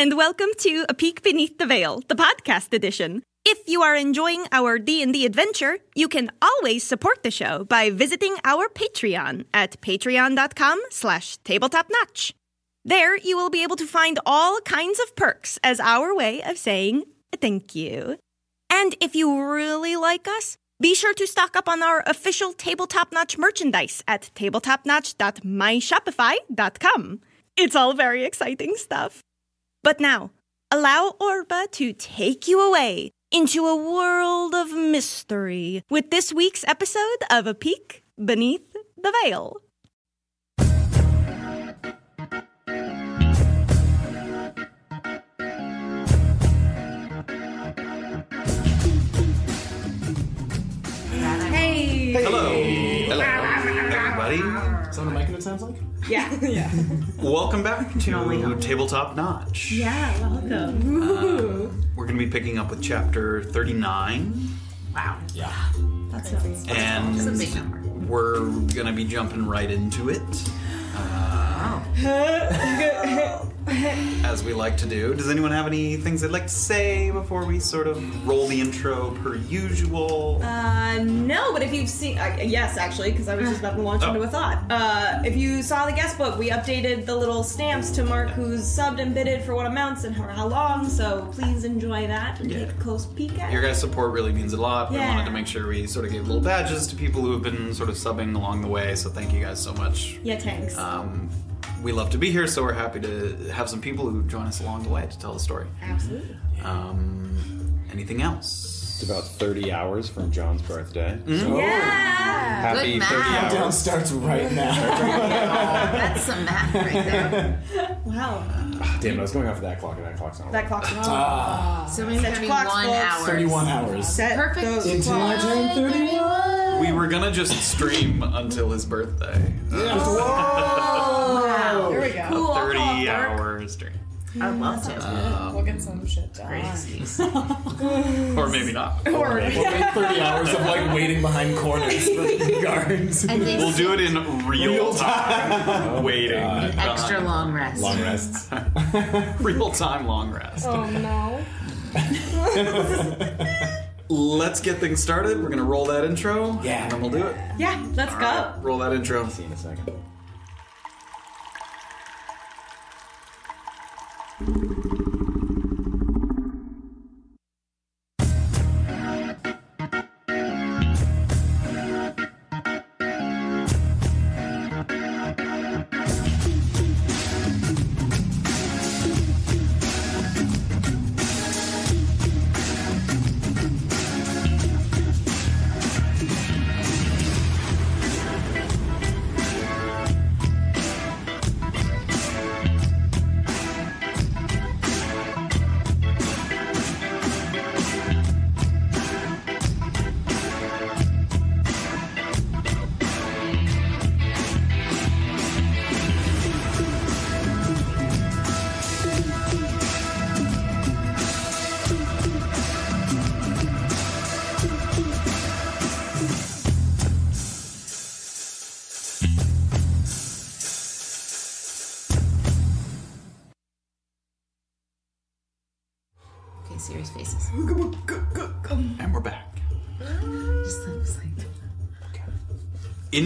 and welcome to A Peek Beneath the Veil, the podcast edition. If you are enjoying our D&D adventure, you can always support the show by visiting our Patreon at patreon.com slash tabletopnotch. There, you will be able to find all kinds of perks as our way of saying thank you. And if you really like us, be sure to stock up on our official Tabletop Notch merchandise at tabletopnotch.myshopify.com. It's all very exciting stuff. But now, allow Orba to take you away into a world of mystery with this week's episode of A Peek Beneath the Veil. Is that what making it sounds like? Yeah. Yeah. Welcome back to Tabletop Notch. Yeah. Welcome. We're going to be picking up with chapter 39, Wow. Yeah. That's nice. and That's a big number. we're going to be jumping right into it. Uh, as we like to do. Does anyone have any things they'd like to say before we sort of roll the intro per usual? Uh, no, but if you've seen, uh, yes, actually, because I was just about to launch Oh. into a thought. Uh, if you saw the guest book, we updated the little stamps to mark who's subbed and bidded for what amounts and for how long. So please enjoy that and Yeah. take a close peek at Your guys' support really means a lot. Yeah. We wanted to make sure we sort of gave little badges to people who have been sort of subbing along the way, so thank you guys so much. Yeah, thanks. Um, we love to be here, so we're happy to have some people who join us along the way to tell the story. Absolutely. Um, anything else? It's about 30 hours from John's birthday. Mm-hmm. So Yeah. happy Good 30 math. Countdown hours. starts right now. That's some math right there. Wow. Damn, I was going off of that clock, and that clock's not That clock's wrong. Ah, So maybe Set your 31 clocks, folks. hours. 31 hours. Set Perfect. those Until I clocks. turn 31. We were gonna just stream until his birthday. Wow. There we go. Cool. I'll call 30 work. hours stream. I'd love to. Um, we'll get some shit done. Great excuse. Or maybe not. Or we'll wait 30 hours of like waiting behind corners for the guards. And We'll do it in real, Real time. Waiting. Oh an extra long rest. Long rests. Real time long rest. Oh no. Let's get things started. We're gonna roll that intro. Yeah. And then we'll do it. Yeah, let's go. Alright, roll that intro. See you in a second. Thank you.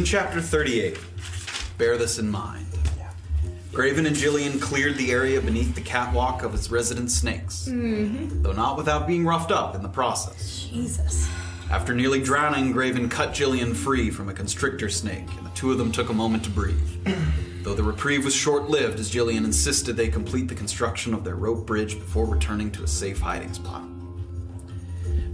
In chapter 38, bear this in mind. Graven and Jillian cleared the area beneath the catwalk of its resident snakes, mm-hmm. though not without being roughed up in the process. Jesus. After nearly drowning, Graven cut Jillian free from a constrictor snake, and the two of them took a moment to breathe. Though the reprieve was short lived, as Jillian insisted they complete the construction of their rope bridge before returning to a safe hiding spot.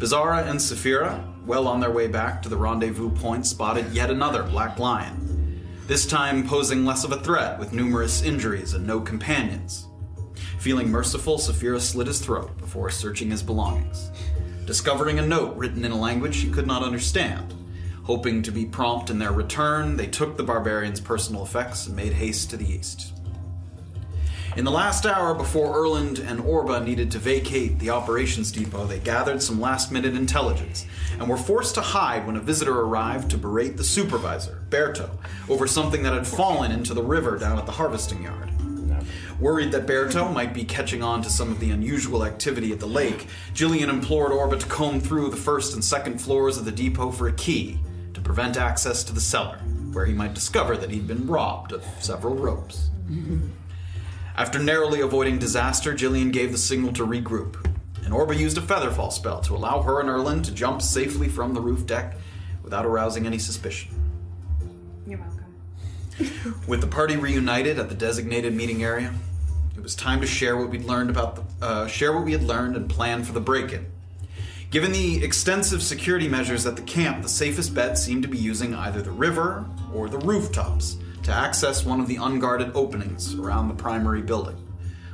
Bizarra and Saphira, well on their way back to the rendezvous point, spotted yet another black lion, this time posing less of a threat with numerous injuries and no companions. Feeling merciful, Saphira slit his throat before searching his belongings. Discovering a note written in a language she could not understand. Hoping to be prompt in their return, they took the barbarian's personal effects and made haste to the east. In the last hour before Erland and Orba needed to vacate the operations depot, they gathered some last minute intelligence and were forced to hide when a visitor arrived to berate the supervisor, Berto, over something that had fallen into the river down at the harvesting yard. Worried that Berto might be catching on to some of the unusual activity at the lake, Jillian implored Orba to comb through the first and second floors of the depot for a key to prevent access to the cellar, where he might discover that he'd been robbed of several ropes. After narrowly avoiding disaster, Jillian gave the signal to regroup, and Orba used a featherfall spell to allow her and Erland to jump safely from the roof deck without arousing any suspicion. You're welcome. With the party reunited at the designated meeting area, it was time to share what we'd learned about the uh, share what we had learned and plan for the break-in. Given the extensive security measures at the camp, the safest bet seemed to be using either the river or the rooftops to access one of the unguarded openings around the primary building.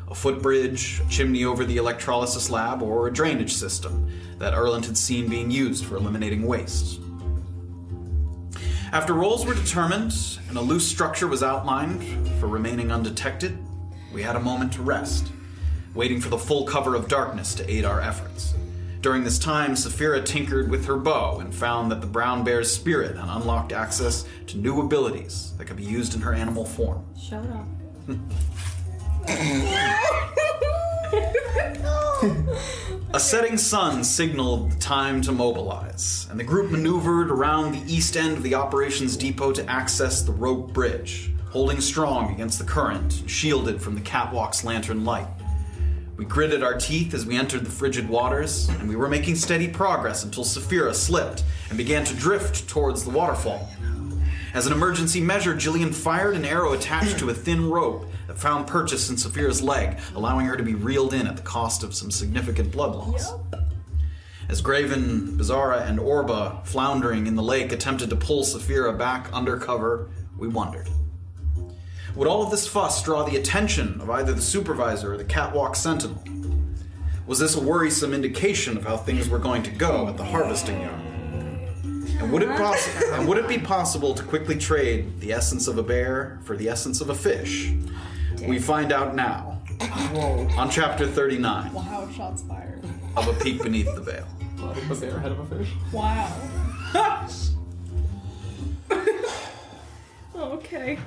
A footbridge, a chimney over the electrolysis lab, or a drainage system that Erland had seen being used for eliminating waste. After roles were determined and a loose structure was outlined for remaining undetected, we had a moment to rest, waiting for the full cover of darkness to aid our efforts. During this time, Saphira tinkered with her bow and found that the brown bear's spirit had unlocked access to new abilities that could be used in her animal form. Shut up. A setting sun signaled the time to mobilize, and the group maneuvered around the east end of the operations depot to access the rope bridge, holding strong against the current, and shielded from the catwalk's lantern light. We gritted our teeth as we entered the frigid waters, and we were making steady progress until Saphira slipped and began to drift towards the waterfall. As an emergency measure, Jillian fired an arrow attached to a thin rope that found purchase in Saphira's leg, allowing her to be reeled in at the cost of some significant blood loss. As Graven, Bizarra, and Orba, floundering in the lake, attempted to pull Saphira back under cover, we wondered. Would all of this fuss draw the attention of either the supervisor or the catwalk sentinel? Was this a worrisome indication of how things were going to go at the harvesting yard? And would it poss- and would it be possible to quickly trade the essence of a bear for the essence of a fish? We find out now on chapter 39 Wow, shots fired. of A Peek Beneath the Veil. A bear head of a fish. Wow. Okay.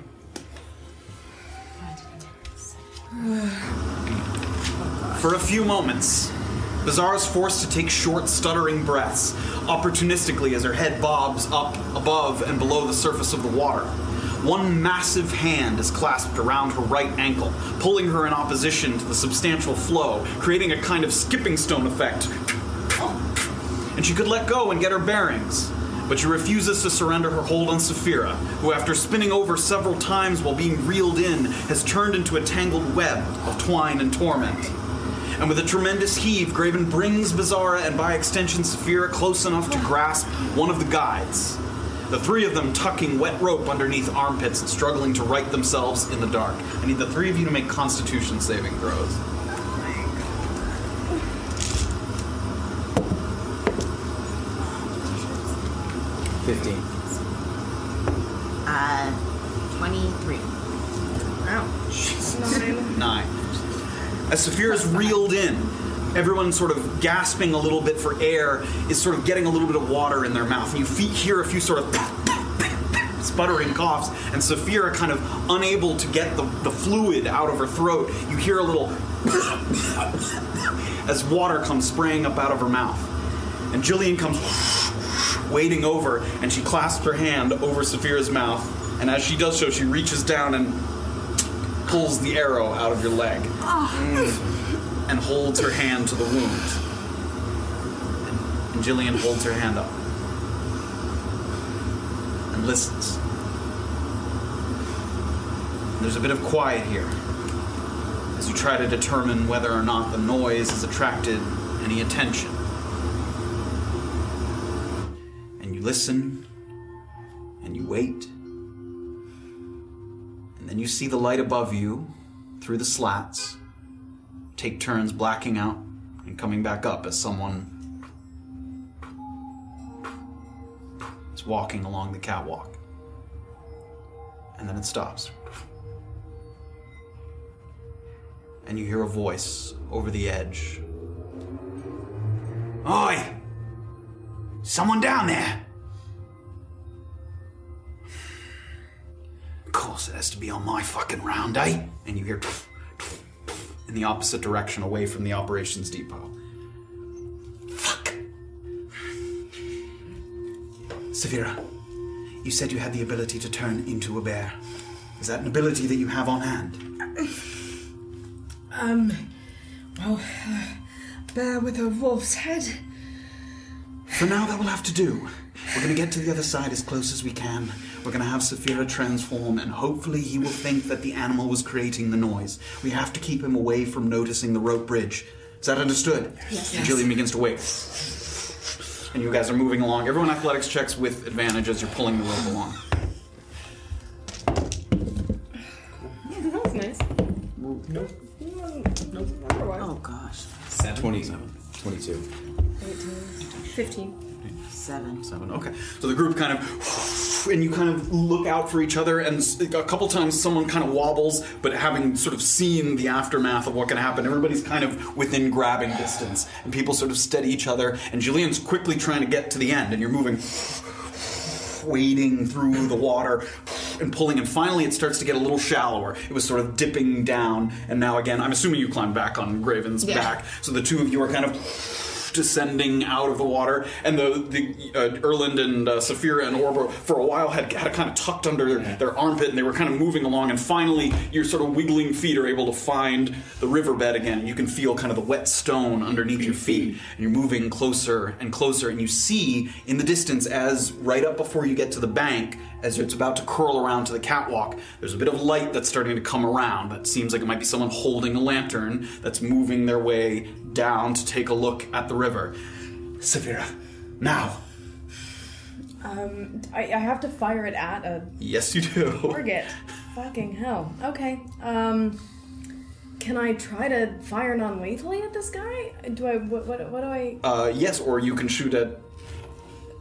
For a few moments, Bizarra is forced to take short, stuttering breaths, opportunistically as her head bobs up above and below the surface of the water. One massive hand is clasped around her right ankle, pulling her in opposition to the substantial flow, creating a kind of skipping stone effect. And she could let go and get her bearings. But she refuses to surrender her hold on Saphira, who, after spinning over several times while being reeled in, has turned into a tangled web of twine and torment. And with a tremendous heave, Graven brings Bizarra and by extension Saphira close enough to grasp one of the guides. The three of them tucking wet rope underneath armpits and struggling to right themselves in the dark. I need the three of you to make constitution saving throws. Fifteen. Uh, 23. Nine. As Saphira's reeled in, everyone sort of gasping a little bit for air is sort of getting a little bit of water in their mouth. And you fe- hear a few sort of sputtering coughs, and Saphira kind of unable to get the, the fluid out of her throat. You hear a little as water comes spraying up out of her mouth. And Jillian comes wading over, and she clasps her hand over Saphira's mouth. And as she does so, she reaches down and pulls the arrow out of your leg Mm. and holds her hand to the wound. And, and Jillian holds her hand up and listens. And there's a bit of quiet here as you try to determine whether or not the noise has attracted any attention. You listen and you wait. And then you see the light above you through the slats take turns blacking out and coming back up as someone is walking along the catwalk. And then it stops. And you hear a voice over the edge. Oi! Someone down there! Of course, it has to be on my fucking round, eh? And you hear in the opposite direction, away from the operations depot. Fuck. Severa, you said you had the ability to turn into a bear. Is that an ability that you have on hand? Um, well, uh, bear with a wolf's head. For now, that will have to do. We're going to get to the other side as close as we can. We're going to have Saphira transform, and hopefully, he will think that the animal was creating the noise. We have to keep him away from noticing the rope bridge. Is that understood? Yes. And Jillian begins to wait. And you guys are moving along. Everyone athletics checks with advantage as you're pulling the rope along. that was nice. Nope. Oh gosh. 27. 22. 15. Seven. Seven. Okay. So the group kind of, and you kind of look out for each other, and a couple times someone kind of wobbles, but having sort of seen the aftermath of what can happen, everybody's kind of within grabbing distance, and people sort of steady each other. And Jillian's quickly trying to get to the end, and you're moving, wading through the water and pulling, and finally it starts to get a little shallower. It was sort of dipping down, and now again, I'm assuming you climb back on Graven's Yeah. back, so the two of you are kind of descending out of the water, and the the uh, Erland and uh, Saphira and Orba for a while had had kind of tucked under their, their armpit, and they were kind of moving along. And finally, your sort of wiggling feet are able to find the riverbed again. You can feel kind of the wet stone underneath your feet, and you're moving closer and closer. And you see in the distance, as right up before you get to the bank, as it's about to curl around to the catwalk, there's a bit of light that's starting to come around. That seems like it might be someone holding a lantern that's moving their way down to take a look at the river. Severa, now. Um, I, I have to fire it at a Yes, you do. target. Fucking hell. Okay. Um, can I try to fire non-lethally at this guy? Do I? What? What, what do I? Uh, yes, or you can shoot at.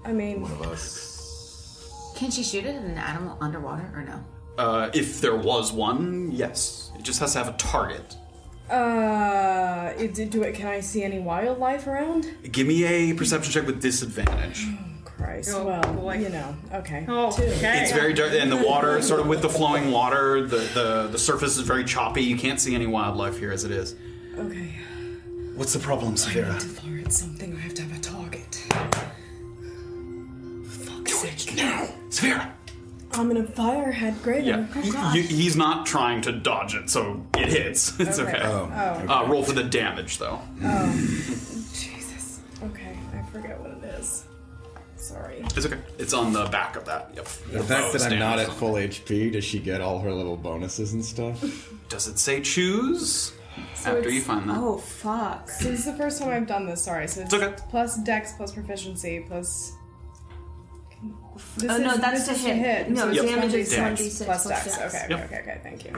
I mean, One of us. Can she shoot it at an animal underwater or no? Uh, if there was one, yes. It just has to have a target. Uh, it, do it? Can I see any wildlife around? Give me a perception check with disadvantage. Christ. Oh, well, boy. you know. Okay. Oh, Two. okay. It's very dark, and the water, sort of with the flowing water, the, the, the surface is very choppy. You can't see any wildlife here as it is. Okay. What's the problem, Severa? To fire at something, I have to have a target. Do it now. Severa! I'm gonna fire head Graven. Yeah. Oh, He- he's not trying to dodge it, so it hits. It's okay. Okay. Oh. Uh, roll for the damage, though. Oh. Jesus. Okay, I forget what it is. Sorry. It's okay. It's on the back of that. Yep. The fact that I'm not at full HP, does she get all her little bonuses and stuff? Does it say choose? After you find that. Oh fuck. So this is the first time I've done this. Sorry. So it's, It's okay. plus Dex plus proficiency plus. This Oh, no, is- that's this to is hit. No, so it's damage is 1d6 1d6 plus plus Dex. Dex. Okay, okay, Yep. okay, okay. Thank you.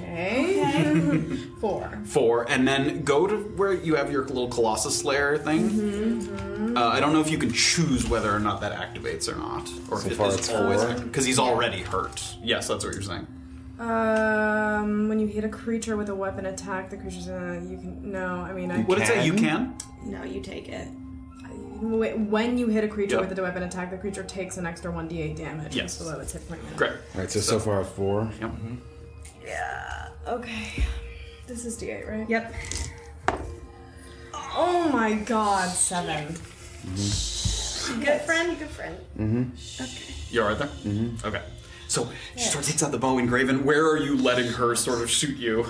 Okay. Four. Four, and then go to where you have your little Colossus Slayer thing. Mm-hmm, Uh, I don't know if you can choose whether or not that activates or not, or So if far is it's always because he's already hurt. Yes, that's what you're saying. Um, when you hit a creature with a weapon attack, the creature's uh, you can no. I mean, I What did it say? You Can? can. no. You take it. Wait, when you hit a creature Yep. with a weapon attack, the creature takes an extra 1d8 damage. Yes. Below its hit point. limit. Great. Alright, so so far four. Yep. Yeah. Okay. This is d8, right? Yep. Oh my god, seven. Good friend, good friend. Mhm. Okay. You're right there. Mm-hmm. Okay. So she sort of takes out the bow and Graven. Where are you letting her sort of shoot you?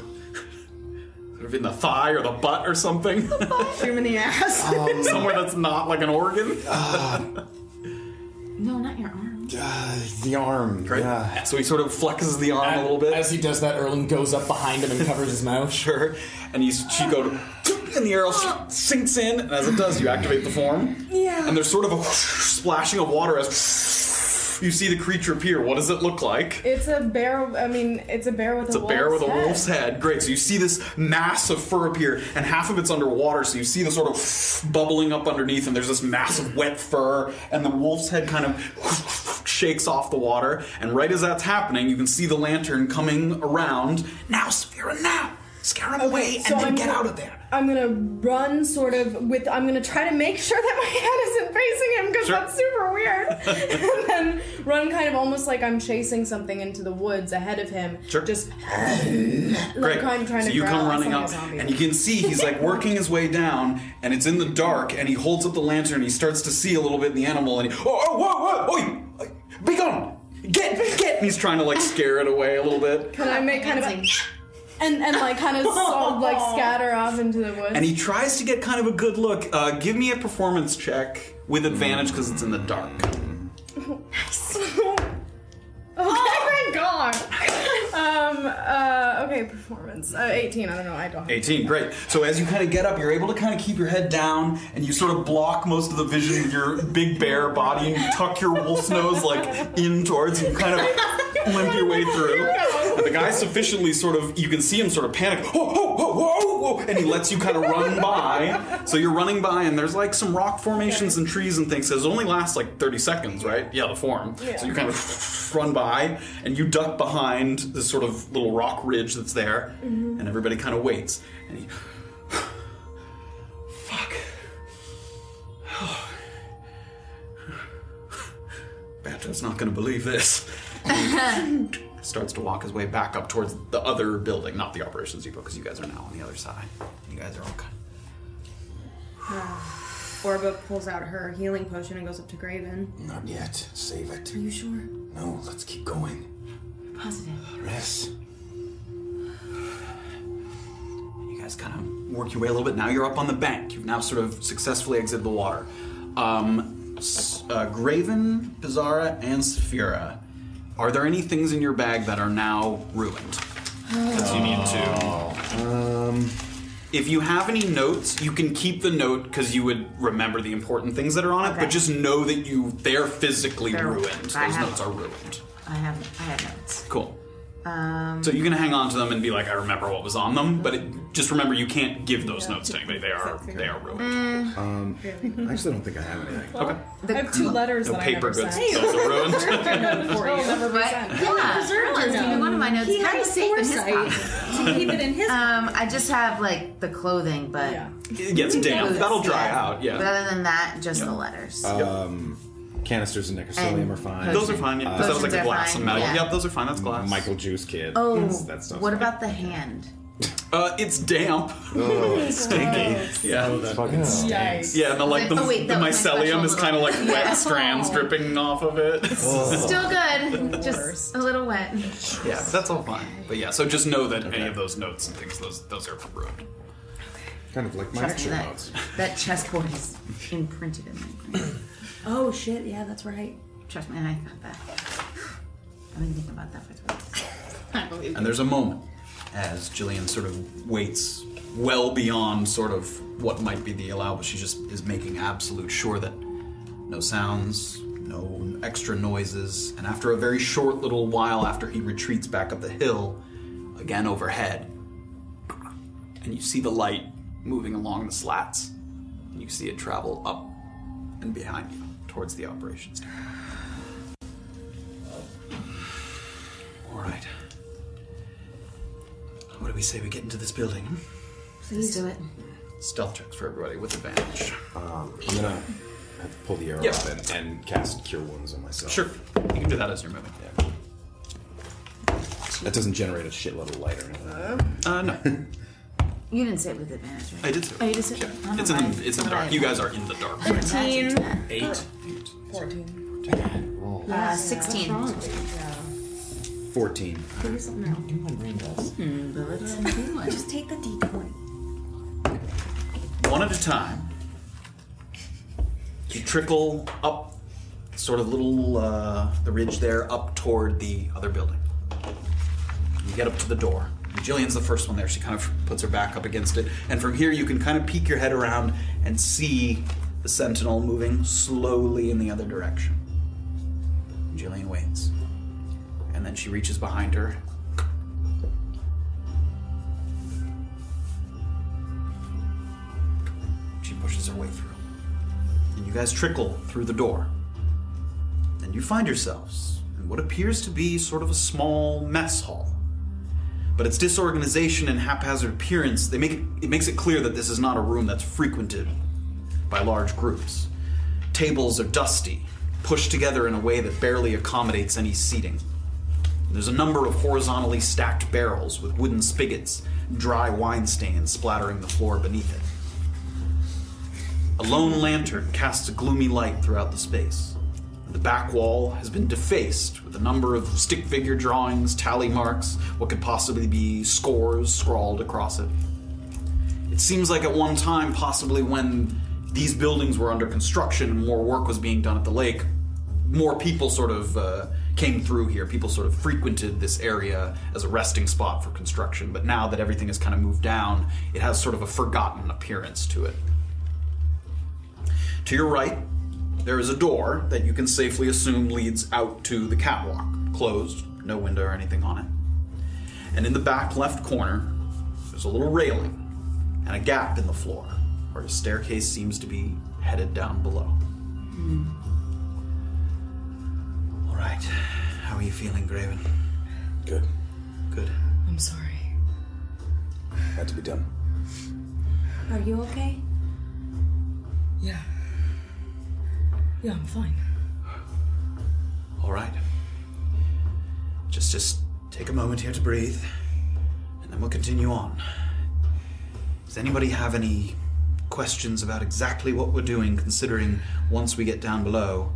Sort in the thigh or the butt or something? Shoot him in the ass. Somewhere that's not like an organ. No, not your arm. Uh, the arm. Right. Yeah. So he sort of flexes the arm a little bit. As he does that, Erland goes up behind him and covers his mouth. Sure. And you, she go to, and the arrow sinks in, and as it does, you activate the form. Yeah. And there's sort of a splashing of water as you see the creature appear. What does it look like? It's a bear. I mean, it's a bear with It's a a bear with a wolf's head. Great. So you see this mass of fur appear, and half of it's underwater. So you see the sort of bubbling up underneath, and there's this mass of wet fur, and the wolf's head kind of shakes off the water. And right as that's happening, you can see the lantern coming around. Now, Sphera, now! Scare him away and So then I'm get out of there. I'm gonna run sort of with. I'm gonna try to make sure that my head isn't facing him because Sure. that's super weird. and then run kind of almost like I'm chasing something into the woods ahead of him. Sure. Just Great. like I'm trying so to you come running up, and you can see he's like working his way down, and it's in the dark, and he holds up the lantern, and he starts to see a little bit in the animal, and he, oh, oh, whoa, whoa, oi, be gone, get, get, and he's trying to like scare it away a little bit, Can I make kind of a, and and like kind of sort like scatter off into the woods? and he tries to get kind of a good look. Uh, give me a performance check with advantage because it's in the dark. oh my god. um. Uh. Okay. Performance. Uh, 18. I don't know. I don't. Have 18, great. So as you kind of get up, you're able to kind of keep your head down, and you sort of block most of the vision with your big bear body, and you tuck your wolf's nose like in towards, and you kind of limp your way through. And the guy's sufficiently sort of, you can see him sort of panic, whoa, whoa, whoa, whoa, whoa, and he lets you kind of run by. So you're running by, and there's like some rock formations and trees and things. So it only lasts like 30 seconds, right? Yeah, the form. Yeah. So you kind of run by, and you duck behind this sort of little rock ridge that's there, and everybody kind of waits. And he, fuck. Banto's not going to believe this. Starts to walk his way back up towards the other building, not the operations depot, because you guys are now on the other side. You guys are all kind. Orba pulls out her healing potion and goes up to Graven. Not yet. Save it. Are you sure? No, let's keep going. Positive. Rest. You guys kind of work your way a little bit. Now you're up on the bank. You've now sort of successfully exited the water. Um, S- uh, Graven, Bizarra, and Saphira, are there any things in your bag that are now ruined? That you need to. Um, If you have any notes, you can keep the note because you would remember the important things that are on it. Okay. But just know that you they're physically They're- ruined. Those have- notes are ruined. I have I have notes. Cool. Um, So you can hang on to them and be like, I remember what was on them, but it, just remember you can't give those notes to anybody. They are they are ruined. um, I actually don't think I have anything. Okay. I have two letters No that I paper never goods. sent. Those are ruined. for you. Never but yeah, Erland's gave me one of my notes. He Very had safe in his foresight pocket. to keep it in his. Um, I just have like the clothing, but Yeah. it gets damp. That'll dry yeah. out. Yeah. But other than that, just Yeah. the letters. Um, canisters and necrosilium And are fine. those are fine. Yeah. 'cause that was like Potions a are glass fine, and metal. yeah. Yep, those are fine. That's glass. Michael Juice Kid. oh, That's- that stuff's what fine. about the hand? Uh, it's damp. Oh, stinky. Yeah. That fucking stinks. Yeah, and the like the, Oh, wait, the that was my mycelium is kind of like little- wet Yeah. strands dripping off of it. Still good, just a little wet. yeah, that's all fine. But yeah, so just know that any of those notes and things, those those are ruined. Kind of like my Trust me, extra that, notes. that chessboard is imprinted in my brain. oh shit! Yeah, that's right. Trust me, I thought that. I've been thinking about that for three days. I believe And there's a moment as Jillian sort of waits well beyond sort of what might be the allowable. She just is making absolute sure that no sounds, no extra noises. And after a very short little while after he retreats back up the hill, again overhead, and you see the light moving along the slats. And you see it travel up and behind you towards the operations tower. All right. What do we say we get into this building? hmm? Let's do it. Stealth checks for everybody with advantage. Um, I'm gonna have to pull the arrow Yep. up and, and cast Cure Wounds on myself. Sure, you can do that as you're moving. Yeah. That doesn't generate a shitload of light or anything. Uh, no, You didn't say it with advantage, right? I did too. Oh, you just said Yeah. I don't know It's in the, it's in the dark. You guys are in the dark. I didn't imagine that. Eight. 14. Uh, 16. 14. Hmm, but let's do it. Just take the d20. One at a time. You trickle up, sort of little uh, the ridge there, up toward the other building. You get up to the door. Jillian's the first one there. She kind of puts her back up against it, and from here you can kind of peek your head around and see the sentinel moving slowly in the other direction. Jillian waits, and then she reaches behind her. She pushes her way through. And you guys trickle through the door. And you find yourselves in what appears to be sort of a small mess hall. But its disorganization and haphazard appearance, they make it, it makes it clear that this is not a room that's frequented by large groups. Tables are dusty, pushed together in a way that barely accommodates any seating. There's a number of horizontally stacked barrels with wooden spigots, dry wine stains splattering the floor beneath it. A lone lantern casts a gloomy light throughout the space. The back wall has been defaced with a number of stick figure drawings, tally marks, what could possibly be scores scrawled across it. It seems like at one time, possibly when these buildings were under construction and more work was being done at the lake, more people sort of uh, came through here. People sort of frequented this area as a resting spot for construction. But now that everything has kind of moved down, it has sort of a forgotten appearance to it. To your right, there is a door that you can safely assume leads out to the catwalk, closed, no window or anything on it. And in the back left corner, there's a little railing and a gap in the floor where a staircase seems to be headed down below. Hmm. All right. How are you feeling, Graven? Good. Good. I'm sorry. Had to be done. Are you okay? Yeah. Yeah, I'm fine. All right. Just just take a moment here to breathe, and then we'll continue on. Does anybody have any questions about exactly what we're doing, considering once we get down below,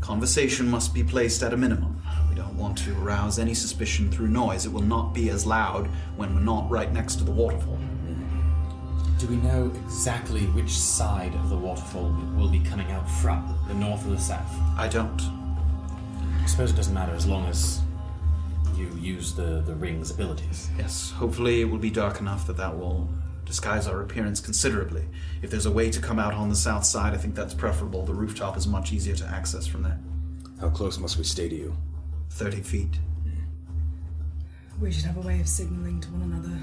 conversation must be placed at a minimum. We don't want to arouse any suspicion through noise. It will not be as loud when we're not right next to the waterfall. Do we know exactly which side of the waterfall it will be coming out from? The north or the south? I don't. I suppose it doesn't matter as long as you use the, the ring's abilities. Yes, hopefully it will be dark enough that that will disguise our appearance considerably. If there's a way to come out on the south side, I think that's preferable. The rooftop is much easier to access from there. How close must we stay to you? 30 feet. We should have a way of signaling to one another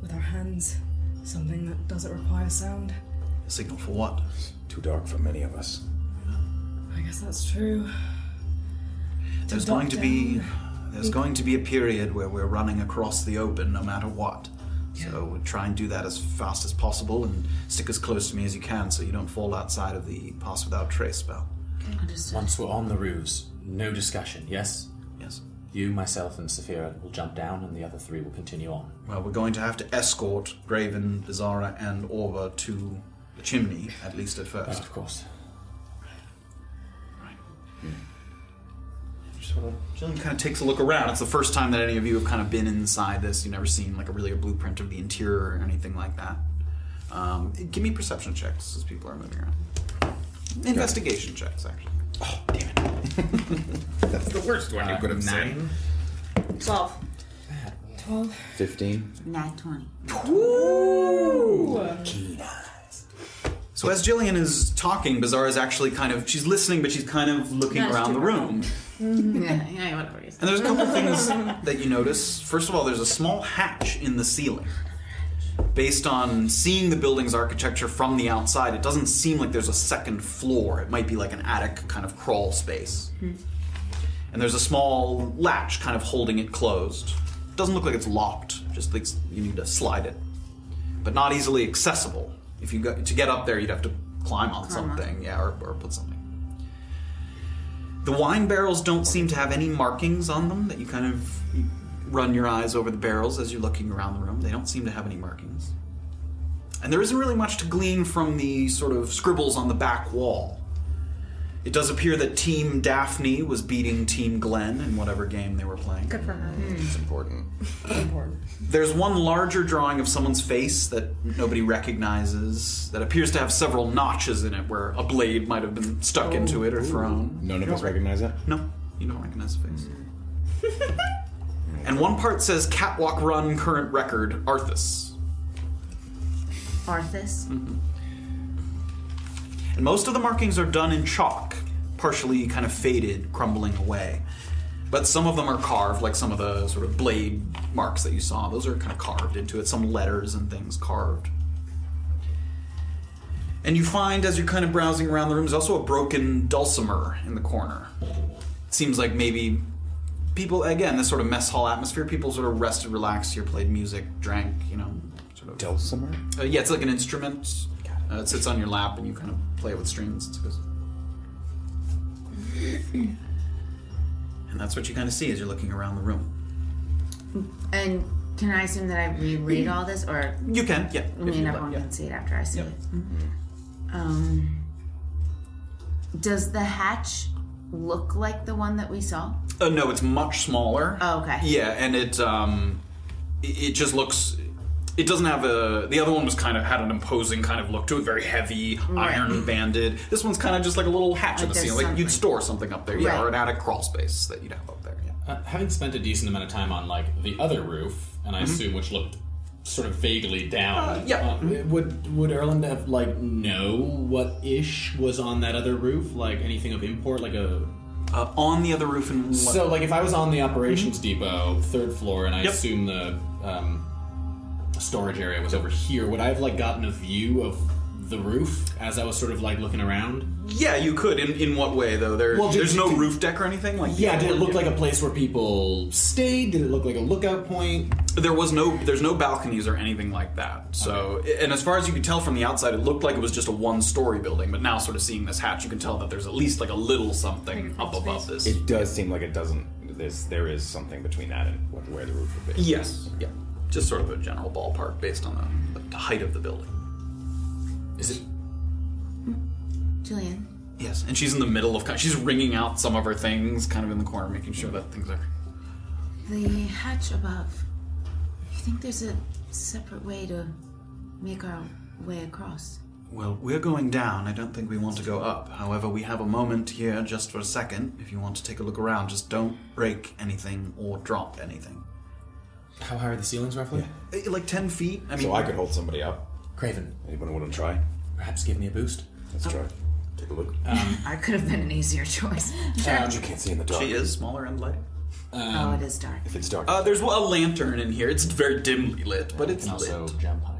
with our hands. Something that doesn't require sound. A signal for what? Too dark for many of us. I guess that's true. There's duck going to be there's going to be a period where we're running across the open no matter what. So we'll try and do that as fast as possible and stick as close to me as you can so you don't fall outside of the pass without trace spell. Understood. Once we're on the roofs, no discussion, yes? Yes. You, myself, and Saphira will jump down, and the other three will continue on. Well, we're going to have to escort Graven, Bizarra, and Orba to the chimney, at least at first. of course. Sort of, Jillian kind of takes a look around. It's the first time that any of you have kind of been inside this. You've never seen like a really a blueprint of the interior or anything like that. Um, give me perception checks as people are moving around. Investigation checks, actually. Oh, damn it. That's the worst one you uh, could have said. 12. 12. 15. Nat 20. So as Jillian is talking, Bizarra is actually kind of she's listening, but she's kind of looking That's around the room. Mm-hmm. yeah, yeah, whatever. And there's a couple things that you notice. First of all, there's a small hatch in the ceiling. Based on seeing the building's architecture from the outside, it doesn't seem like there's a second floor. It might be like an attic kind of crawl space. Hmm. And there's a small latch kind of holding it closed. It doesn't look like it's locked, just like you need to slide it. But not easily accessible. If you go to get up there, you'd have to climb on Climb on. something, yeah, or, or put something. The wine barrels don't seem to have any markings on them that you kind of you run your eyes over the barrels as you're looking around the room. They don't seem to have any markings. And there isn't really much to glean from the sort of scribbles on the back wall. It does appear that Team Daphne was beating Team Glenn in whatever game they were playing. Good for her. Hmm. It's important. Important. There's one larger drawing of someone's face that nobody recognizes that appears to have several notches in it where a blade might have been stuck into it or oh. thrown. None of us recognize that? No, you don't recognize the face. Hmm. and one part says Catwalk Run current record Arthas. Arthas. Mm-hmm. And most of the markings are done in chalk, partially kind of faded, crumbling away. But some of them are carved, like some of the sort of blade marks that you saw. Those are kind of carved into it, some letters and things carved. And you find, as you're kind of browsing around the room, there's also a broken dulcimer in the corner. It seems like maybe people again, this sort of mess hall atmosphere. People sort of rested, relaxed here, played music, drank. You know, sort of. Dulcimer? Uh, yeah, it's like an instrument. Uh, it sits on your lap, and you kind of play it with strings. It's good. And that's what you kind of see as you're looking around the room. And can I assume that I reread all this, or You can, yeah. I if mean you'd like, everyone yeah. can see it after I see Yep. it? Um, does the hatch look like the one that we saw? Uh, no, it's much smaller. Oh, okay. Yeah, and it um, it it just looks. It doesn't have a. The other one was kind of had an imposing kind of look to it, very heavy, iron banded. This one's kind of just like a little hatch in the there's ceiling. Like you'd store something up there, yeah, Right. or an attic crawl space that you'd have up there. Yeah. Uh, having spent a decent amount of time on like the other roof, and I assume which looked sort of vaguely down. Uh, yeah. uh, would would Erland have like know what ish was on that other roof? Like anything of import, like a. Uh, on the other roof and what, So like if I was on the operations depot, third floor, and I Yep. assume the um, storage area was over here, would I have like gotten a view of the roof as I was sort of like looking around? yeah, you could. In in what way though? There, Well, did- there's no did- roof deck or anything. Like Yeah, did it look like a place where people stayed? Did it look like a lookout point? There was no, there's no balconies or anything like that. So, and as far as you could tell from the outside, it looked like it was just a one-story building. But now, sort of seeing this hatch, you can tell that there's at least like a little something up above this. It does seem like it doesn't. There's, there is something between that and what, where the roof would be. yes, yeah, just sort of a general ballpark based on the, the height of the building. Is it? Jillian, Yes, and she's in the middle of, she's wringing out some of her things, kind of in the corner, making sure that things are. the hatch above. You think there's a separate way to make our way across? Well, we're going down. I don't think we want to go up. However, we have a moment here just for a second. If you want to take a look around, just don't break anything or drop anything. How high are the ceilings roughly? Eh, Like 10 feet? I mean, So I could hold somebody up. Graven, Anyone want to try? perhaps give me a boost. Let's oh. try. Take a look. Um, I could have been an easier choice. But um, you can't see in the dark. She is smaller and light. Um, oh, it is dark. If it's dark. Uh, there's a lantern in here. It's very dimly lit, but it's And also lit. jump higher.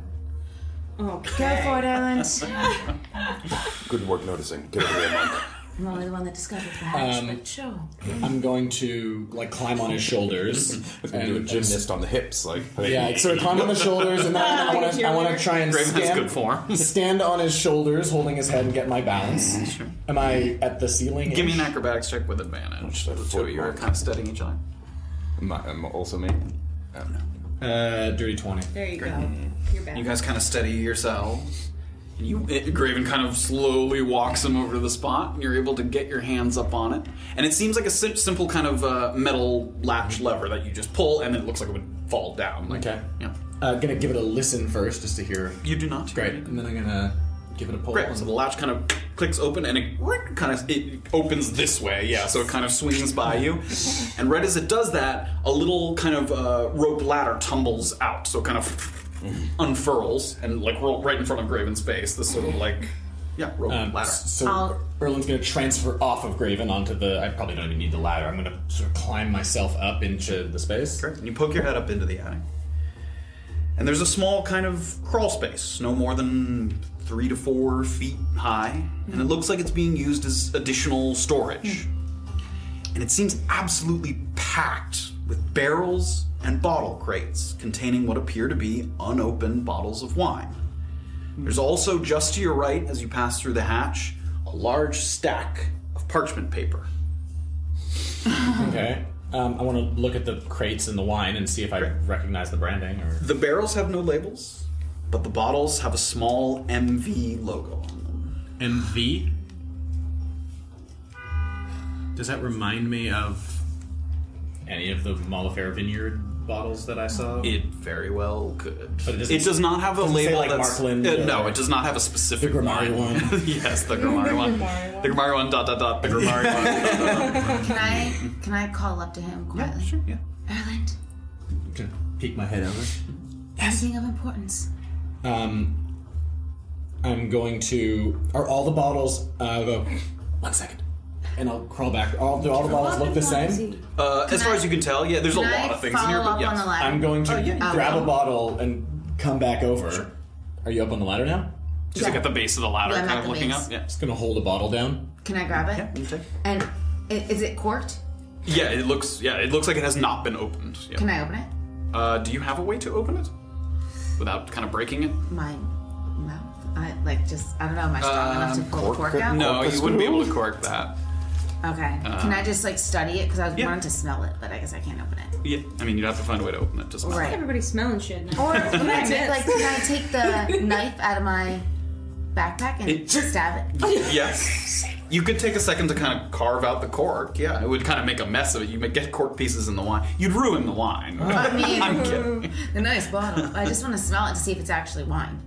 Oh, go for it, Erland. Good work noticing. Get over here, Monk. I'm only the one that discovered the hatch, Um, but sure. I'm going to like climb on his shoulders Let's do a and gymnast on the hips, like. hey. Yeah, so I climb on the shoulders, and then I want to I want to try and Graven has stand, good form. stand on his shoulders, holding his head and get my balance. Am I at the ceiling? Give me an acrobatics check with advantage. Should The two of you are kind of studying each other. Am I- am also me? Um, Uh, dirty twenty. There you go. You're back. You guys kind of steady yourselves. You, it, Graven kind of slowly walks him over to the spot, and you're able to get your hands up on it. And it seems like a sim- simple kind of uh, metal latch lever that you just pull, and then it looks like it would fall down. Like, Okay. Yeah. Uh, gonna give it a listen first, just to hear. You do not. Great, and then I'm gonna give it a pull. Great. So the latch kind of clicks open, and it kind of it opens this way. Yeah. So it kind of swings by you, and right as it does that, a little kind of uh, rope ladder tumbles out. So it kind of unfurls and like roll right in front of Graven's face. This sort of like yeah rope Um, ladder. so I'll- Erland's gonna transfer off of Graven onto the. I probably don't even need the ladder. I'm gonna sort of climb myself up into the space. Correct. And you poke your head up into the attic. And there's a small kind of crawl space, no more than three to four feet high. And it looks like it's being used as additional storage. And it seems absolutely packed with barrels and bottle crates containing what appear to be unopened bottles of wine. There's also, just to your right as you pass through the hatch, a large stack of parchment paper. Okay. Um, I want to look at the crates and the wine and see if I recognize the branding. Or The barrels have no labels, but the bottles have a small MV logo on them. MV. Does that remind me of any of the Molifair Vineyard bottles that I saw. It very well could. But it doesn't- it does not have a doesn't say, label like, that's Markland uh, no. or- It does not have a specific The Grimari wine. one. yes, the Grimari one. The Grimari one. Dot dot dot. The Grimari one. Can I can I call up to him quietly? sure. Yeah. Erland, Gonna peek my head over. anything of importance? Um, I'm going to. Are all the bottles? Uh, I'll go. One second, and I'll crawl back. All do all the bottles look the same? Uh, as far as you can tell, yeah. There's a Can lot I of things in here, follow but up yes. on the ladder? I'm going to Oh, yeah, grab a bottle and come back over. Are you up on the ladder now? She's like at the base of the ladder, Yeah, I'm kind at of the looking base. up. Yeah. Just gonna hold a bottle down. Can I grab it? Yeah. You take. And i- is it corked? Yeah, it looks. Yeah, it looks like it has not been opened. Yeah. Can I open it? Uh, do you have a way to open it without kind of breaking it? My mouth. I like just. I don't know. Am I strong enough to pull the cork out? Um, No, you wouldn't be able to cork that. Okay. Uh, Can I just like study it? Because I was yeah. wanting to smell it, but I guess I can't open it. Yeah, I mean, you'd have to find a way to open it. Just Right. Everybody's smelling shit now. Or can I, That's take, it. like, can I take the knife out of my backpack and It- stab it? Yes. You could take a second to kind of carve out the cork. Yeah, it would kind of make a mess of it. You might get cork pieces in the wine. You'd ruin the wine. I mean, I'm kidding. a nice bottle. I just want to smell it to see if it's actually wine.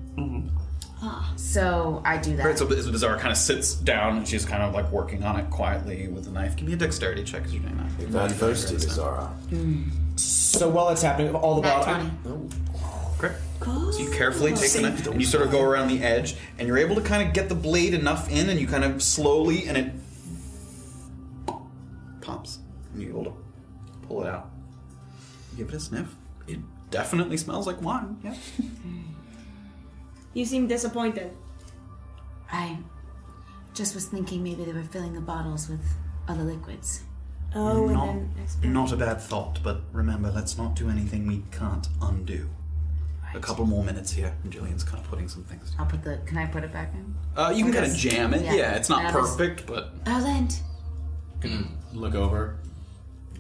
So I do that. Right, so Bizarra kind of sits down and she's kind of like working on it quietly with a knife. Give me a dexterity check as you're doing that. That thirsty, Bizarra. Hmm. So while it's happening, all the Nat bottles. Oh. Great. So you carefully take the knife and you sort of go around the edge, and you're able to kind of get the blade enough in, and you kind of slowly, and it pops, and you're able to pull it out. Give it a sniff. It definitely smells like wine. Yeah. You seem disappointed. I just was thinking maybe they were filling the bottles with other liquids. Oh, and not, then not a bad thought, but remember, let's not do anything we can't undo. A couple more minutes here, and Jillian's kind of putting some things. I'll put the. Can I put it back in? Uh, you can kind of jam it. yeah. Yeah, it's not And I'll perfect, but Erland. Gonna look over,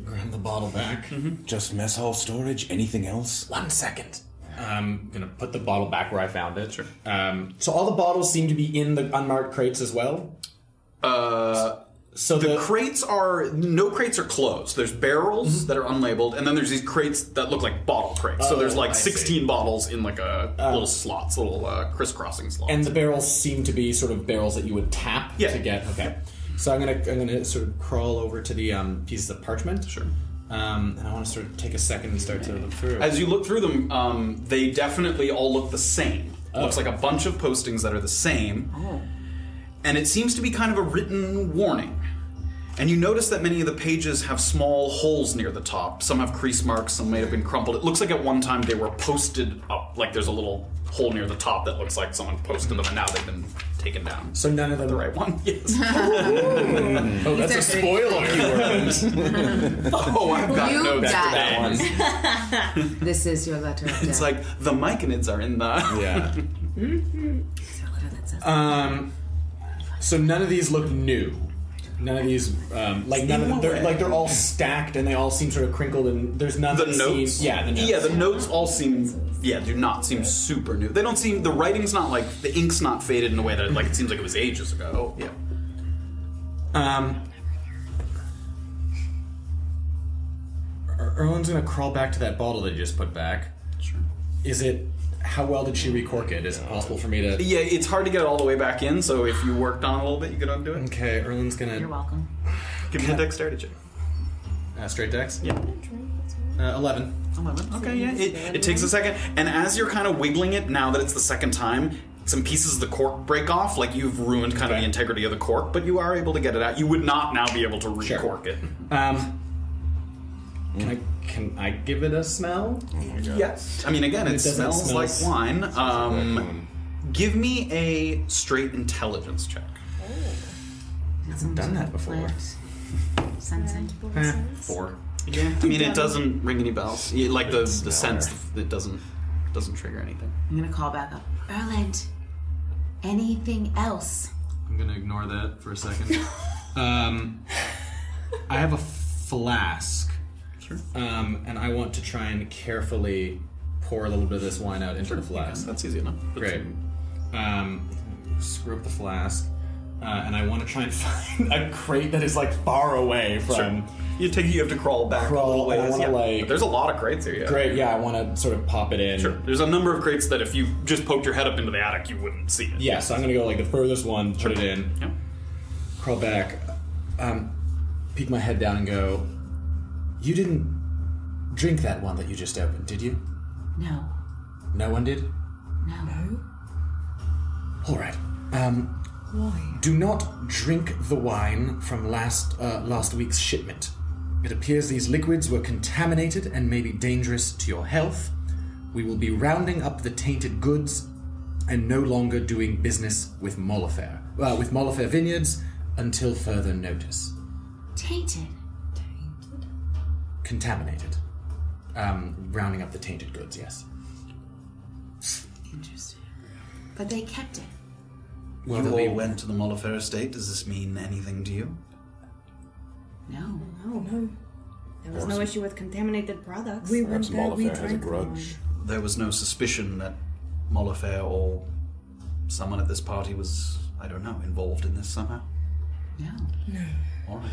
grab the bottle back. Just mess hall storage. Anything else? One second. I'm gonna put the bottle back where I found it. Sure. Um, so all the bottles seem to be in the unmarked crates as well. uh, So the the, crates are no crates are closed. There's barrels Mm-hmm. that are unlabeled, and then there's these crates that look like bottle crates. so there's Oh, like I see. 16 bottles in like a little slots, little uh, crisscrossing slots. and the barrels seem to be sort of barrels that you would tap Yeah. to get. Okay. So I'm gonna I'm gonna sort of crawl over to the um, pieces of parchment. Sure. Um, and I want to sort of take a second and start to look through. As you look through them, um, they definitely all look the same. It Oh. looks like a bunch of postings that are the same. Oh. And it seems to be kind of a written warning. And you notice that many of the pages have small holes near the top. Some have crease marks, some may have been crumpled. It looks like at one time they were posted up, like there's a little hole near the top that looks like someone posted them, and now they've been taken down. so none of them. The right one? Yes. Oh, that's a spoiler. oh, I've got You notes for got that one. This is your letter of. It's like the myconids are in the. yeah. It's your letter that. Um, so none of these look new. None of these, um, like none of them, they're like they're all stacked and they all seem sort of crinkled and there's none The that notes, seem, yeah, the notes. yeah, the notes all seem, yeah, do not seem super new. They don't seem the writing's not like the ink's not faded in a way that like it seems like it was ages ago. Yeah, Um, Er- Erland's gonna crawl back to that bottle that you just put back. sure. Is it? How well did she recork it? Is it possible for me to? Yeah, it's hard to get it all the way back in. So if you worked on it a little bit, you could undo it. Okay, Erland's gonna. You're welcome. Give me a dexterity check. uh, straight dex. Yeah. Uh, Eleven. 11. Okay, yeah. It, it takes a second. And as you're kind of wiggling it, now that it's the second time, some pieces of the cork break off. Like you've ruined kind of Okay. the integrity of the cork, but you are able to get it out. You would not now be able to Sure. recork it. Um, can I can I give it a smell? Yes. I mean, again, it, It doesn't smells smell like s- wine. Um, Raccoon. give me a straight intelligence check. Haven't done that before. Sensing. Eh, four. Yeah. I mean, it doesn't ring any bells. You- Like the the sense, it doesn't doesn't trigger anything. I'm gonna call back up. Erland. Anything else? I'm gonna ignore that for a second. um, I have a flask. Sure. Um, and I want to try and carefully pour a little bit of this wine out into the flask. That's easy enough. Put Great. some- Um, screw up the flask, uh, and I want to try and find a crate that is like far away from. You take you have to crawl back Crawl, a little ways. yeah. like- there's a lot of crates here. Yeah. Great, yeah, I want to sort of pop it in. Sure. There's a number of crates that if you just poked your head up into the attic, you wouldn't see it. Yeah, so I'm gonna go like the furthest one, put it in, Yeah. crawl back, um, peek my head down, and go. You didn't drink that one that you just opened, did you? No. No one did. No. All right. Um, Why? Do not drink the wine from last uh, last week's shipment. It appears these liquids were contaminated and may be dangerous to your health. We will be rounding up the tainted goods and no longer doing business with Molifair, uh, with Molifair Vineyards until further notice. Tainted. Contaminated. Um, rounding up the tainted goods, yes. Interesting. But they kept it. you all be- went to the Mollifer estate. Does this mean anything to you? No. No, no. There was no issue with contaminated products. We Perhaps went there, we Molifair has a drank the grudge. wine. There was no suspicion that Mollifer or someone at this party was, I don't know, involved in this somehow? No. All right.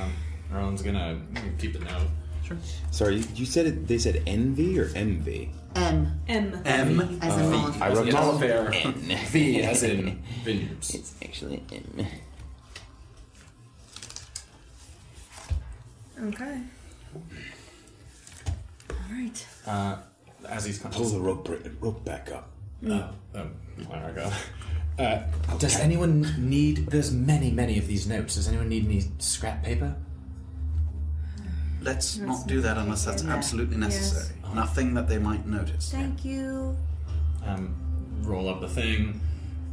Um, Erland's gonna keep a note. Sure. Sorry, you- you said it, they said envy or envy? M. M. M. As in Molifier. I wrote down Molifair. V as in vineyards. It's actually M. Okay. All right. Uh, as he's Pull the rope, rope back up. Uh, um, there I go. Uh, Does anyone need. There's many, many of these notes. Does anyone need any scrap paper? Let's not do that unless that's Yeah. absolutely necessary. Nothing that they might notice. Thank you. um, roll up the thing.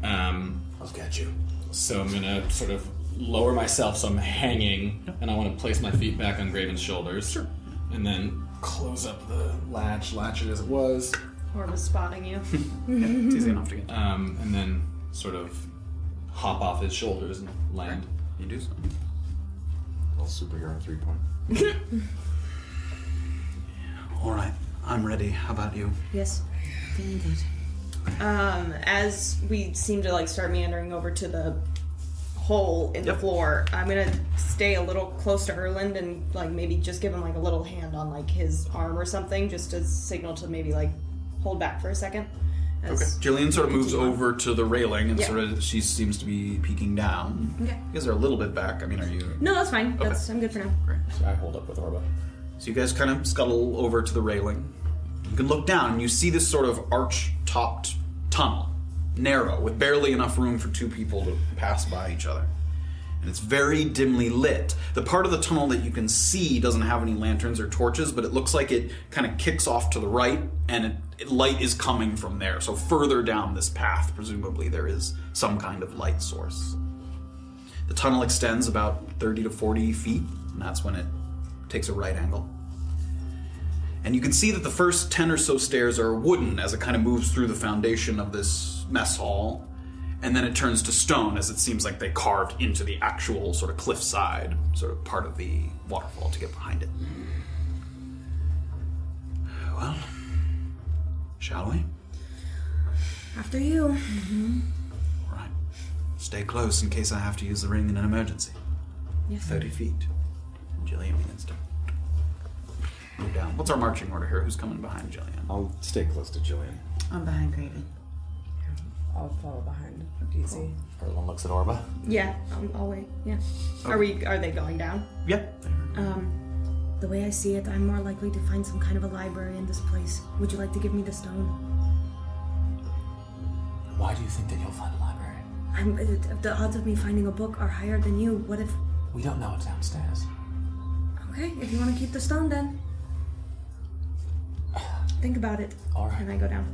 Um, I'll get you. so I'm gonna sort of lower myself so I'm hanging, and I want to place my feet back on Graven's shoulders. Sure. And then close up the latch, latch it as it was, Or was spotting you. It's easy enough to get. um, and then sort of hop off his shoulders and land. You do so. Little superhero three point. All right. I'm ready. How about you? Yes. Feeling good. Um, as we seem to like start meandering over to the hole in the Yep. floor, I'm gonna stay a little close to Erland and like maybe just give him like a little hand on like his arm or something, just to signal to maybe like hold back for a second. As- Okay. Jillian sort of moves over to the railing and Yeah. sort of she seems to be peeking down. Okay. You guys are a little bit back. I mean, are you? No, that's fine. That's I'm good for now. Great. So I hold up with Orba. So you guys kind of scuttle over to the railing. You can look down and you see this sort of arch-topped tunnel, narrow, with barely enough room for two people to pass by each other. And it's very dimly lit. The part of the tunnel that you can see doesn't have any lanterns or torches, but it looks like it kind of kicks off to the right, and it, it- light is coming from there. So further down this path, presumably there is some kind of light source. The tunnel extends about 30 to 40 feet, and that's when it takes a right angle. And you can see that the first 10 or so stairs are wooden as it kind of moves through the foundation of this mess hall. And then it turns to stone as it seems like they carved into the actual sort of cliffside, sort of part of the waterfall to get behind it. Well, shall we? After you. All right. Stay close in case I have to use the ring in an emergency. Yes. 30 feet. And Jillian begins to move down. What's our marching order here? Who's coming behind Jillian? I'll stay close to Jillian. I'm behind Graven. I'll follow behind. Easy. Everyone looks at Orba. Yeah, I'll, I'll wait. Yeah. Are we? Are they going down? Yep. Um, the way I see it, I'm more likely to find some kind of a library in this place. Would you like to give me the stone? Why do you think that you'll find a library? I'm, the odds of me finding a book are higher than you. What if? We don't know what's downstairs. Okay, if you want to keep the stone, then think about it. All right. And I go down.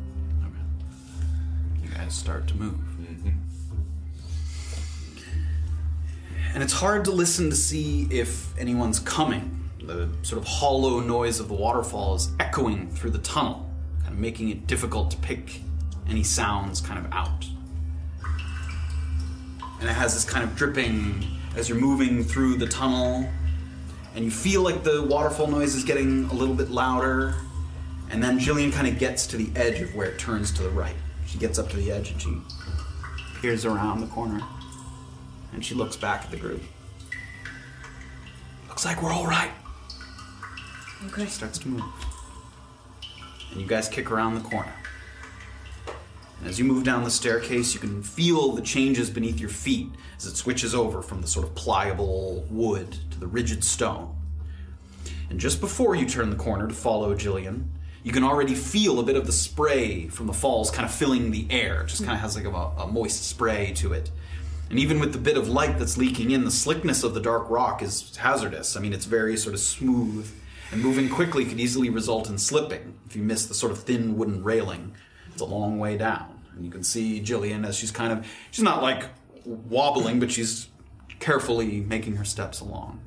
You guys start to move. Mm-hmm. And it's hard to listen to see if anyone's coming. The sort of hollow noise of the waterfall is echoing through the tunnel, kind of making it difficult to pick any sounds kind of out. And it has this kind of dripping as you're moving through the tunnel, and you feel like the waterfall noise is getting a little bit louder. And then Jillian kind of gets to the edge of where it turns to the right. She gets up to the edge and she peers around the corner. And she looks back at the group. Looks like we're all right. Okay. She starts to move. And you guys kick around the corner. And as you move down the staircase, you can feel the changes beneath your feet as it switches over from the sort of pliable wood to the rigid stone. And just before you turn the corner to follow Jillian, you can already feel a bit of the spray from the falls kind of filling the air. It just kind of has like a, a moist spray to it. And even with the bit of light that's leaking in, the slickness of the dark rock is hazardous. I mean, it's very sort of smooth, and moving quickly could easily result in slipping if you miss the sort of thin wooden railing. It's a long way down. And you can see Jillian as she's kind of, she's not like wobbling, but she's carefully making her steps along.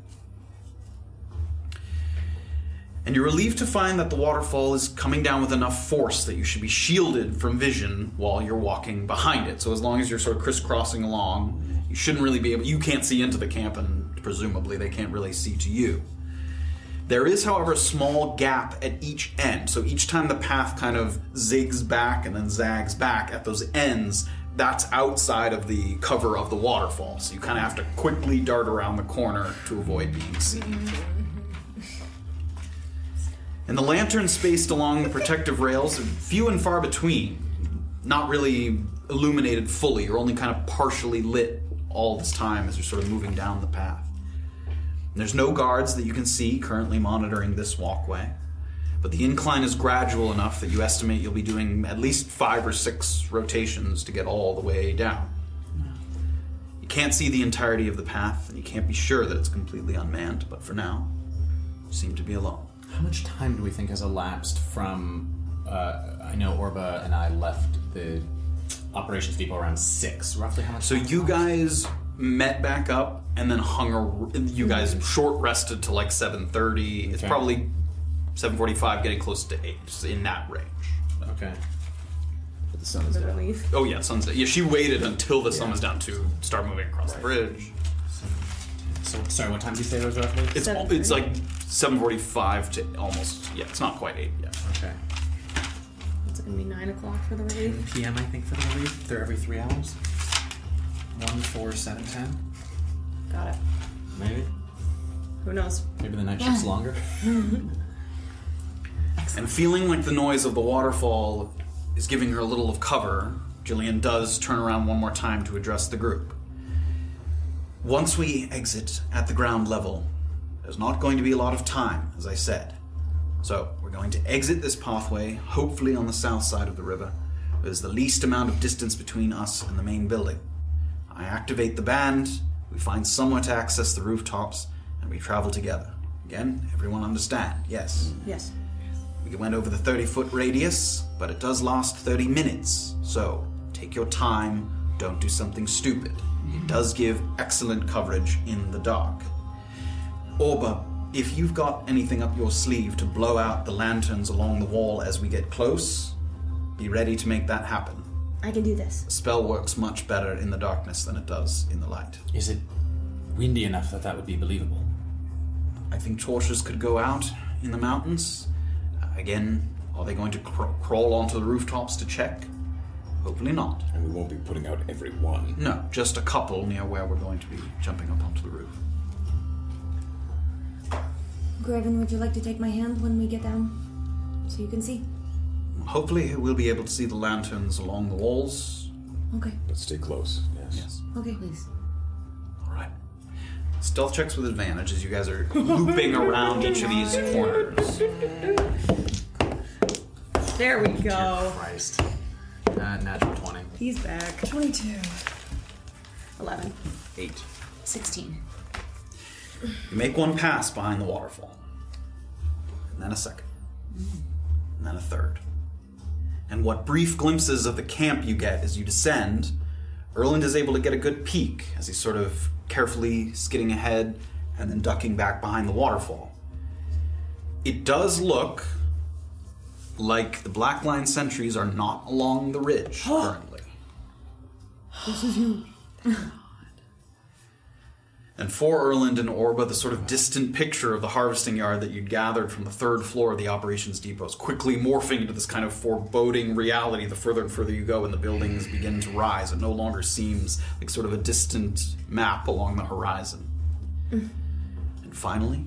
And you're relieved to find that the waterfall is coming down with enough force that you should be shielded from vision while you're walking behind it. So as long as you're sort of crisscrossing along, you shouldn't really be able. You can't see into the camp, and presumably they can't really see to you. There is, however, a small gap at each end. So each time the path kind of zigs back and then zags back at those ends, that's outside of the cover of the waterfall. So you kind of have to quickly dart around the corner to avoid being seen. And the lanterns spaced along the protective rails are few and far between, not really illuminated fully, or only kind of partially lit all this time as you're sort of moving down the path. There's no guards that you can see currently monitoring this walkway, but the incline is gradual enough that you estimate you'll be doing at least five or six rotations to get all the way down. You can't see the entirety of the path, and you can't be sure that it's completely unmanned, but for now, you seem to be alone. How much time do we think has elapsed from? Uh, I know Orba and I left the operations depot around six. Roughly how much? So you guys met back up and then hung. A, you guys short rested to like seven thirty. It's Okay. probably seven forty-five, getting close to eight, just in that range. Okay. But the sun is The down. relief. Oh yeah, sunset. Yeah, she waited until the sun was down to start moving across the bridge. So sorry, what time did you say it was roughly? It's it's like seven forty-five to almost. Yeah, it's not quite eight yet. Okay. It's gonna be nine o'clock for the relief. PM I think for the relief. They're every three hours. One, four, seven, ten. Got it. Maybe. Who knows? Maybe the night shift's longer. And feeling like the noise of the waterfall is giving her a little of cover, Jillian does turn around one more time to address the group. Once we exit at the ground level, there's not going to be a lot of time, as I said. So, we're going to exit this pathway, hopefully on the south side of the river. There's the least amount of distance between us and the main building. I activate the band, we find somewhere to access the rooftops, and we travel together. Again, everyone understand? Yes. Yes. We went over the 30 foot radius, but it does last 30 minutes. So take your time, don't do something stupid. It does give excellent coverage in the dark. Orba, if you've got anything up your sleeve to blow out the lanterns along the wall as we get close, be ready to make that happen. I can do this. A spell works much better in the darkness than it does in the light. Is it windy enough that that would be believable? I think torches could go out in the mountains. Uh, Again, are they going to cr- crawl onto the rooftops to check? Hopefully not. And we won't be putting out every one. No, just a couple near where we're going to be jumping up onto the roof. Graven, would you like to take my hand when we get down? So you can see? Hopefully, we'll be able to see the lanterns along the walls. Okay. But stay close. Yes. Yes. Okay, please. All right. Stealth checks with advantage as you guys are looping around each of these corners. There we go. Christ. Uh, natural 20. He's back. 22. 11. Eight. 16. You make one pass behind the waterfall, and then a second, and then a third. And what brief glimpses of the camp you get as you descend, Erland is able to get a good peek as he's sort of carefully skidding ahead and then ducking back behind the waterfall. It does look like the Black Line sentries are not along the ridge currently. This is you. And for Erland and Orba, the sort of distant picture of the harvesting yard that you'd gathered from the third floor of the operations depot is quickly morphing into this kind of foreboding reality the further and further you go and the buildings begin to rise. It no longer seems like sort of a distant map along the horizon. Mm. And finally,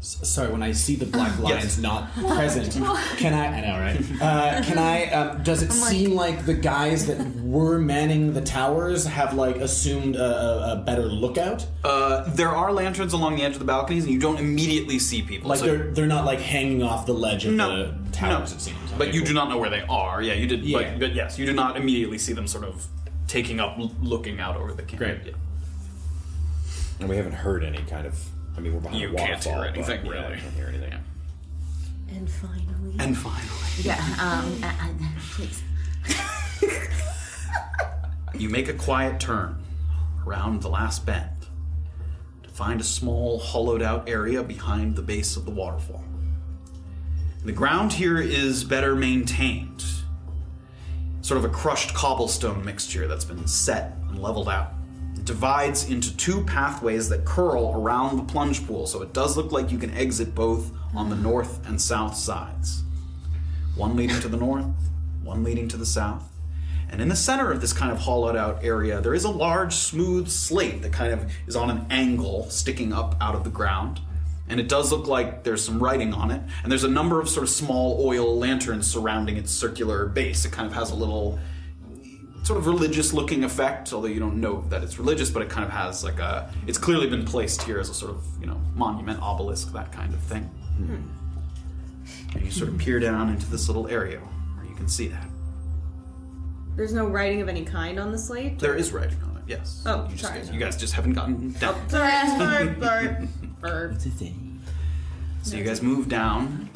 Sorry, when I see the black lines Yes. not present, can I? I know, right? Uh, can I? Um, does it seem like the guys that were manning the towers have like assumed a, a, a better lookout? uh, there are lanterns along the edge of the balconies, and you don't immediately see people. Like so- they're they're not like hanging off the ledge of No, the towers. no. It seems, but Okay, you do not know where they are. Yeah, you did. Yeah. But, but yes, you do not immediately see them sort of taking up, looking out over the camp. Great. Yeah. And we haven't heard any kind of. I mean, we're behind You a can't waterfall. hear but, anything, yeah, really. I can't hear anything. And finally. And finally. Yeah, um, uh, uh, please. You make a quiet turn around the last bend to find a small, hollowed out area behind the base of the waterfall. The ground here is better maintained. Sort of a crushed cobblestone mixture that's been set and leveled out. Divides into two pathways that curl around the plunge pool, so it does look like you can exit both on the north and south sides. One leading to the north, one leading to the south. And in the center of this kind of hollowed out area, there is a large, smooth slate that kind of is on an angle sticking up out of the ground. And it does look like there's some writing on it. And there's a number of sort of small oil lanterns surrounding its circular base. It kind of has a little sort of religious looking effect, although you don't know that it's religious, but it kind of has like a. It's clearly been placed here as a sort of, you know, monument, obelisk, that kind of thing. Hmm. And you sort of peer down into this little area where you can see that. There's no writing of any kind on the slate. There is writing on it, yes. Oh, you just, sorry. You guys just haven't gotten oh, down. Sorry, sorry, sorry. Sorry. So you guys move down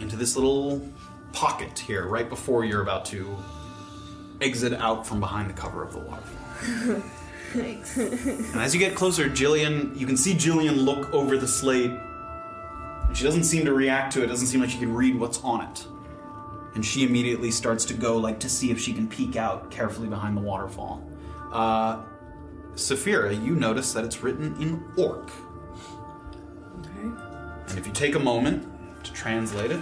into this little pocket here, right before you're about to exit out from behind the cover of the waterfall. Thanks. And as you get closer, Jillian, you can see Jillian look over the slate. And she doesn't seem to react to it. Doesn't seem like she can read what's on it. And she immediately starts to go, like, to see if she can peek out carefully behind the waterfall. Uh, Saphira, you notice that it's written in Orc. Okay. And if you take a moment to translate it,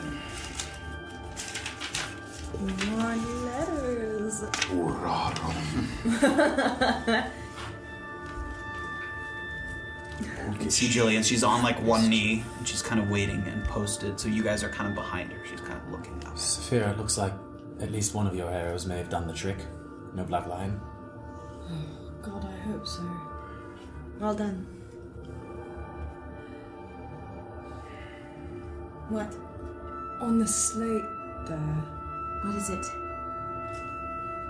More letters. you can see Jillian. She's on like one knee and she's kind of waiting and posted. So you guys are kind of behind her. She's kind of looking up. Saphira, it looks like at least one of your arrows may have done the trick. No black line. Oh, God, I hope so. Well done. What? On the slate there, What is it?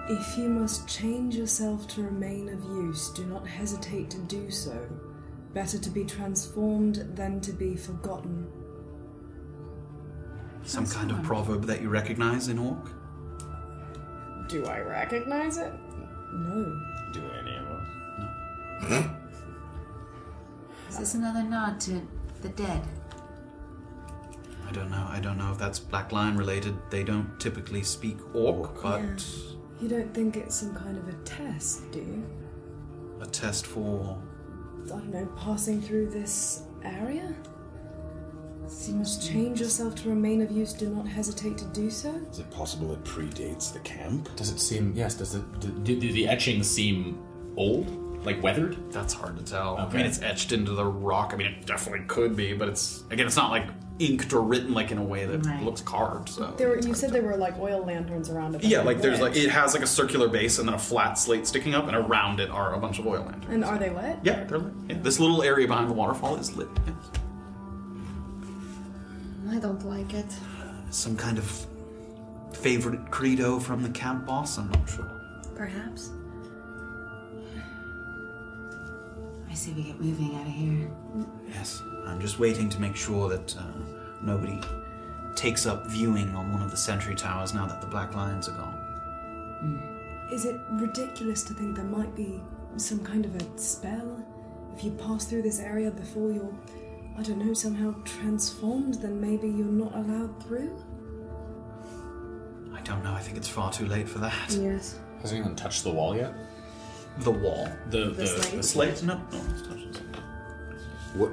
If you must change yourself to remain of use, do not hesitate to do so. Better to be transformed than to be forgotten. Some kind of proverb that you recognize in Orc? Do I recognize it? No. Do any of us? No. Is this another nod to the dead? I don't know. I don't know if that's Black Line related. They don't typically speak Orc, but You don't think it's some kind of a test, do you? a test for. I don't know, passing through this area? You must hmm. change yourself to remain of use, do not hesitate to do so. Is it possible it predates the camp? Does it seem? Yes. Does it? Do, do, do the etchings seem old? Like weathered? That's hard to tell. I mean, it's etched into the rock. I mean, it definitely could be, but it's again, it's not like inked or written like in a way that Right. looks carved. So There were, you said to there were like oil lanterns around it. Yeah, like there's like it has like a circular base and then a flat slate sticking up, and around it are a bunch of oil lanterns. And are they lit? Yeah, they're lit. Yeah. This little area behind the waterfall is lit. Yes. I don't like it. Some kind of favorite credo from the camp boss. I'm not sure. Perhaps. I say we get moving out of here. Yes, I'm just waiting to make sure that uh, nobody takes up viewing on one of the sentry towers now that the black lines are gone. Hmm. Is it ridiculous to think there might be some kind of a spell? If you pass through this area before you're, I don't know, somehow transformed, then maybe you're not allowed through? I don't know. I think it's far too late for that. Yes. Has anyone touched the wall yet? The wall. The the, slate? The slate? No, no one's touched it. What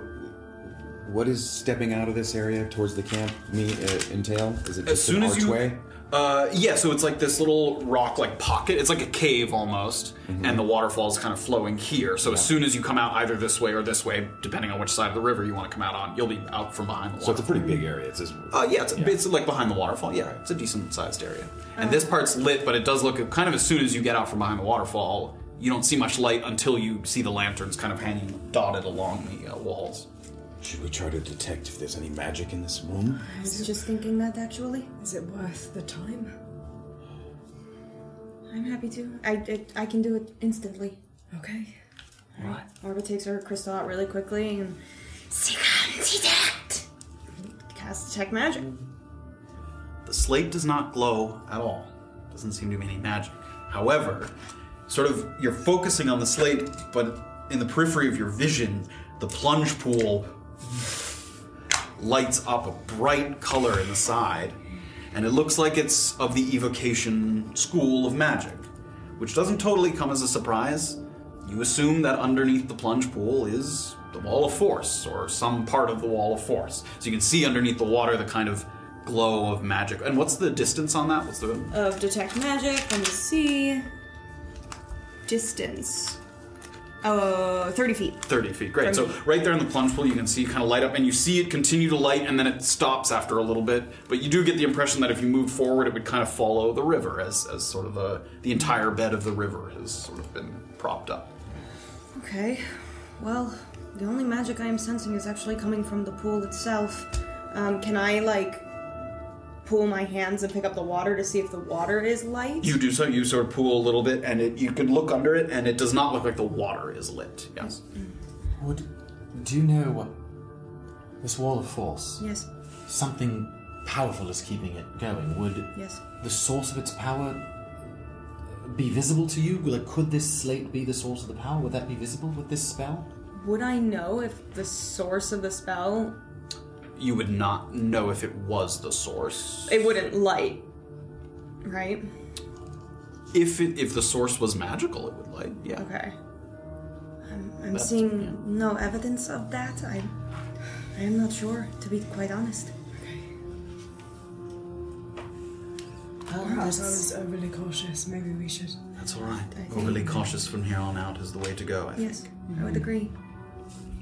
what is stepping out of this area towards the camp me uh, entail? Is it As just soon an as you, archway? uh, yeah. So it's like this little rock, like pocket. It's like a cave almost, and the waterfall is kind of flowing here. So as soon as you come out either this way or this way, depending on which side of the river you want to come out on, you'll be out from behind the So waterfall. it's a pretty big area. It's just, Uh, yeah, it's, it's like behind the waterfall. Yeah, it's a decent sized area. And this part's lit, but it does look kind of as soon as you get out from behind the waterfall, you don't see much light until you see the lanterns kind of hanging dotted along the uh, walls. Should we try to detect if there's any magic in this room? I was just thinking that actually. Is it worth the time? I'm happy to. I, I, I can do it instantly. Okay. Barbara takes her crystal out really quickly and detect. casts detect magic. The slate does not glow at all. Doesn't seem to be any magic. However, sort of you're focusing on the slate, but in the periphery of your vision, the plunge pool lights up a bright color in the side, and it looks like it's of the evocation school of magic, which doesn't totally come as a surprise. You assume that underneath the plunge pool is the wall of force, or some part of the wall of force. So you can see underneath the water the kind of glow of magic. And what's the distance on that? What's the Of detect magic, let me see. Distance. Oh, 30 feet. 30 feet. Great. So 30. right there in the plunge pool, you can see it kind of light up, and you see it continue to light, and then it stops after a little bit. But you do get the impression that if you move forward, it would kind of follow the river, as, as sort of the the entire bed of the river has sort of been propped up. Okay. Well, the only magic I am sensing is actually coming from the pool itself. Um, can I, like, pull my hands and pick up the water to see if the water is light? You do so. You sort of pool a little bit, and it, you can look under it, and it does not look like the water is lit. Yes. Mm-hmm. Would do you know what this wall of force? Yes. Something powerful is keeping it going. Would Yes. the source of its power be visible to you? Like, could this slate be the source of the power? Would that be visible with this spell? Would I know if the source of the spell You would not know if it was the source. it wouldn't light, right? If it, if the source was magical, it would light. Yeah. Okay. I'm, I'm But, seeing no evidence of that. I, I am not sure, to be quite honest. Perhaps I was overly cautious. Maybe we should. That's all right. I think- Overly cautious from here on out is the way to go. I think. Yes, I would mm-hmm. agree.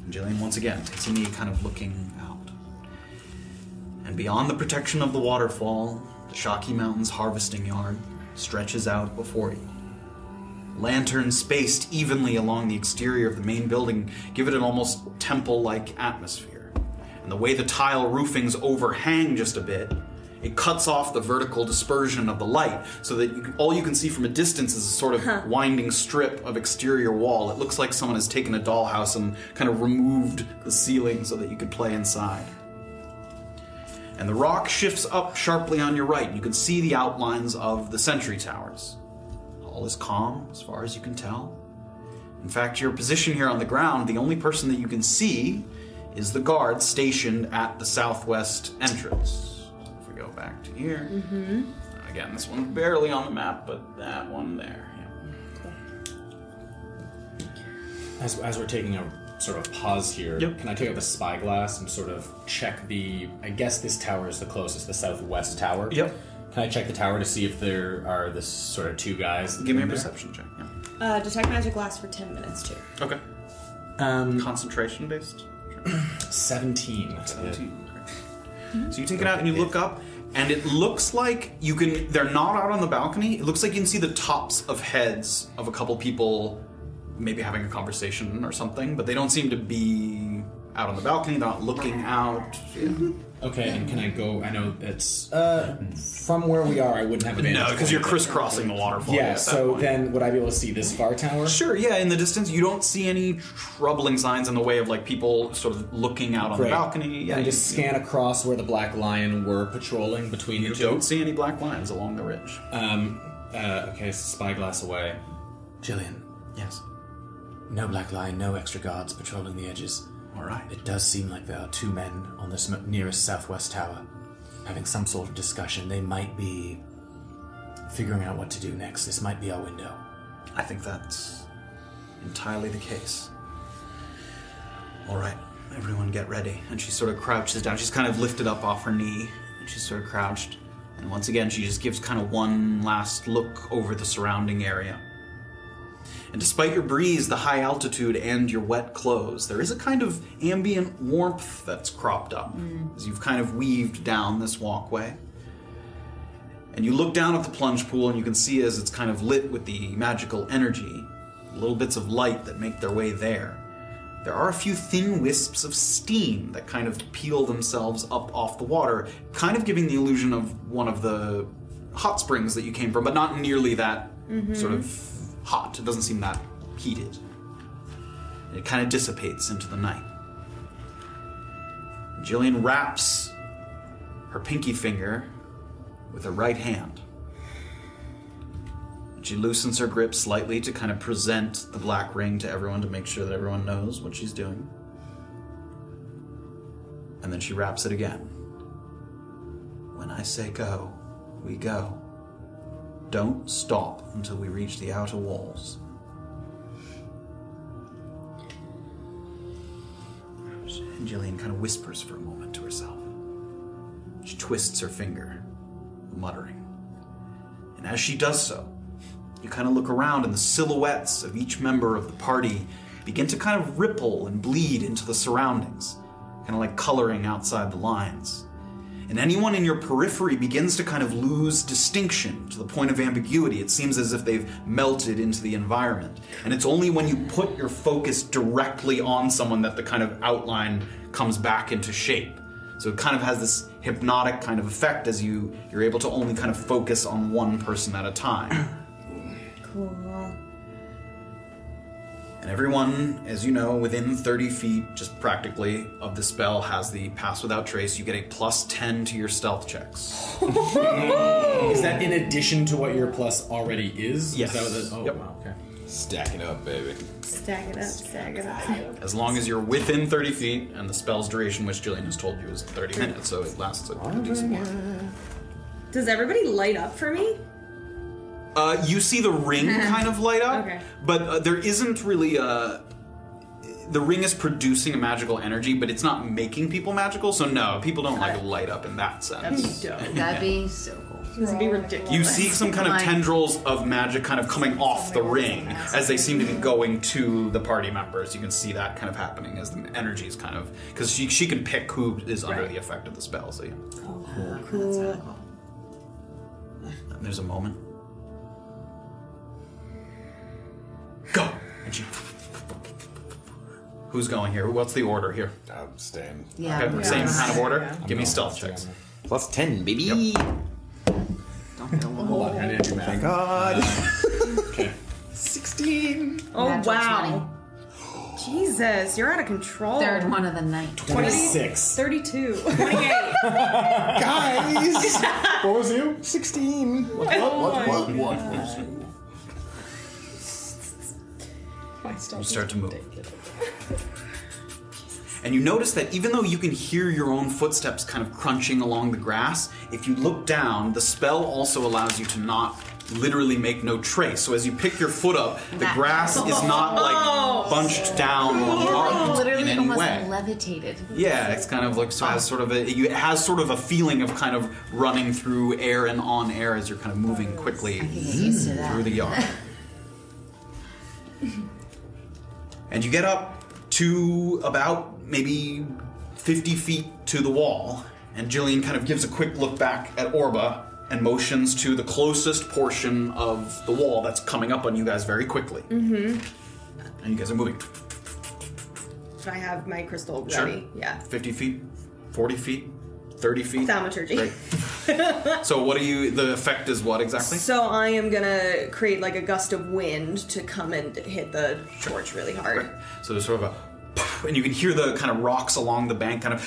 And Jillian once again takes a knee, kind of looking out. And beyond the protection of the waterfall, the Shaki Mountains harvesting yard stretches out before you. Lanterns spaced evenly along the exterior of the main building give it an almost temple like atmosphere. And the way the tile roofings overhang just a bit, it cuts off the vertical dispersion of the light so that you can, all you can see from a distance is a sort of winding strip of exterior wall. It looks like someone has taken a dollhouse and kind of removed the ceiling so that you could play inside. And the rock shifts up sharply on your right. You can see the outlines of the sentry towers. All is calm as far as you can tell. In fact, your position here on the ground, the only person that you can see is the guard stationed at the southwest entrance. If we go back to here. Mm-hmm. Again, this one's barely on the map, but that one there. As, as we're taking a sort of pause here, can I take out the spyglass and sort of check the? I guess this tower is the closest, the southwest tower. Yep. Can I check the tower to see if there are this sort of two guys? Give me a in there? perception check. Yeah. Uh, detect magic lasts for 10 minutes, too. Okay. Um, Concentration based? 17. 17. So you take it out and you look up, and it looks like you can. They're not out on the balcony. It looks like you can see the tops of heads of a couple people, maybe having a conversation or something, but they don't seem to be out on the balcony. They're not looking out. Yeah. Okay, and can I go? I know it's uh, from where we are. I wouldn't have advantage. No, because you're crisscrossing the waterfall. Yeah. So point. then, would I be able to see this far tower? Sure, yeah, in the distance, you don't see any troubling signs in the way of like people sort of looking out on Great. the balcony. Yeah, and you- just scan across where the black line were patrolling between You the two. don't see any black lines along the ridge. Um. Uh, okay, so spyglass away. Jillian. Yes. No black line, no extra guards patrolling the edges. All right. It does seem like there are two men on this m- nearest southwest tower having some sort of discussion. They might be figuring out what to do next. This might be our window. I think that's entirely the case. All right, everyone get ready. And she sort of crouches down. She's kind of lifted up off her knee, and she's sort of crouched. And once again, she just gives kind of one last look over the surrounding area. And despite your breeze, the high altitude, and your wet clothes, there is a kind of ambient warmth that's cropped up as you've kind of weaved down this walkway. And you look down at the plunge pool and you can see as it's kind of lit with the magical energy, little bits of light that make their way there. There are a few thin wisps of steam that kind of peel themselves up off the water, kind of giving the illusion of one of the hot springs that you came from, but not nearly that Mhm. sort of hot. It doesn't seem that heated. It kind of dissipates into the night. Jillian wraps her pinky finger with her right hand. She loosens her grip slightly to kind of present the black ring to everyone to make sure that everyone knows what she's doing. And then she wraps it again. When I say go, we go. Don't stop until we reach the outer walls. And Jillian kind of whispers for a moment to herself. She twists her finger, muttering. And as she does so, you kind of look around, and the silhouettes of each member of the party begin to kind of ripple and bleed into the surroundings, kind of like coloring outside the lines. And anyone in your periphery begins to kind of lose distinction to the point of ambiguity. It seems as if they've melted into the environment. And it's only when you put your focus directly on someone that the kind of outline comes back into shape. So it kind of has this hypnotic kind of effect as you you're able to only kind of focus on one person at a time. Cool. And everyone, as you know, within 30 feet, just practically, of the spell has the pass without trace. You get a plus 10 to your stealth checks. Is that in addition to what your plus already is? Yes. Is that what the, oh, wow, okay. Stack it up, baby. Stack it up, stack it up. As long as you're within 30 feet, and the spell's duration, which Jillian has told you, is 30 minutes, so it lasts a pretty decent while. Does everybody light up for me? Uh, you see the ring kind of light up, Okay. but uh, there isn't really a. The ring is producing a magical energy, but it's not making people magical. So no, people don't like light up in that sense. That'd be so cool. This would be ridiculous. You see some kind of tendrils of magic kind of coming off the ring as they seem to be going to the party members. You can see that kind of happening as the energy is kind of because she she can pick who is under the effect of the spell. So yeah. Cool. And there's a moment. Go. And she. Who's going here? What's the order here? I'm staying. Yeah. Okay, yeah. same kind of order. I'm Give me stealth checks. Plus 10, baby. Hold on, I didn't do math. Thank God. Uh, okay. 16. Oh Natural wow. Jesus, you're out of control. Third one of the night. 26. 32. 28. Guys! what was you? 16. What, what, what, oh, what, You start to move. And you notice that even though you can hear your own footsteps kind of crunching along the grass, if you look down, the spell also allows you to not literally make no trace. So as you pick your foot up, the That- grass is not like oh. bunched down or marked in literally any almost way. levitated. Yeah, it's kind of like so it has sort of a it has sort of a feeling of kind of running through air and on air as you're kind of moving quickly Get used to that. through the yard. and you get up to about maybe 50 feet to the wall, and Jillian kind of gives a quick look back at Orba and motions to the closest portion of the wall that's coming up on you guys very quickly. Mm-hmm. And you guys are moving. Should I have my crystal Sure. ready? Yeah. 50 feet, 40 feet, 30 feet. Thaumaturgy. So what do you the effect is what exactly? So I am gonna create like a gust of wind to come and hit the torch really hard. So there's sort of a and you can hear the kind of rocks along the bank kind of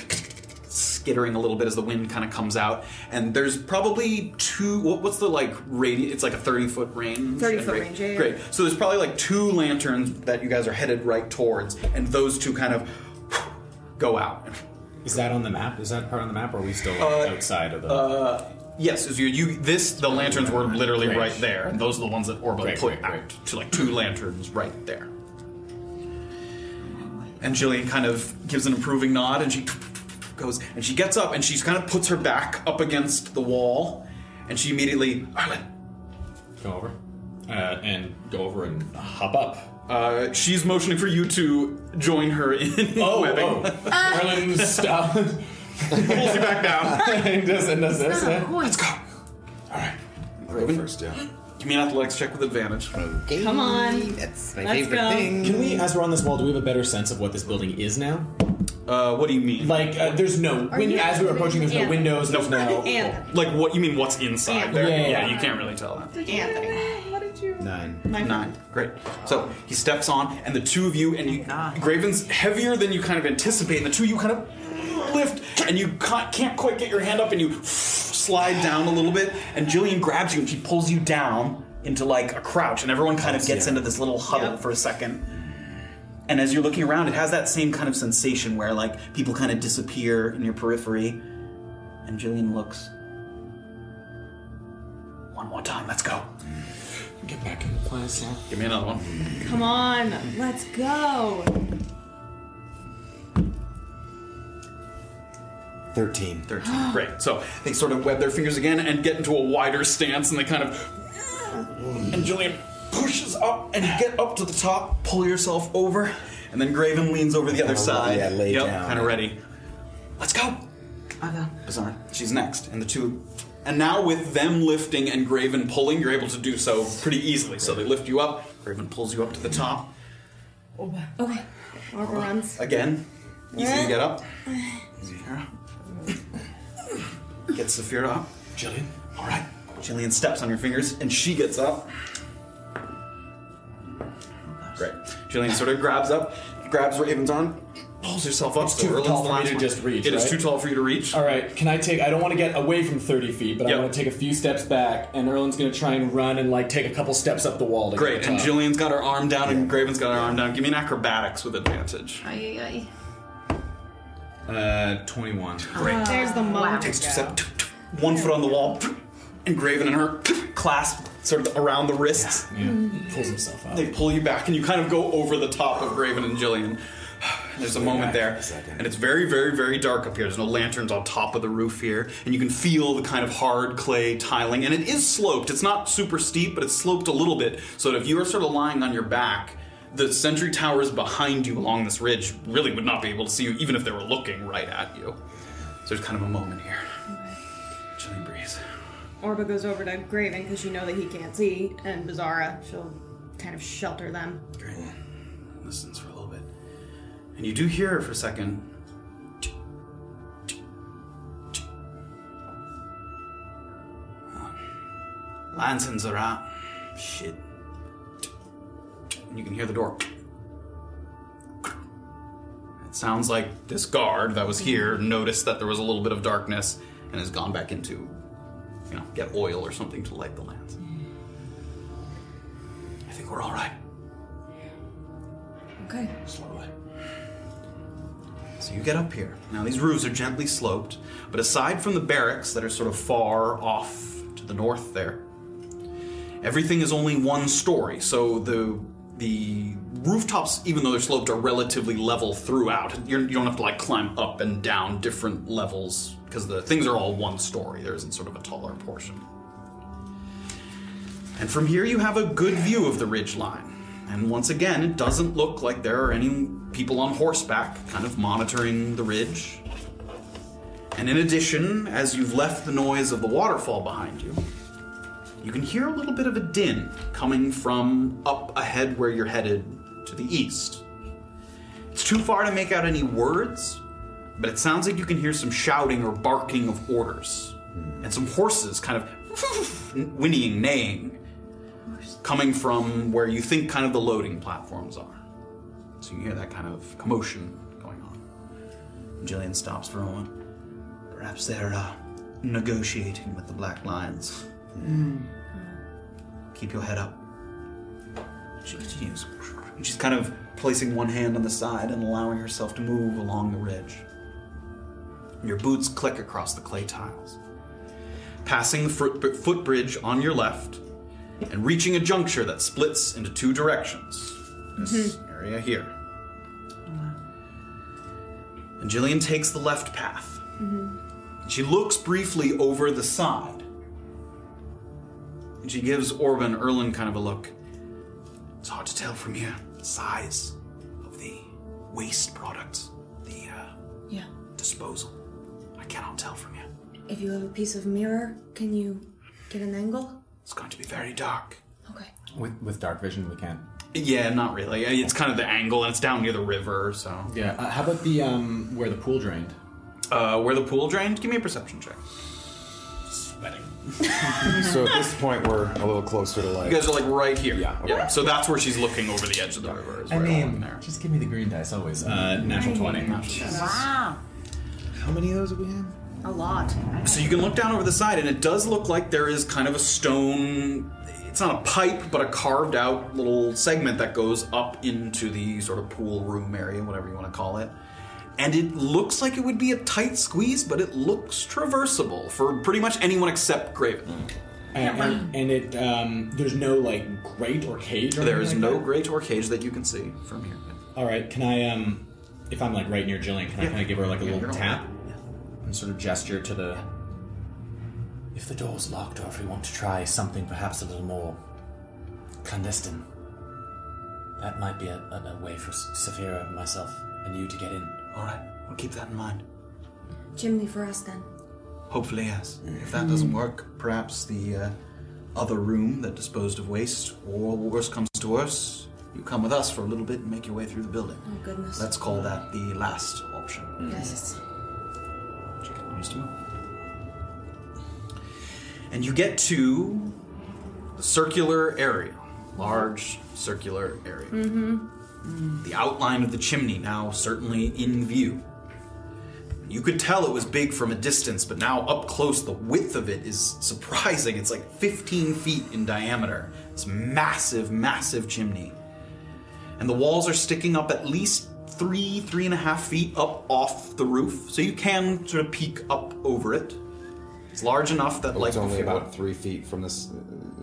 skittering a little bit as the wind kind of comes out. And there's probably two what's the like radius it's like a 30 foot range. 30 foot range, yeah. Great. So there's probably like two lanterns that you guys are headed right towards and those two kind of go out. Is that on the map? Is that part on the map, or are we still Uh, outside of the? Uh, yes, as you, you this the lanterns were literally Great. right there, and those are the ones that Orba Great, put great, out great. to like two lanterns right there. And Jillian kind of gives an approving nod, and she goes and she gets up and she kind of puts her back up against the wall, and she immediately Arlen. go over, uh, and go over and hop up. Uh, she's motioning for you to join her in Oh, webbing. oh. Arlen stop. Pulls you back down. and does, and does this. yeah. Let's go. All right. Go first, yeah. Give me an athletics check with advantage. Okay. Come on. That's my Let's favorite go. thing. Can we, as we're on this wall, do we have a better sense of what this building is now? Uh, what do you mean? Like, uh, there's no. When, you- as we were approaching, there's no Yeah. windows. There's no. And Like what you mean? What's inside Yeah. there? Yeah, yeah, yeah. you can't really tell that. Anthony. What did you? Nine. Nine. Great. So he steps on, and the two of you, and you, Graven's heavier than you kind of anticipate, and the two of you kind of lift, and you ca- can't quite get your hand up, and you slide down a little bit, and Jillian grabs you, and she pulls you down into like a crouch, and everyone kind of gets into this little huddle Yep. for a second. and as you're looking around, it has that same kind of sensation where like people kind of disappear in your periphery. And Jillian looks. One more time, let's go. Get back in place, yeah. Give me another one. Come on, let's go. 13. 13. Great. So they sort of web their fingers again and get into a wider stance, and they kind of. And Jillian pushes up, and you get up to the top, pull yourself over, and then Graven leans over the other Kinda side. yeah, lay yep, down. kind of ready. Let's go. I Okay. Bizarra. She's next, and the two. And now with them lifting and Graven pulling, you're able to do so pretty easily. So they lift you up. Graven pulls you up to the top. Okay. Orba runs. Again, easy to get up. Saphira. Get Saphira up. Jillian. All right. Jillian steps on your fingers, and she gets up. Great. Jillian sort of grabs up, grabs Graven's arm, pulls herself up. It's so too tall for me to one. just reach, It is right? too tall for you to reach. All right, can I take? I don't want to get away from thirty feet, but Yep. I want to take a few steps back, and Erland's going to try and run and like take a couple steps up the wall. To Great. Get And up. Jillian's got her arm down, and Graven's got her arm down. Give me an acrobatics with advantage. Ay, ay, Uh, 21. Great. There's the moment. Takes two steps, one foot on the wall, and Graven and her clasp sort of around the wrists. Yeah, pulls himself up. They pull you back, and you kind of go over the top of Graven and Jillian. There's a moment there, for a second. and it's very, very, very dark up here. There's no lanterns on top of the roof here, and you can feel the kind of hard clay tiling. And it is sloped. It's not super steep, but it's sloped a little bit, so that if you are sort of lying on your back, the sentry towers behind you along this ridge really would not be able to see you, even if they were looking right at you. So there's kind of a moment here. Jillian breathes. Orba goes over to Graven because you know that he can't see, and Bizarra, she'll kind of shelter them. Great. Listens And you do hear her for a second. Um, Lanterns are out. Shit. And you can hear the door. It sounds like this guard that was here noticed that there was a little bit of darkness and has gone back into, you know, get oil or something to light the lamps. I think we're all right. Okay. Slowly. So you get up here. Now these roofs are gently sloped, but aside from the barracks that are sort of far off to the north there, everything is only one story. So the the rooftops, even though they're sloped, are relatively level throughout. You're, you don't have to like climb up and down different levels because the things are all one story. There isn't sort of a taller portion. And from here, you have a good view of the ridge line. And once again, it doesn't look like there are any people on horseback kind of monitoring the ridge. And in addition, as you've left the noise of the waterfall behind you, you can hear a little bit of a din coming from up ahead where you're headed to the east. It's too far to make out any words, but it sounds like you can hear some shouting or barking of orders, hmm. and some horses kind of whinnying, neighing, coming from where you think kind of the loading platforms are. So you hear that kind of commotion going on. Jillian stops for a moment. Perhaps they're uh, negotiating with the black lines. Keep your head up. She continues. And she's kind of placing one hand on the side and allowing herself to move along the ridge. Your boots click across the clay tiles. Passing the footbridge on your left and reaching a juncture that splits into two directions. This area here. Wow. And Jillian takes the left path. Mm-hmm. She looks briefly over the side. And she gives Orba and Erland kind of a look. It's hard to tell from here the size of the waste product, the uh, Yeah. disposal. I cannot tell from here. If you have a piece of mirror, can you get an angle? It's going to be very dark. Okay. With, with dark vision, we can't. Yeah, not really. It's kind of the angle, and it's down near the river, so. Yeah. Uh, how about the um where the pool drained? Uh, where the pool drained? Give me a perception check. Sweating. So at this point, we're a little closer to like. You guys are like right here. Yeah, okay. Yeah. So that's where she's looking over the edge of the river. Is I right along mean, there. just give me the green dice always. Uh, natural twenty. Wow. How many of those have we had? A lot. So you can look down over the side, and it does look like there is kind of a stone. it's not a pipe, but a carved out little segment that goes up into the sort of pool room area, whatever you want to call it. And it looks like it would be a tight squeeze, but it looks traversable for pretty much anyone except Graven. And, and, and it um, there's no like grate or cage. Or There is anything like no that? grate or cage that you can see from here. All right, can I um, if I'm like right near Jillian, can I Yeah. kind of give her like a Yeah, little you're all tap and sort of gesture to the If the door's locked, or if we want to try something perhaps a little more clandestine, that might be a, a, a way for S- Saphira, myself, and you to get in. All right, we'll keep that in mind. Chimney for us then. Hopefully, yes. If that doesn't work, perhaps the uh, other room that disposed of waste, or worse comes to worse, you come with us for a little bit and make your way through the building. Oh goodness. Let's call that the last option. Yes. And you get to the circular area, large circular area. Mm-hmm. The outline of the chimney now certainly in view. You could tell it was big from a distance, but now up close, the width of it is surprising. It's like 15 feet in diameter. It's massive, massive chimney. And the walls are sticking up at least three, three and a half feet up off the roof, so you can sort of peek up over it. It's large enough that, like, it's only before- about three feet from this.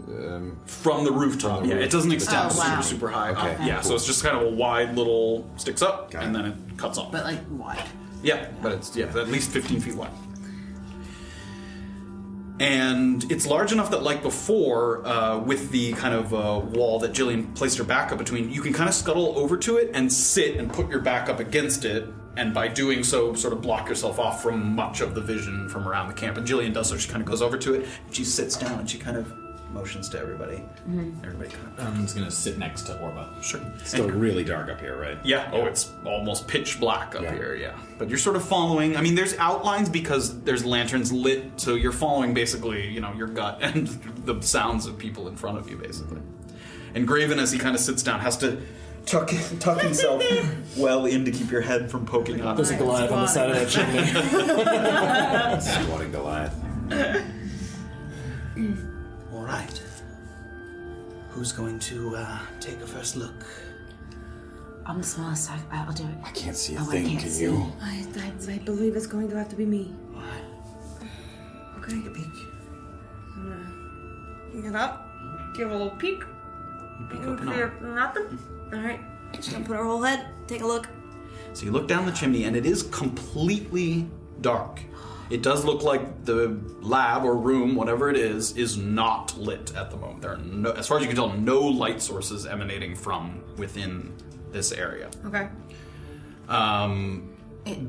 Um, from the rooftop. From the yeah, roof. it doesn't extend Oh, wow. super, super high. Okay, yeah, so cool. it's just kind of a wide little sticks up, and then it cuts off. But like wide. Yeah, but it's yeah, at least 15 feet wide. And it's large enough that, like before, uh, with the kind of uh, wall that Jillian placed her back up between, you can kind of scuttle over to it and sit and put your back up against it, and by doing so, sort of block yourself off from much of the vision from around the camp. And Jillian does so; she kind of goes over to it, and she sits down, and she kind of motions to everybody. Mm-hmm. Everybody kind of I'm just gonna sit next to Orba. sure. Still And- really dark up here, right? yeah. Oh, it's almost pitch black up Yeah. here. Yeah. But you're sort of following. I mean, there's outlines because there's lanterns lit, so you're following basically, you know, your gut and the sounds of people in front of you, basically. And Graven, as he kind of sits down, has to tuck tuck himself well in to keep your head from poking out. There's a Goliath on the side of that chimney. squatting Goliath. All right. Who's going to uh, take a first look? I'm the smallest. I, I'll do it. I can't see a Oh, I thing. can't Can see. you? I, I, I believe it's going to have to be me. Why? Okay. Peek. Get up. Give a little peek. Peek up and Clear up. nothing. Alright. Just gonna put our whole head. Take a look. So you look down the chimney, and it is completely dark. It does look like the lab or room, whatever it is, is not lit at the moment. There are no, as far as you can tell, no light sources emanating from within this area. Okay. Um, It,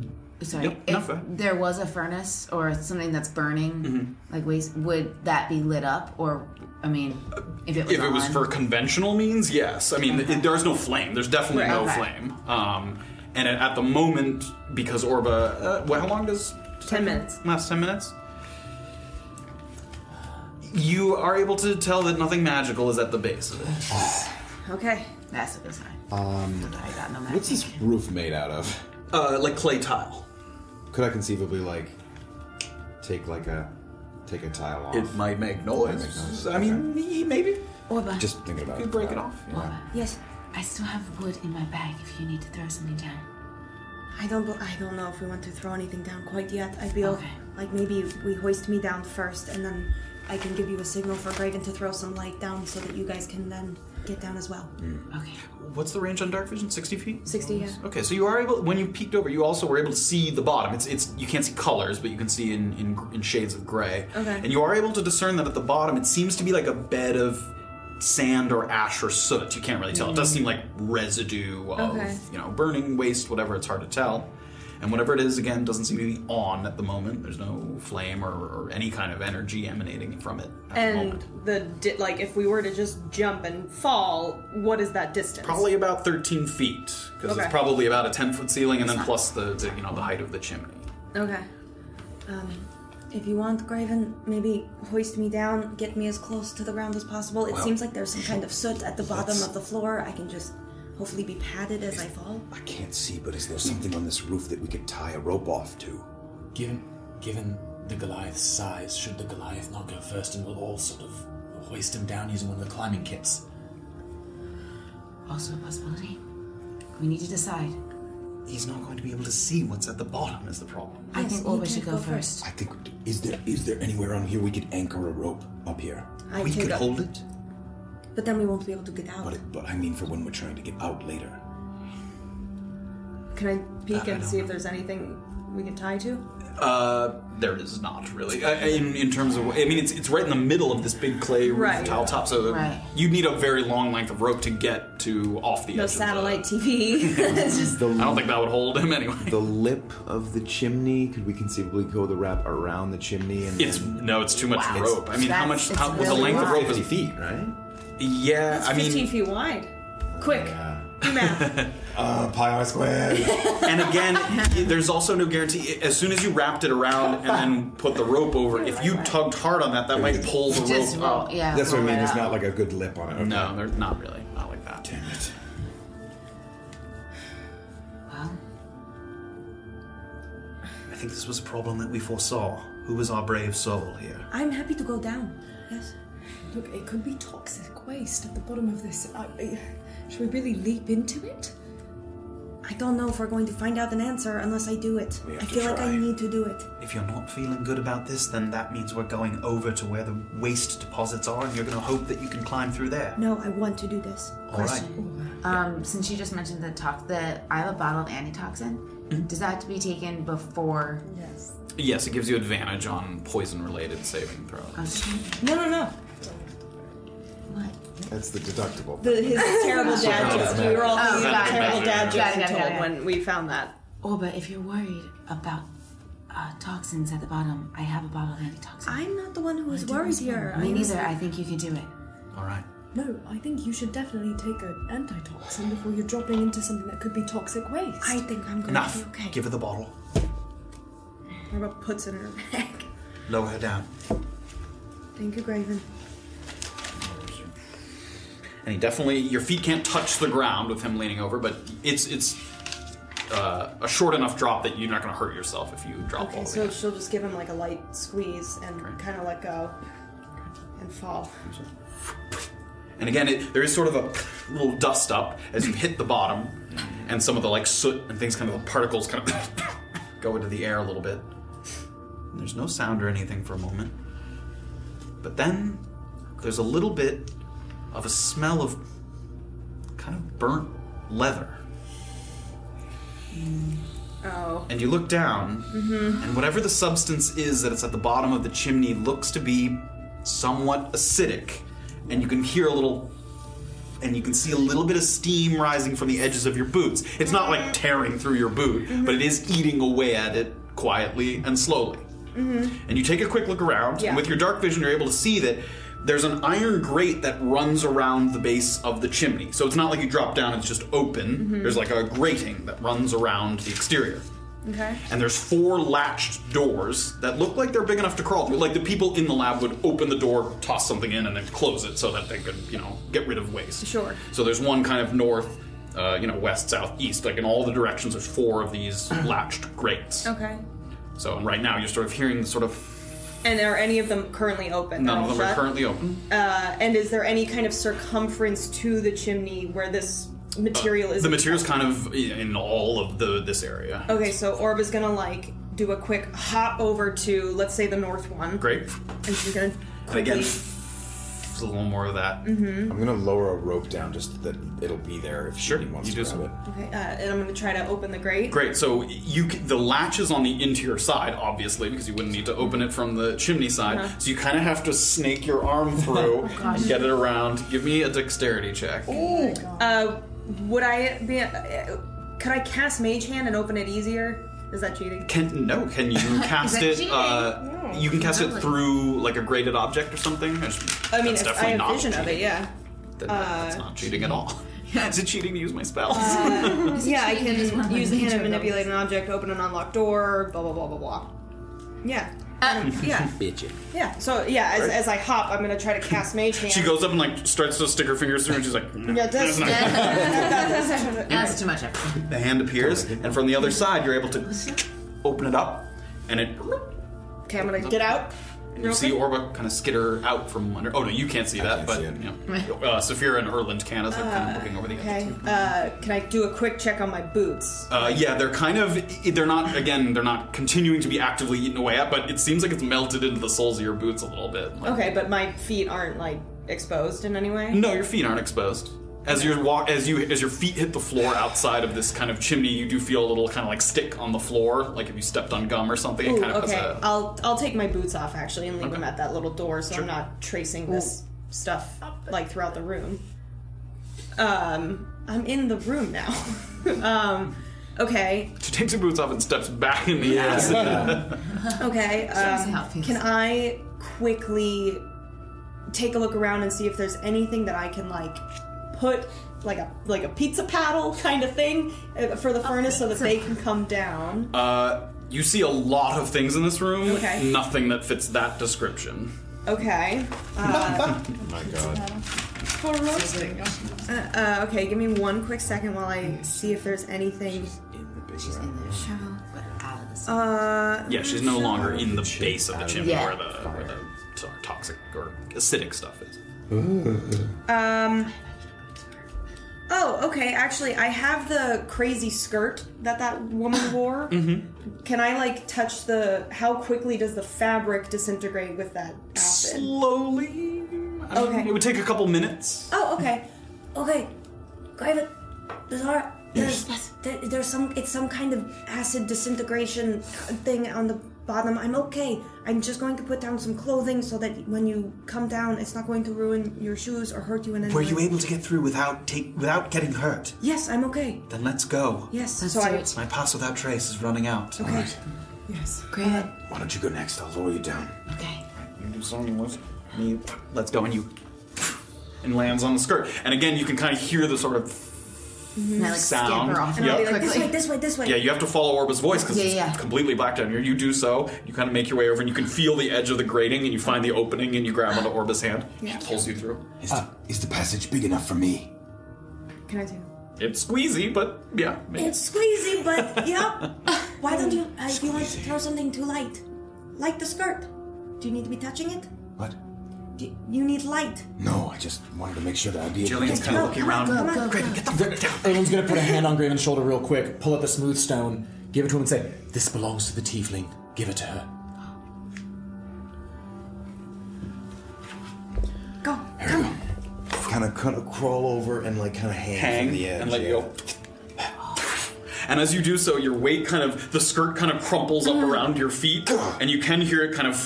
sorry. Yep, if there was a furnace or something that's burning, Mm-hmm. like waste, would that be lit up? Or, I mean, if it was if it was for conventional means, yes. I mean, Okay. it, there's no flame. There's definitely Right. no Okay. flame. Um, and at, at the moment, because Orba, uh, well, how long does Ten minutes. last 10 minutes you are able to tell that nothing magical is at the base of it Okay. That's a good sign. Um, I got no what's this roof made out of? uh, like clay tile Could I conceivably like take like a take a tile off? it might make noise, make noise. i mean y- maybe Orba, Just thinking about you it. break it off yeah. Orba, Yes. I still have wood in my bag if you need to throw something down. I don't. I don't know if we want to throw anything down quite yet. I feel Okay. like maybe we hoist me down first, and then I can give you a signal for Graven to throw some light down, so that you guys can then get down as well. Hmm. Okay. what's the range on dark vision 60 feet 60, yeah. okay so you are able when you peeked over you also were able to see the bottom it's it's you can't see colors but you can see in in, in shades of gray Okay. and you are able to discern that at the bottom it seems to be like a bed of sand or ash or soot you can't really tell it does seem like residue of Okay. you know burning waste whatever it's hard to tell and whatever it is again doesn't seem to be on at the moment there's no flame or, or any kind of energy emanating from it at the And moment the di- like, if we were to just jump and fall, what is that distance? probably about 13 feet because Okay. it's probably about a 10 foot ceiling and then plus the, the you know the height of the chimney Okay. Um, if you want, Graven, maybe hoist me down, get me as close to the ground as possible. It Well, seems like there's some kind of soot at the bottom of the floor. I can just hopefully be padded as I fall. I can't see, but is there something on this roof that we could tie a rope off to? Given, given the Goliath's size, should the Goliath not go first, and we'll all sort of hoist him down using one of the climbing kits. Also a possibility. We need to decide. He's not going to be able to see what's at the bottom. Is the problem? I think Orba should go first. I think is there is there anywhere on here we could anchor a rope up here? I we could hold it. But then we won't be able to get out. But but I mean for when we're trying to get out later. Can I peek uh, I and don't see if there's anything we can tie to? Uh, there is not really. Uh, in, in terms of, I mean, it's it's right in the middle of this big clay roof Right. tile top, so Right. you need a very long length of rope to get to off the No edge. satellite TV. just The, I don't think that would hold him anyway. The lip of the chimney. Could we conceivably go the wrap around the chimney and? It's then- no, it's too much Wow. rope. I mean, how much? That's- How, it's well, the really length of rope is 50 feet, right? Yeah, It's I mean, 15 feet wide. Quick. Do math. Uh, pi r squared. and again, there's also no guarantee. As soon as you wrapped it around and then put the rope over, if you tugged hard on that, that might pull the Just rope roll- up. yeah, That's what I roll mean. it There's up. not like a good lip on it. Okay. No, they're not really. Not like that. Damn it. Well, I think this was a problem that we foresaw. Who was our brave soul here? I'm happy to go down. Yes. Look, it could be toxic waste at the bottom of this. I, I, should we really leap into it? I don't know if we're going to find out an answer unless I do it. I to feel like I need to do it. If you're not feeling good about this, then that means we're going over to where the waste deposits are, and you're going to hope that you can climb through there. No, I want to do this. All right. question. Um, since you just mentioned the tox, the I have a bottle of antitoxin. Mm-hmm. Does that have to be taken before? Yes. Yes, it gives you advantage on poison-related saving throws. No, no, no. What? That's the deductible. The, his terrible dad jokes. We were all Oh, thinking of got terrible got it, dad jokes it, he got it, told got it. when we found that. Oh, but if you're worried about uh, toxins at the bottom, I have a bottle of antitoxin. I'm not the one who was worried here. Me I'm- neither. I think you can do it. All right. No, I think you should definitely take an antitoxin before you're dropping into something that could be toxic waste. I think I'm going Enough. to be okay. Give her the bottle. Orba puts it in her bag. Lower her down. Thank you, Graven. And he definitely, your feet can't touch the ground with him leaning over, but it's it's uh, a short enough drop that you're not going to hurt yourself if you drop all Okay, the way. so she'll just give him like a light squeeze and kind of let go and fall. And again, it, there is sort of a little dust up as you hit the bottom, and some of the like soot and things, kind of the particles, kind of go into the air a little bit. And there's no sound or anything for a moment, but then there's a little bit of a smell of kind of burnt leather. Oh. And you look down, Mhm. and whatever the substance is that it's at the bottom of the chimney looks to be somewhat acidic. And you can hear a little, and you can see a little bit of steam rising from the edges of your boots. It's not like tearing through your boot, but it is eating away at it quietly and slowly. Mm-hmm. And you take a quick look around, Yeah. and with your dark vision, you're able to see that there's an iron grate that runs around the base of the chimney. So it's not like you drop down, it's just open. Mhm. There's like a grating that runs around the exterior. Okay. And there's four latched doors that look like they're big enough to crawl through. Like the people in the lab would open the door, toss something in, and then close it so that they could, you know, get rid of waste. Sure. So there's one kind of north, uh, you know, west, south, east. Like in all the directions, there's four of these latched grates. Okay. So and right now you're sort of hearing the sort of And are any of them currently open? They're none of them are shut? currently open. Uh, and is there any kind of circumference to the chimney where this material is? The material's kind of in all of the this area. Okay, so Orb is gonna like do a quick hop over to let's say the north one. Great. And she's gonna And again, quickly. There's a little more of that. Mhm. I'm gonna lower a rope down just that it'll be there if Sure, she wants you to do grab it. Okay, uh, and I'm gonna try to open the grate. Great. So you c- the latch is on the interior side, obviously, because you wouldn't need to open it from the chimney side. Uh-huh. So you kind of have to snake your arm through, Oh, and get it around. Give me a dexterity check. Ooh. Uh, would I be? Uh, could I cast Mage Hand and open it easier? Is that cheating? Can no? Can you cast it? cheating? Uh, you can cast it through like a graded object or something. That's- I mean, that's if I definitely have not vision of it, cheating. yeah. Then that's Uh, not cheating at all. Is it cheating to use my spells? Uh, yeah, I can use the hand nature to manipulate an object, open an unlocked door, blah blah blah blah blah. Yeah. Um, yeah. Bitchin'. Yeah. So yeah, as, Right. as I hop, I'm gonna try to cast Mage Hand. she goes up and like starts to stick her fingers through, and she's like, Yeah, that's, That's too much effort. The hand appears, and from the other side, you're able to open it up, and it Okay, I'm gonna get out. And you Real see quick? Orba kind of skitter out from under. Oh no, you can't see that, can't but see it. you know, uh, Saphira and Erland can as they're kind of looking over the edge. Uh, can I do a quick check on my boots? Uh, yeah, they're kind of. They're not. Again, they're not continuing to be actively eaten away at, but it seems like it's melted into the soles of your boots a little bit. Like- Okay, but my feet aren't like exposed in any way. No, your feet aren't exposed. As you walk, as you as your feet hit the floor outside of this kind of chimney, you do feel a little kind of like stick on the floor, like if you stepped on gum or something. Ooh, it kind of okay. has a. I'll I'll take my boots off actually and leave Okay. them at that little door, so Sure. I'm not tracing this stuff like throughout the room. Um, I'm in the room now. um, okay, She takes her boots off and steps back in the acid. okay. Shows how it Um, can I quickly take a look around and see if there's anything that I can like put like a like a pizza paddle kind of thing uh, for the furnace so that they can come down? Uh, you see a lot of things in this room. Okay. Nothing that fits that description. Okay. Uh, My God. For roasting. uh, okay, give me one quick second while I see if there's anything. She's in the shovel, but out of the sun. Uh, Yeah, she's no longer in the base of the chimney Yeah. where the where the sorry, toxic or acidic stuff is. um. Oh, okay. Actually, I have the crazy skirt that that woman wore. mm-hmm. Can I like touch the? How quickly does the fabric disintegrate with that outfit? Slowly. I mean, Okay. It would take a couple minutes. Oh, okay. Okay. Graven, there's there's, Yes. there's some, it's some kind of acid disintegration thing on the bottom. I'm okay. I'm just going to put down some clothing so that when you come down, it's not going to ruin your shoes or hurt you in any Were way. you able to get through without take without getting hurt? Yes, I'm okay. Then let's go. Yes, Let's so do I. it. My pass without trace is running out. Okay. Yes. Graven. Uh, Why don't you go next? I'll lower you down. Okay. You do something with me. Let's go, and you and lands on the skirt. And again, you can kind of hear the sort of And I like Sound. scamper off And I'll be like, this way, this way, this way. Yeah, you have to follow Orba's voice because Yeah, it's yeah. completely black down here. You do so, you kind of make your way over, and you can feel the edge of the grating, and you find the opening, and you grab onto Orba's hand. Yeah. She pulls you through. Is, the, is the passage big enough for me? Can I do? It's squeezy, but yeah. maybe. It's squeezy, but yeah. Why don't you, uh, if you want to throw something too light, light the skirt. Do you need to be touching it? What? Do you need light? No, I just wanted to make sure that I'd be able Jillian's to kind of through. looking around. Come on. Graven, get the fuck down. Erland's gonna put a hand on Graven's shoulder real quick, pull out the smooth stone, give it to him, and say, "This belongs to the tiefling. Give it to her." Go. There we go. Kind of, kind of crawl over and like kind of hang, hang from the edge. and let yeah. you go. And as you do so, your weight kind of, the skirt kind of crumples up mm. around your feet, and you can hear it kind of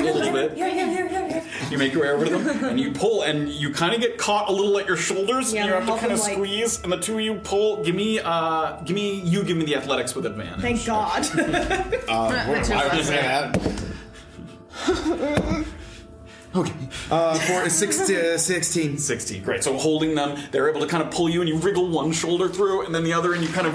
a little bit. Here, here, here, here, here. You make your way over to them, and you pull, and you kind of get caught a little at your shoulders, Yeah, and you have to kind of him, like- squeeze, and the two of you pull. Give me, uh, give me, you give me the athletics with advantage. Thank God. Uh, what- I was just saying that. okay. Uh, four, six, uh, 16. 16. Great. So holding them, they're able to kind of pull you, and you wriggle one shoulder through, and then the other, and you kind of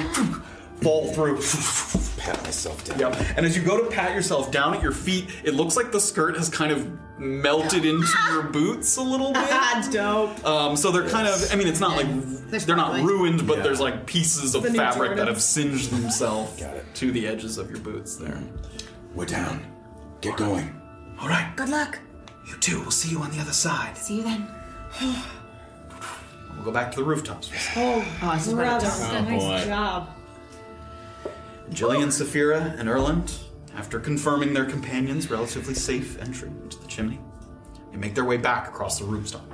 fall through. Pat myself down. Yep. And as you go to pat yourself down at your feet, it looks like the skirt has kind of melted into your boots a little bit. Ah, dope. Um, so they're kind of, I mean, it's not like, There's they're not probably- ruined, but Yeah. there's like pieces of The new fabric that Jordan. have singed themselves Got it. to the edges of your boots there. We're down. Get going. All right, Good luck. you too. We'll see you on the other side. See you then. We'll go back to the rooftops. Oh, Oh, this is what brother. it's Oh, nice boy. job. Jillian, Saphira, and Erland, after confirming their companions' relatively safe entry into the chimney, they make their way back across the rooftop.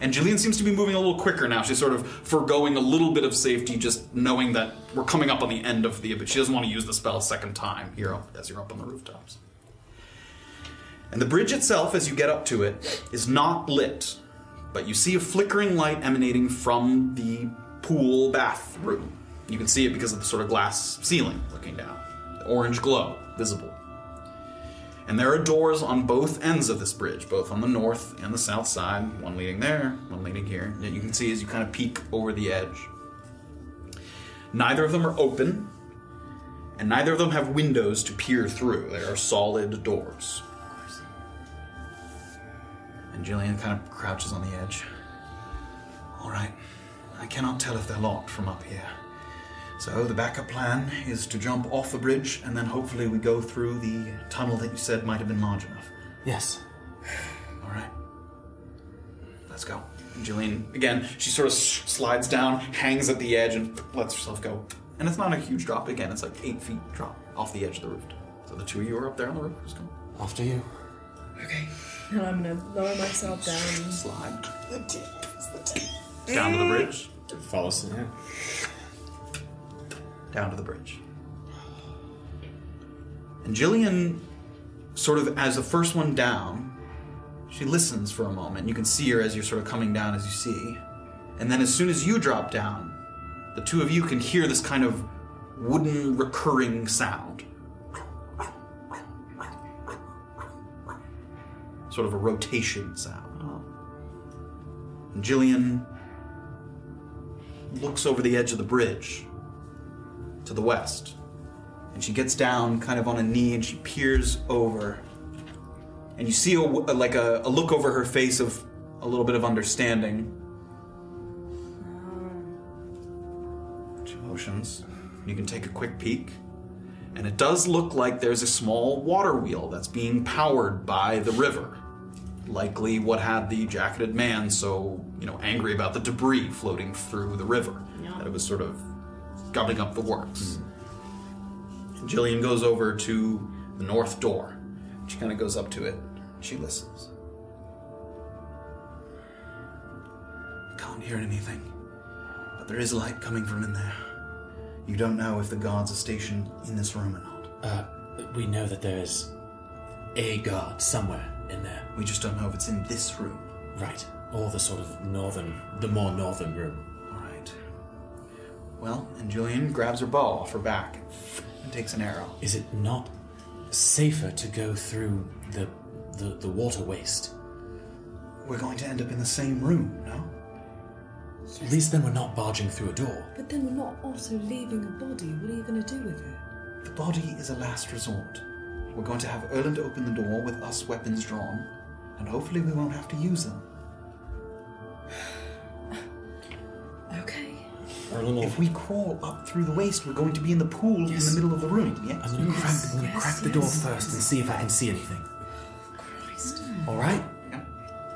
And Jillian seems to be moving a little quicker now. She's sort of foregoing a little bit of safety, just knowing that we're coming up on the end of the. But she doesn't want to use the spell a second time here as you're up on the rooftops. And the bridge itself, as you get up to it, is not lit, but you see a flickering light emanating from the pool bathroom. You can see it because of the sort of glass ceiling looking down. The orange glow visible. And there are doors on both ends of this bridge, both on the north and the south side, one leading there, one leading here. That you can see as you kind of peek over the edge. Neither of them are open, and neither of them have windows to peer through. They are solid doors. And Jillian kind of crouches on the edge. All right. I cannot tell if they're locked from up here. So the backup plan is to jump off the bridge, and then hopefully we go through the tunnel that you said might have been large enough. Yes. All right. Let's go. And Jillian, again, she sort of slides down, hangs at the edge, and lets herself go. And it's not a huge drop. Again, it's like eight feet drop off the edge of the roof. So the two of you are up there on the roof. Just come. After you. Okay. And I'm gonna lower myself down. Slide. Down to the bridge. Follows. Yeah. Down to the bridge. And Jillian, sort of as the first one down, she listens for a moment. You can see her as you're sort of coming down as you see. And then as soon as you drop down, the two of you can hear this kind of wooden recurring sound. Sort of a rotation sound. And Jillian looks over the edge of the bridge to the west. And she gets down kind of on a knee and she peers over. And you see a, like a, a look over her face of a little bit of understanding. Motions. You can take a quick peek. And it does look like there's a small water wheel that's being powered by the river. Likely what had the jacketed man so, you know, angry about the debris floating through the river. Yeah. That it was sort of gumming up the works. Jillian goes over to the north door. She kind of goes up to it. She listens. Can't hear anything, but there is light coming from in there. You don't know if the guards are stationed in this room or not. Uh, we know that there is a guard somewhere in there. We just don't know if it's in this room. Right. Or the sort of northern, the more northern room. All right. Well, and Jillian grabs her bow off her back and takes an arrow. Is it not safer to go through the the, the water waste? We're going to end up in the same room, no? At least then we're not barging through a door. But then we're not also leaving a body. What are you gonna do with it? The body is a last resort. We're going to have Erland open the door with us weapons drawn, and hopefully we won't have to use them. Okay. If we crawl up through the waste, we're going to be in the pool in the middle of the room. Yes. I'm gonna crack, I'm gonna crack the door first and see if I can see anything. Christ. All right. Yeah.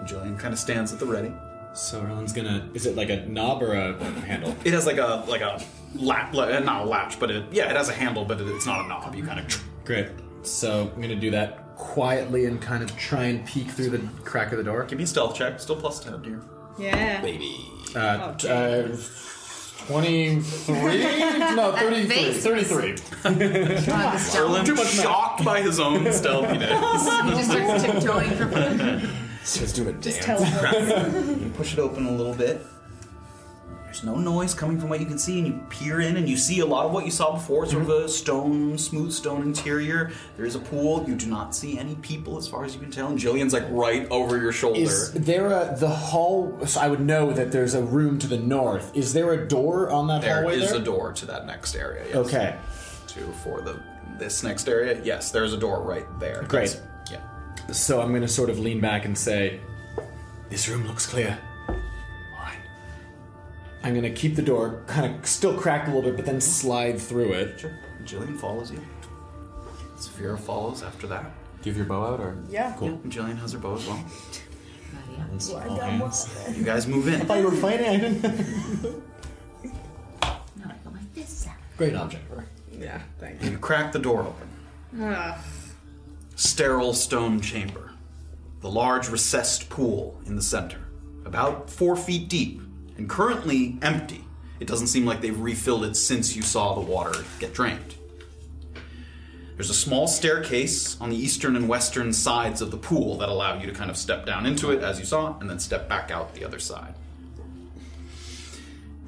Jillian kind of stands at the ready. So Erland's gonna. Is it like a knob or a handle? It has like a like a latch, like, not a latch, but it, yeah, it has a handle, but it, it's not a knob. You kind of Great. So I'm gonna do that. Quietly and kind of try and peek through the crack of the door. give me a stealth check. Still plus ten, dear. Yeah. Baby. Oh, Uh, uh, 23? no, 33. face 33. Erland, shocked by his own stealthiness. He just starts tiptoeing for fun. Starts doing a dance. Just dance. tell You push it open a little bit. There's no noise coming from what you can see, and you peer in, and you see a lot of what you saw before sort of a mm-hmm. stone, smooth stone interior. There is a pool. You do not see any people as far as you can tell, and Jillian's like right over your shoulder. Is there a the hall? So I would know that there's a room to the north. Is there a door on that There hallway? is there? a door to that next area. Yes. Okay. To for the this next area, yes, there's a door right there. Great. That's- Yeah. So I'm gonna sort of lean back and say, "This room looks clear." All right. I'm gonna keep the door kind of still cracked a little bit, but then slide through it. Sure. Jillian follows you. Saphira follows after that. Do you have your bow out, or Yeah. Cool. And Jillian has her bow as well. I All got hands. You guys move in. I thought you were fighting. I didn't. No, I got my fists out. Great object. Yeah, thank You You crack the door open. Ah. Sterile stone chamber. The large recessed pool in the center. About four feet deep and currently empty. It doesn't seem like they've refilled it since you saw the water get drained. There's a small staircase on the eastern and western sides of the pool that allow you to kind of step down into it as you saw, and then step back out the other side.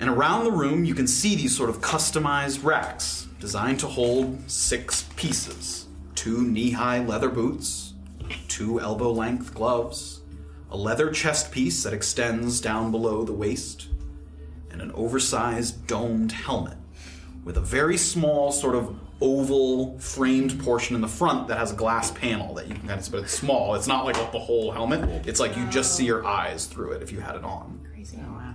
And around the room, you can see these sort of customized racks designed to hold six pieces two knee high leather boots, two elbow length gloves, a leather chest piece that extends down below the waist, and an oversized domed helmet with a very small, sort of oval framed portion in the front that has a glass panel that you can kind of see, but it's small. It's not like the whole helmet. It's like you just see your eyes through it if you had it on. Crazy. Oh,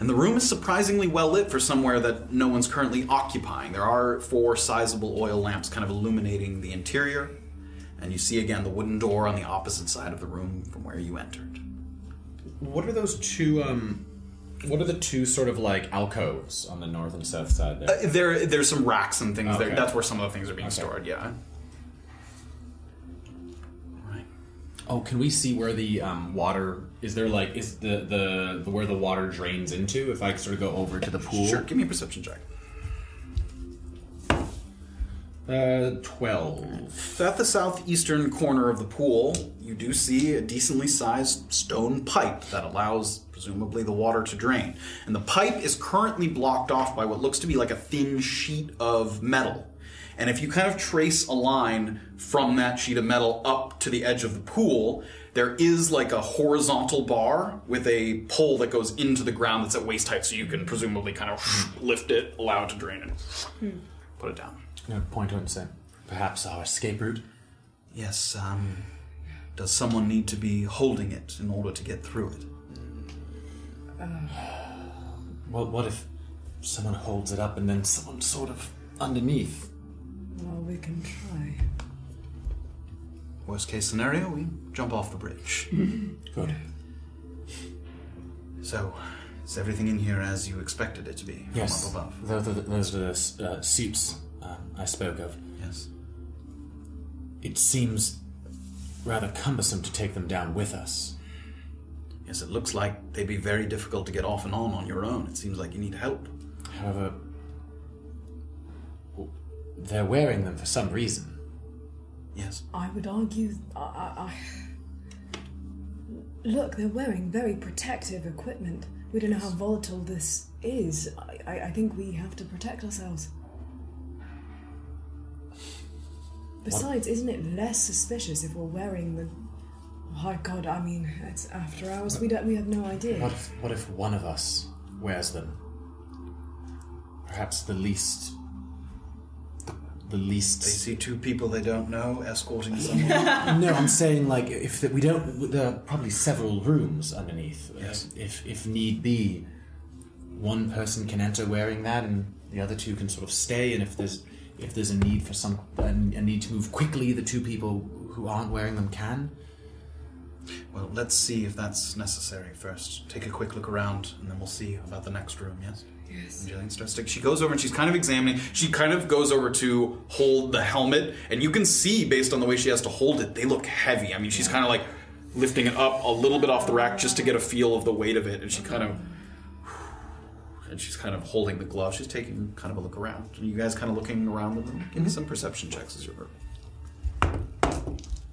and the room is surprisingly well lit for somewhere that no one's currently occupying. There are four sizable oil lamps kind of illuminating the interior, and you see again the wooden door on the opposite side of the room from where you entered. What are those two? Um, what are the two sort of like alcoves on the north and south side there? Uh, there, there's some racks and things there. That's where some of the things are being Okay. stored. Yeah. Oh, can we see where the um, water is? There like is the, the the where the water drains into? If I sort of go over to the pool. Sure. Give me a perception check. Uh, twelve. So at the southeastern corner of the pool, you do see a decently sized stone pipe that allows, presumably, the water to drain. And the pipe is currently blocked off by what looks to be like a thin sheet of metal. And if you kind of trace a line from that sheet of metal up to the edge of the pool, there is like a horizontal bar with a pole that goes into the ground that's at waist height, so you can presumably kind of lift it, allow it to drain, and put it down. No, point to it and say, perhaps our escape route. Yes, um, does someone need to be holding it in order to get through it? Well, what if someone holds it up and then someone sort of underneath? Well, we can try. Worst case scenario, we jump off the bridge. Good. So, is everything in here as you expected it to be from up above? Those, are the- those are the uh, suits um, I spoke of. Yes. It seems rather cumbersome to take them down with us. Yes, it looks like they'd be very difficult to get off and on on your own. It seems like you need help. However, they're wearing them for some reason. Yes. I would argue. I, I, I... Look, they're wearing very protective equipment. We don't know how volatile this is. I, I, I think we have to protect ourselves. Besides, isn't it less suspicious if we're wearing the? Oh God! I mean, it's after hours. We don't. We have no idea. What if, what if one of us wears them? Perhaps the least. The, the least. They see two people they don't know escorting someone. no, I'm saying like if that we don't. There are probably several rooms underneath. Yes. If if need be, one person can enter wearing that, and the other two can sort of stay. And if there's if there's a need for some a, a need to move quickly, the two people who aren't wearing them can. well, let's see if that's necessary first. Take a quick look around, and then we'll see about the next room, yes? Yes. And Jillian starts to. She goes over and she's kind of examining. She kind of goes over to hold the helmet, and you can see based on the way she has to hold it, they look heavy. I mean, she's kind of like lifting it up a little bit off the rack just to get a feel of the weight of it, and she kind of. And she's kind of holding the glove. She's taking kind of a look around. And you guys kind of looking around with them. Give me mm-hmm. some perception checks as you're.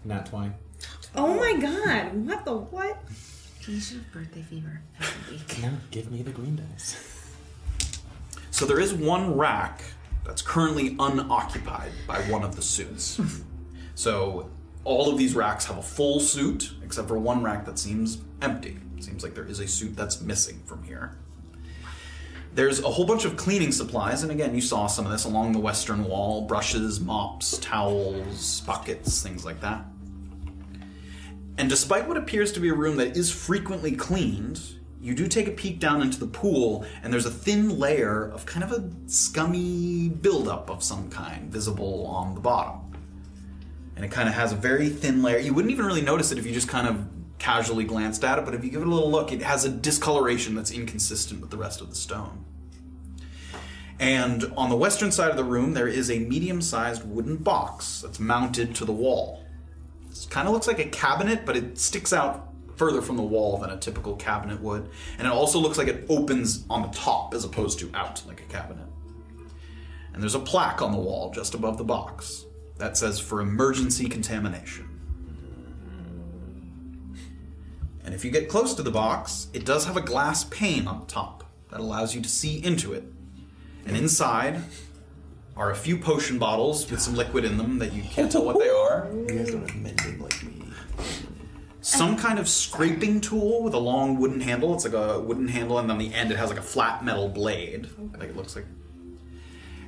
Nat twine. Oh my god, what the what? You should have birthday fever every week. No, give me the green dice. So there is one rack that's currently unoccupied by one of the suits. so all of these racks have a full suit, except for one rack that seems empty. It seems like there is a suit that's missing from here. There's a whole bunch of cleaning supplies, and again, you saw some of this along the western wall brushes, mops, towels, buckets, things like that. And despite what appears to be a room that is frequently cleaned, you do take a peek down into the pool, and there's a thin layer of kind of a scummy buildup of some kind visible on the bottom. And it kind of has a very thin layer. You wouldn't even really notice it if you just kind of casually glanced at it, but if you give it a little look, it has a discoloration that's inconsistent with the rest of the stone. And on the western side of the room, there is a medium sized wooden box that's mounted to the wall. It kind of looks like a cabinet, but it sticks out further from the wall than a typical cabinet would. And it also looks like it opens on the top as opposed to out like a cabinet. And there's a plaque on the wall just above the box that says for emergency contamination. And if you get close to the box, it does have a glass pane on the top that allows you to see into it. And inside are a few potion bottles with some liquid in them that you can't tell what they are. You guys don't have mending like me. Some kind of scraping tool with a long wooden handle. It's like a wooden handle, and on the end it has like a flat metal blade. Like it looks like.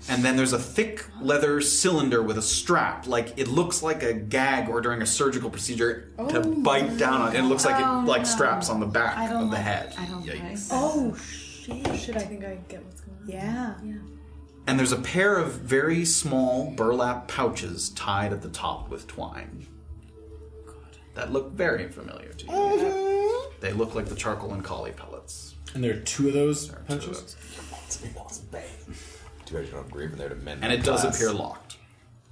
And then there's a thick leather cylinder with a strap. Like it looks like a gag or during a surgical procedure to oh bite down on. It looks like it Oh, like no. straps on the back I don't of the like- head. I don't like Yikes. that. Oh shit. Should I think I get what's going on? Yeah. Yeah. And there's a pair of very small burlap pouches tied at the top with twine. That look very familiar to you. They look like the charcoal and collie pellets. And there are two of those Two of pouches? those. Too bad you don't have Graven there to mend. And it the does appear locked.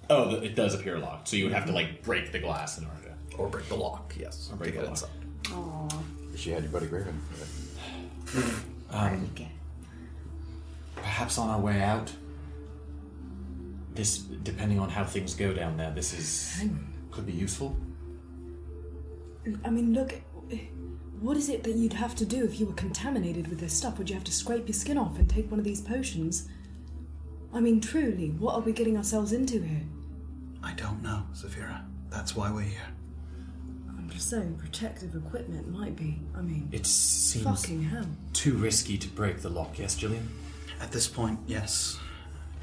Oh, th- it does appear locked. So you would have to like break the glass in order to. Or break the lock, yes. Or break to the get lock. inside. Wish you had your buddy Graven. Um, perhaps on our way out. This, depending on how things go down there, this is could be useful. I mean, look, what is it that you'd have to do if you were contaminated with this stuff? Would you have to scrape your skin off and take one of these potions? I mean, truly, what are we getting ourselves into here? I don't know, Saphira. That's why we're here. I'm just saying, protective equipment might be. I mean, It seems fucking hell. too risky to break the lock. Yes, Jillian. At this point, yes.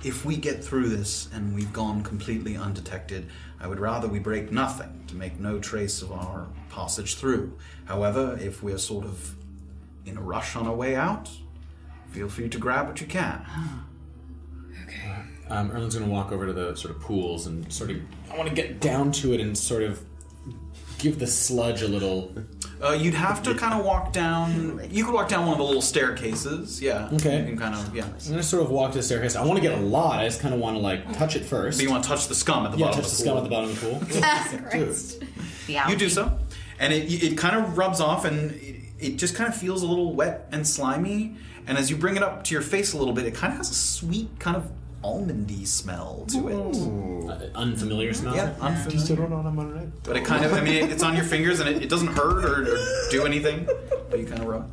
If we get through this and we've gone completely undetected, I would rather we break nothing to make no trace of our passage through. However, if we're sort of in a rush on our way out, feel free to grab what you can. Um, Erland's going to walk over to the sort of pools and sort of. I want to get down to it and sort of give the sludge a little. Uh, you'd have to kind of walk down. You could walk down one of the little staircases. Yeah. Okay. You can kind of yeah. I'm going to sort of walk to the staircase. I want to get a lot. I just kind of want to like touch it first. So you want to touch the scum at the yeah, bottom touch of the pool? Yeah, touch the scum at the bottom of the pool. Yeah. You do so, and it it kind of rubs off, and it, it just kind of feels a little wet and slimy. And as you bring it up to your face a little bit, it kind of has a sweet kind of almondy smell to it. Uh, unfamiliar smell. Yeah, unfamiliar. Still don't on right. But it kind of, I mean, it, it's on your fingers and it, it doesn't hurt or, or do anything. But you kind of rub.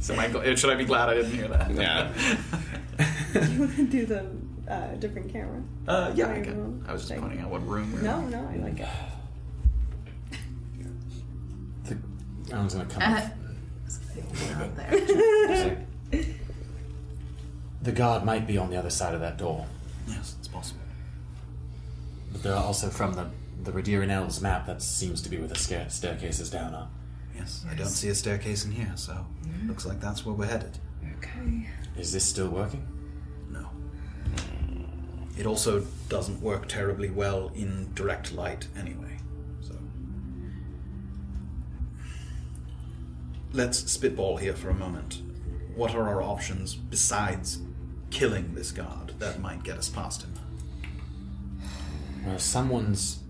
So, Michael, should I be glad I didn't hear that? Yeah. you want to do the uh, different camera? Uh, yeah, I can. I was just thank pointing out what room we're No, in. no, I like it. The, Erland's going to come Uh, up. out there. The guard might be on the other side of that door. Yes, it's possible. But there are also from the the Radiran Elves map that seems to be where the stair- staircases down are. Yes, I don't see a staircase in here, so looks like that's where we're headed. Okay. Is this still working? No. It also doesn't work terribly well in direct light anyway. So let's spitball here for a moment. What are our options besides killing this guard that might get us past him? Well, someone's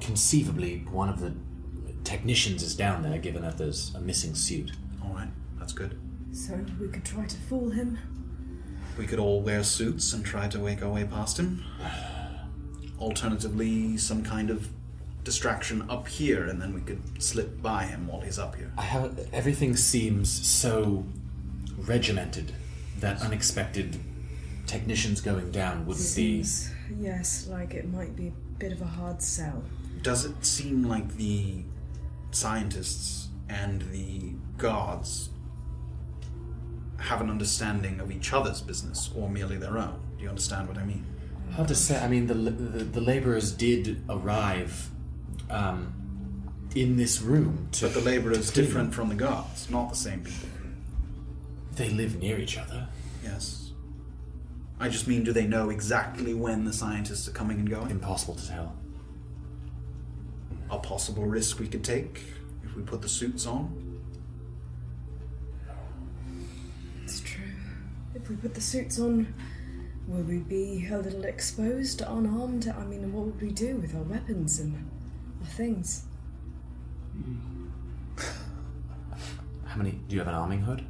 conceivably one of the technicians is down there, given that there's a missing suit. All right, that's good. So we could try to fool him. We could all wear suits and try to wake our way past him. Alternatively, some kind of distraction up here, and then we could slip by him while he's up here. I have everything seems so regimented that unexpected technicians going down wouldn't be. Yes, like it might be a bit of a hard sell. Does it seem like the scientists and the guards have an understanding of each other's business or merely their own? Do you understand what I mean? Hard to say. I mean, the the, the laborers did arrive um, in this room. To, But the laborers different from the guards, not the same people. They live near each other. Yes. I just mean, do they know exactly when the scientists are coming and going? Impossible to tell. A possible risk we could take if we put the suits on? It's true. If we put the suits on, will we be a little exposed, unarmed? I mean, what would we do with our weapons and our things? How many? Do you have an arming hood?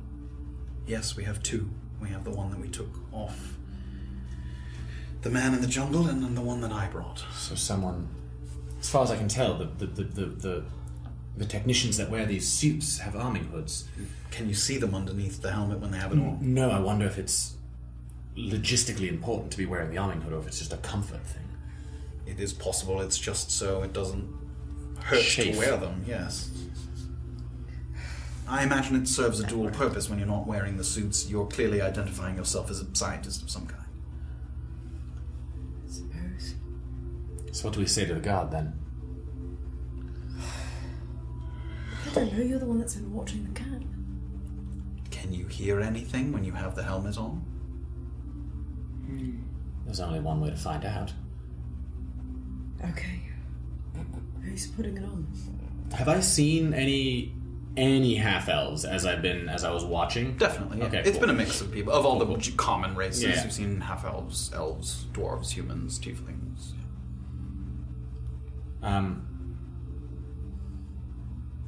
Yes, we have two. We have the one that we took off the man in the jungle and then the one that I brought. So someone, as far as I can tell, the the the the, the, the technicians that wear these suits have arming hoods. Can you see them underneath the helmet when they have it on? No, I wonder if it's logistically important to be wearing the arming hood, or if it's just a comfort thing. It is possible it's just so it doesn't hurt Chafe. to wear them, yes. I imagine it serves a dual purpose when you're not wearing the suits. You're clearly identifying yourself as a scientist of some kind. Suppose. So what do we say to the guard then? I don't know, you're the one that's been watching the camp. Can you hear anything when you have the helmet on? Hmm. There's only one way to find out. Okay. Who's putting it on? Have I seen any any half elves as I've been as I was watching? Definitely. yeah. Okay. It's cool. been a mix of people of all the g- common races. Yeah. You've seen half elves, elves, dwarves, humans, tieflings. Um,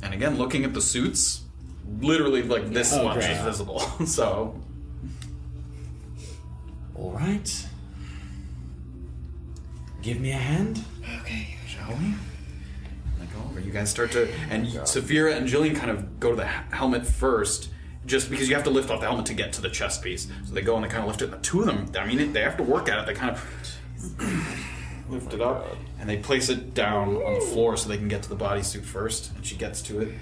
And again, looking at the suits, literally like this Oh, much great. is visible. so all right. Give me a hand. Okay, shall we? You guys start to, and Saphira and Jillian kind of go to the helmet first, just because you have to lift off the helmet to get to the chest piece. So they go and they kind of lift it. The two of them, I mean, they have to work at it. They kind of lift it up oh and they place it down on the floor so they can get to the bodysuit first. And she gets to it.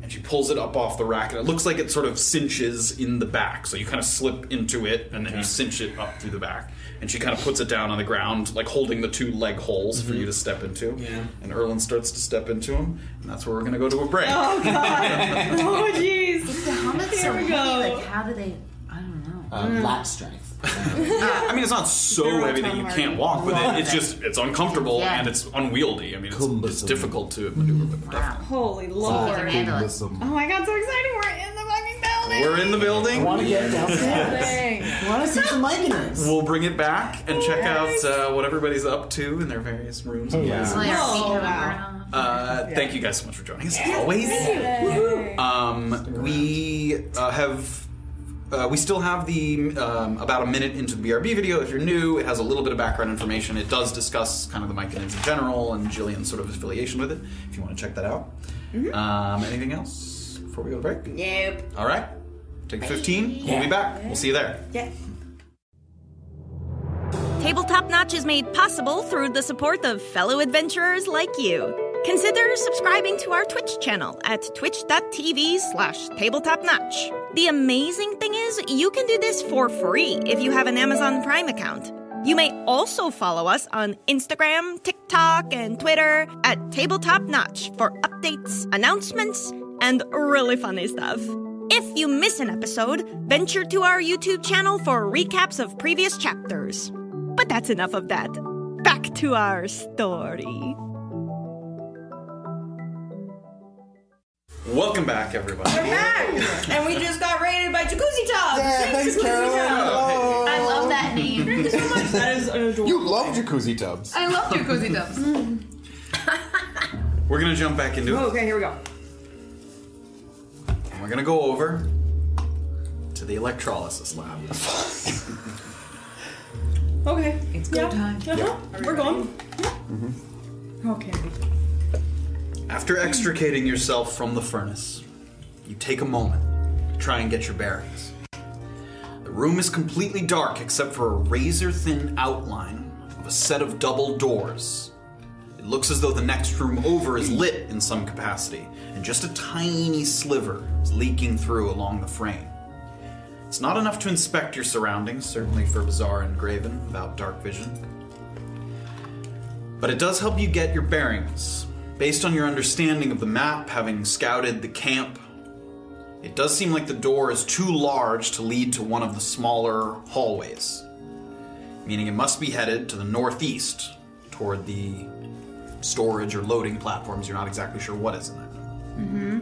And she pulls it up off the rack, and it looks like it sort of cinches in the back. So you kind of slip into it, and then you cinch it up through the back. And she kind of puts it down on the ground, like holding the two leg holes for you to step into. Yeah. And Erland starts to step into them, and that's where we're gonna go to a break. Oh god! oh jeez! The helmet's so Here we heavy. go. Like, how do they? I don't know. Uh, Lat strength. I mean, it's not so Zero heavy that ton you hard. can't walk with it. It's just it's uncomfortable Yeah. and it's unwieldy. I mean, it's, it's difficult to maneuver with. Definitely. Holy lord! can handle it. Listen. Oh my god, so exciting! We're in the fucking building. We're in the building. Want to get downstairs? Want to see some Myconids? We'll bring it back and check out uh, what everybody's up to in their various rooms. and yeah. places. Will your feet Oh, have wow. burn off? Uh, Thank you guys so much for joining us. As always. Um, we uh, have. Uh, we still have the um, about a minute into the BRB video. If you're new, it has a little bit of background information. It does discuss kind of the Myconids in general and Jillian's sort of affiliation with it. If you want to check that out. Um, anything else before we go to break? Nope. All right. Take 15. We'll be back. We'll see you there. Yeah. Tabletop Notch is made possible through the support of fellow adventurers like you. Consider subscribing to our Twitch channel at twitch.tv slash tabletopnotch. The amazing thing is, you can do this for free if you have an Amazon Prime account. You may also follow us on Instagram, TikTok, and Twitter at Tabletop Notch for updates, announcements, and really funny stuff. If you miss an episode, venture to our YouTube channel for recaps of previous chapters. But that's enough of that. Back to our story. Welcome back, everybody. We're Back! and we just got raided by Jacuzzi Tub. Yeah, thanks, Carolyn. Oh, Hello. I love that name. That is adorable. You love jacuzzi tubs. I love jacuzzi tubs. We're going to jump back into it. Okay, here we go. And we're going to go over to the electrolysis lab. Okay. It's go time. Uh-huh. We're going. Okay. After extricating yourself from the furnace, you take a moment to try and get your bearings. The room is completely dark except for a razor thin outline of a set of double doors. It looks as though the next room over is lit in some capacity, and just a tiny sliver is leaking through along the frame. It's not enough to inspect your surroundings, certainly for Bizarra and Graven without dark vision. But it does help you get your bearings. Based on your understanding of the map, having scouted the camp, it does seem like the door is too large to lead to one of the smaller hallways. Meaning it must be headed to the northeast, toward the storage or loading platforms. You're not exactly sure what is in there. Mm-hmm.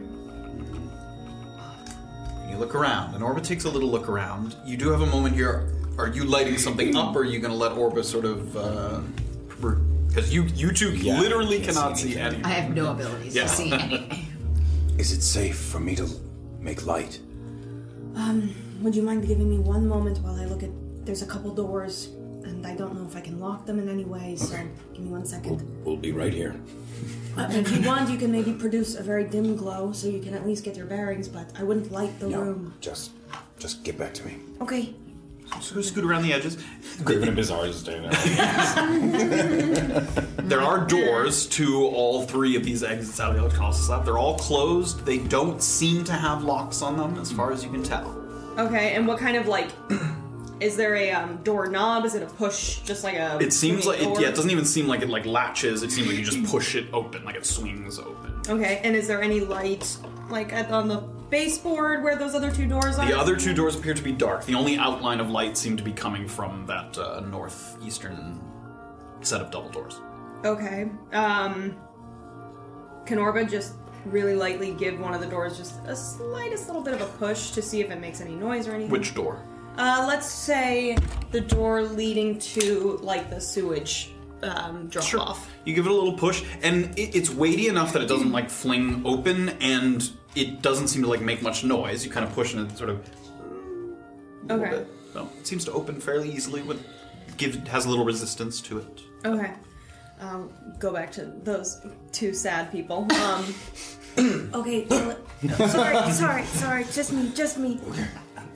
You look around, and Orba takes a little look around. You do have a moment here. Are you lighting something up, or are you going to let Orba sort of. Because you, you two Yeah, literally cannot see see anything. I have no abilities Yeah. to see anything. Is it safe for me to make light? Um, would you mind giving me one moment while I look at. There's a couple doors, and I don't know if I can lock them in any way, so give me one second. We'll be right here. Uh, if you want, you can maybe produce a very dim glow so you can at least get your bearings, but I wouldn't light the No, room. just, just get back to me. Okay. So scoot around the edges. Graven and Bizarra is staying there. There are doors to all three of these exits out of the electrolysis lab. They're all closed. They don't seem to have locks on them, as far as you can tell. Okay, and what kind of like. Is there a um, door knob? Is it a push? Just like a. It seems like it, yeah. It doesn't even seem like it like latches. It seems like you just push it open, like it swings open. Okay, and is there any light like at, on the baseboard where those other two doors are? The other two doors appear to be dark. The only outline of light seemed to be coming from that uh, northeastern set of double doors. Okay. Um. Can Orba just really lightly give one of the doors just a slightest little bit of a push to see if it makes any noise or anything? Which door? Uh, let's say the door leading to like the sewage um, drop off. You give it a little push, and it, it's weighty enough that it doesn't like fling open, and it doesn't seem to like make much noise. You kind of push, and it sort of. a little Okay. bit. No, it seems to open fairly easily. With give has a little resistance to it. Okay. Um, go back to those two sad people. Um, Okay, well, sorry, sorry, sorry, just me, just me.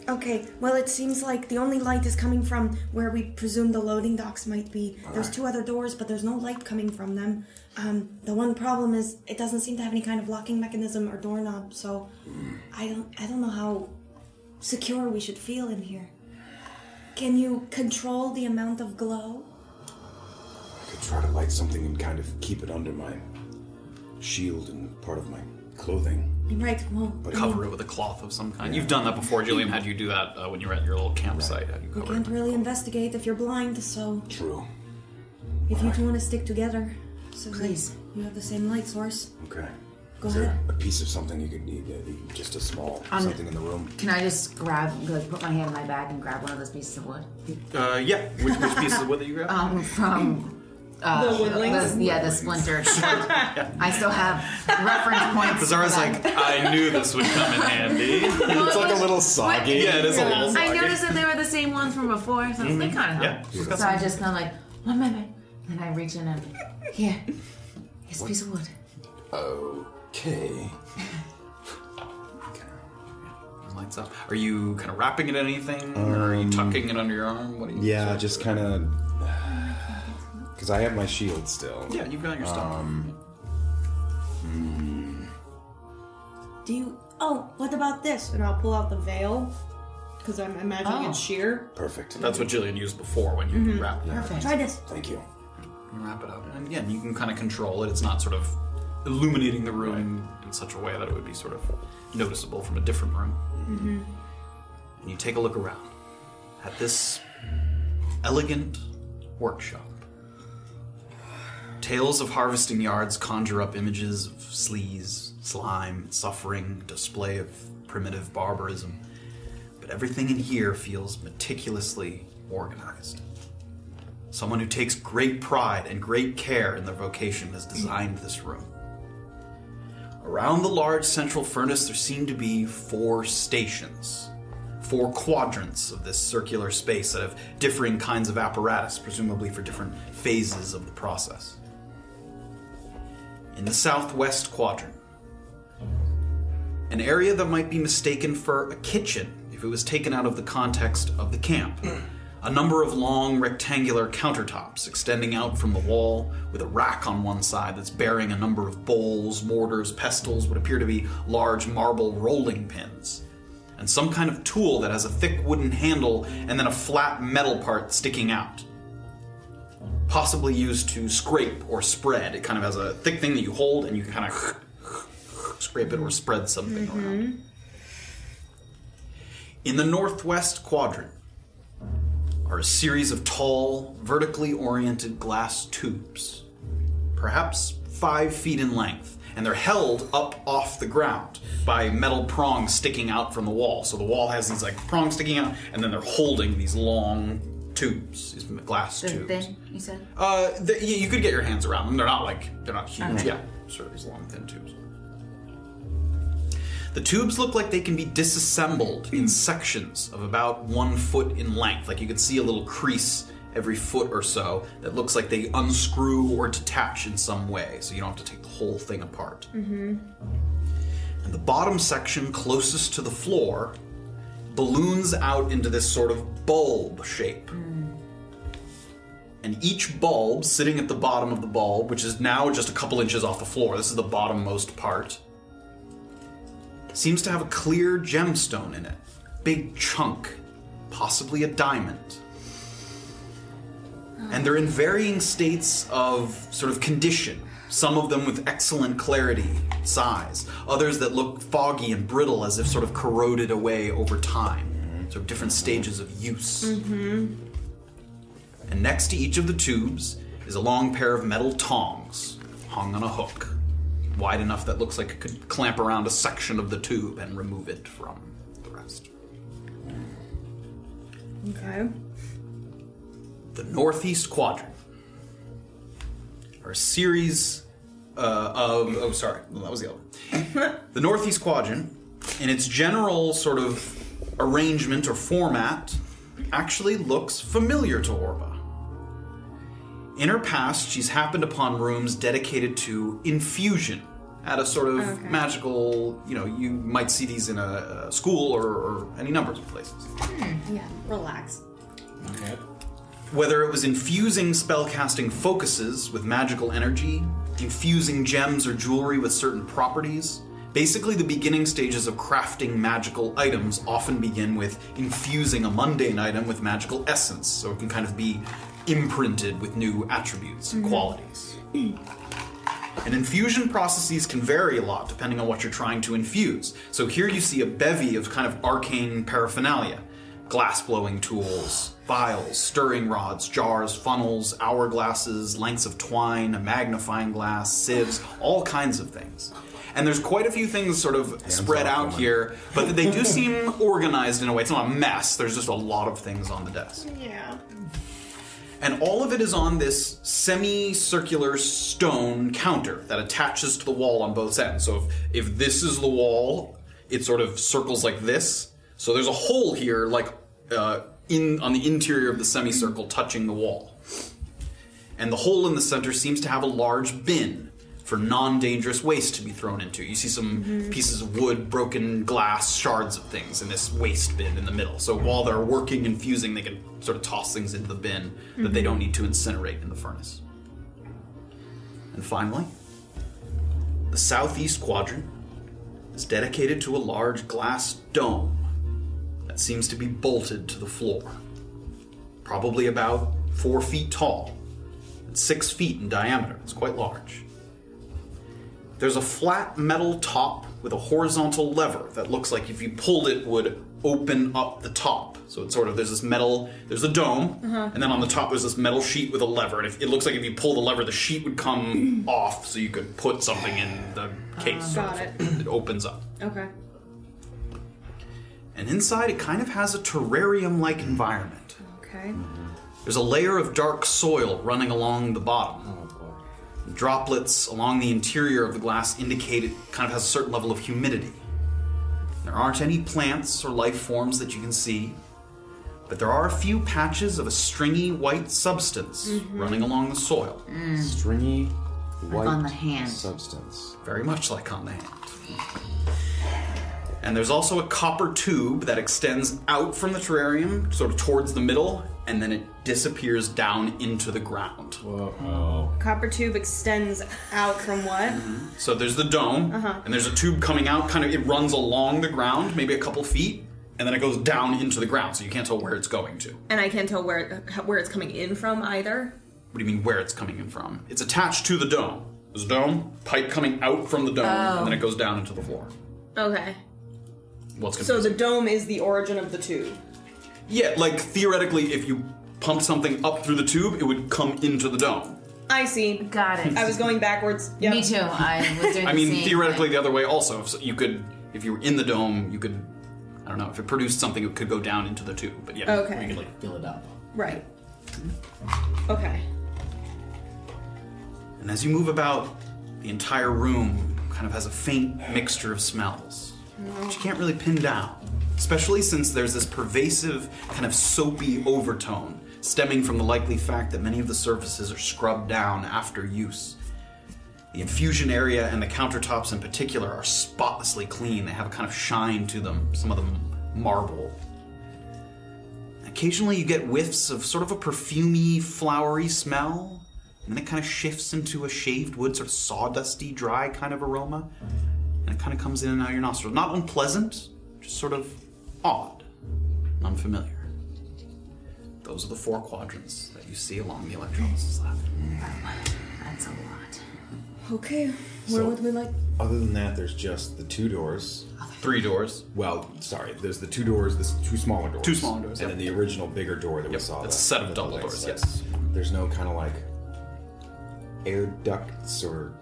Okay, well, it seems like the only light is coming from where we presume the loading docks might be. There's two other doors, but there's no light coming from them. Um, the one problem is it doesn't seem to have any kind of locking mechanism or doorknob, so I don't, I don't know how secure we should feel in here. Can you control the amount of glow? I could try to light something and kind of keep it under my shield and part of my clothing. Right, well, But Cover it with a cloth of some kind. You've done that before. Jillian had you do that uh, when you were at your little campsite. Had you we cover can't it? really investigate if you're blind, so True. if you two want to stick together, so that Please. you have the same light source. Okay. Go Is there ahead. a piece of something you could need? uh, Just a small Um, something in the room? Can I just grab, like, put my hand in my bag and grab one of those pieces of wood? Uh, yeah. Which, which piece of wood that you grab? Um, from. Uh, The woodlings? the- yeah, the splintered. I still have reference points. Bizarra's for like. I knew this would come in handy. It's like a little soggy. Yeah, it is a little soggy. I noticed that they were the same ones from before, so they kind of Yeah. help. So I just kind of like, one minute. And I reach in and, here, here's a piece of wood. Okay. Lights up. Are you kind of wrapping it in anything, or are you tucking it under your arm? What are you? Yeah, just kind of. Because I have my shield still. Yeah, you've got your stuff. Um, hmm. Do you? oh, what about this? And I'll pull out the veil because I'm imagining Oh. it's sheer. perfect. That's what Jillian used before when you mm-hmm. wrapped it. Perfect. Try this. Thank you. You wrap it up, and again, you can kind of control it. It's not sort of illuminating the room in such a way that it would be sort of noticeable from a different room. Mm-hmm. And you take a look around at this elegant workshop. Tales of harvesting yards conjure up images of sleaze, slime, suffering, display of primitive barbarism. But everything in here feels meticulously organized. Someone who takes great pride and great care in their vocation has designed this room. Around the large central furnace, there seem to be four stations, four quadrants of this circular space that have differing kinds of apparatus, presumably for different phases of the process. In the southwest quadrant, an area that might be mistaken for a kitchen if it was taken out of the context of the camp. A number of long rectangular countertops extending out from the wall, with a rack on one side that's bearing a number of bowls, mortars, pestles, what appear to be large marble rolling pins, and some kind of tool that has a thick wooden handle and then a flat metal part sticking out. Possibly used to scrape or spread. It kind of has a thick thing that you hold and you kind of scrape it or spread something around. In the northwest quadrant are a series of tall, vertically oriented glass tubes, perhaps five feet in length, and they're held up off the ground by metal prongs sticking out from the wall. So the wall has these like prongs sticking out, and then they're holding these long tubes, these glass The tubes. thing, you said? Uh, th- you you could get your hands around them. They're not like they're not huge. Okay. Yeah, sort of these long, thin tubes. The tubes look like they can be disassembled in sections of about one foot in length. Like you can see a little crease every foot or so that looks like they unscrew or detach in some way, so you don't have to take the whole thing apart. Mm-hmm. And the bottom section closest to the floor balloons out into this sort of bulb shape. And each bulb sitting at the bottom of the bulb, which is now just a couple inches off the floor, this is the bottommost part, seems to have a clear gemstone in it. Big chunk, possibly a diamond. And they're in varying states of sort of condition. Some of them with excellent clarity, size. Others that look foggy and brittle as if sort of corroded away over time. Sort of different stages of use. Mm-hmm. And next to each of the tubes is a long pair of metal tongs hung on a hook, wide enough that looks like it could clamp around a section of the tube and remove it from the rest. Okay. The northeast quadrant are a series uh, of. Oh, sorry, that was the other one. the northeast quadrant, in its general sort of arrangement or format, actually looks familiar to Orba. In her past, she's happened upon rooms dedicated to infusion at a sort of Okay. magical, you know, you might see these in a, a school or, or any numbers of places. Hmm, yeah, relax. Okay. Whether it was infusing spellcasting focuses with magical energy, infusing gems or jewelry with certain properties, basically the beginning stages of crafting magical items often begin with infusing a mundane item with magical essence, so it can kind of be imprinted with new attributes and Mhm. qualities. And infusion processes can vary a lot depending on what you're trying to infuse. So here you see a bevy of kind of arcane paraphernalia glass blowing tools, vials, stirring rods, jars, funnels, hourglasses, lengths of twine, a magnifying glass, sieves, all kinds of things. And there's quite a few things sort of spread out here, but they do seem organized in a way. It's not a mess, there's just a lot of things on the desk. Yeah. And all of it is on this semicircular stone counter that attaches to the wall on both ends. So if, if this is the wall, it sort of circles like this. So there's a hole here, like uh, in on the interior of the semicircle, touching the wall. And the hole in the center seems to have a large bin for non-dangerous waste to be thrown into. You see some Mhm. pieces of wood, broken glass, shards of things in this waste bin in the middle. So while they're working and fusing, they can sort of toss things into the bin that they don't need to incinerate in the furnace. And finally, the southeast quadrant is dedicated to a large glass dome that seems to be bolted to the floor. Probably about four feet tall and six feet in diameter. It's quite large. There's a flat metal top with a horizontal lever that looks like if you pulled it would open up the top. So it's sort of there's this metal, there's a dome, Uh-huh. and then on the top there's this metal sheet with a lever. And if, it looks like if you pull the lever, the sheet would come off, so you could put something in the case. sort Got it. It opens up, Okay. and inside it kind of has a terrarium-like environment. Okay. There's a layer of dark soil running along the bottom. Droplets along the interior of the glass indicate it kind of has a certain level of humidity. There aren't any plants or life forms that you can see, but there are a few patches of a stringy white substance Mhm. running along the soil. Stringy Like on the hand. substance. Very much like on the hand. And there's also a copper tube that extends out from the terrarium, sort of towards the middle, and then it disappears down into the ground. Whoa. Copper tube extends out from what? So there's the dome, Uh-huh. and there's a tube coming out, kind of, it runs along the ground, maybe a couple feet, and then it goes down into the ground, so you can't tell where it's going to. And I can't tell where where it's coming in from either. What do you mean where it's coming in from? It's attached to the dome. There's a dome, pipe coming out from the dome, Oh. and then it goes down into the floor. Okay. What's So the dome is the origin of the tube. Yeah, like theoretically, if you pump something up through the tube, it would come into the dome. I see. Got it. I was going backwards. Yep. Me too. I was doing I the mean, same theoretically, the other way also. If you could, if you were in the dome, you could. I don't know. If it produced something, it could go down into the tube. But yeah, Okay. you could like fill it up. Right. Okay. And as you move about, the entire room kind of has a faint mixture of smells, which you can't really pin down. Especially since there's this pervasive, kind of soapy overtone stemming from the likely fact that many of the surfaces are scrubbed down after use. The infusion area and the countertops in particular are spotlessly clean. They have a kind of shine to them, some of them marble. Occasionally you get whiffs of sort of a perfumey, flowery smell, and then it kind of shifts into a shaved wood, sort of sawdusty, dry kind of aroma. And it kind of comes in and out of your nostrils. Not unpleasant, just sort of odd, and unfamiliar. Those are the four quadrants that you see along the electrolysis lab. That's a lot. Okay, where So- would we like? Other than that, there's just the two doors. Three doors. Well, sorry, there's the two doors, the two smaller doors. Two smaller doors, And yep. then the original bigger door that we saw. It's a set of double doors, yes. There's no kind of like air ducts or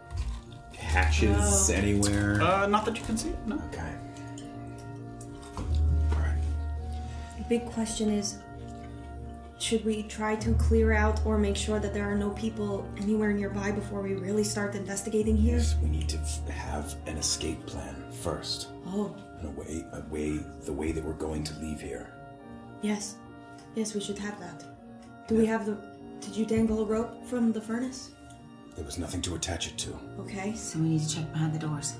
hatches No. anywhere. Uh, not that you can see. No. Okay. The big question is should we try to clear out or make sure that there are no people anywhere nearby before we really start investigating here? Yes, we need to f- have an escape plan first. Oh, A way, a way, the way that we're going to leave here. yes. Yes, we should have that. Do we have the. Did you dangle a rope from the furnace? There was nothing to attach it to. Okay. So we need to check behind the doors.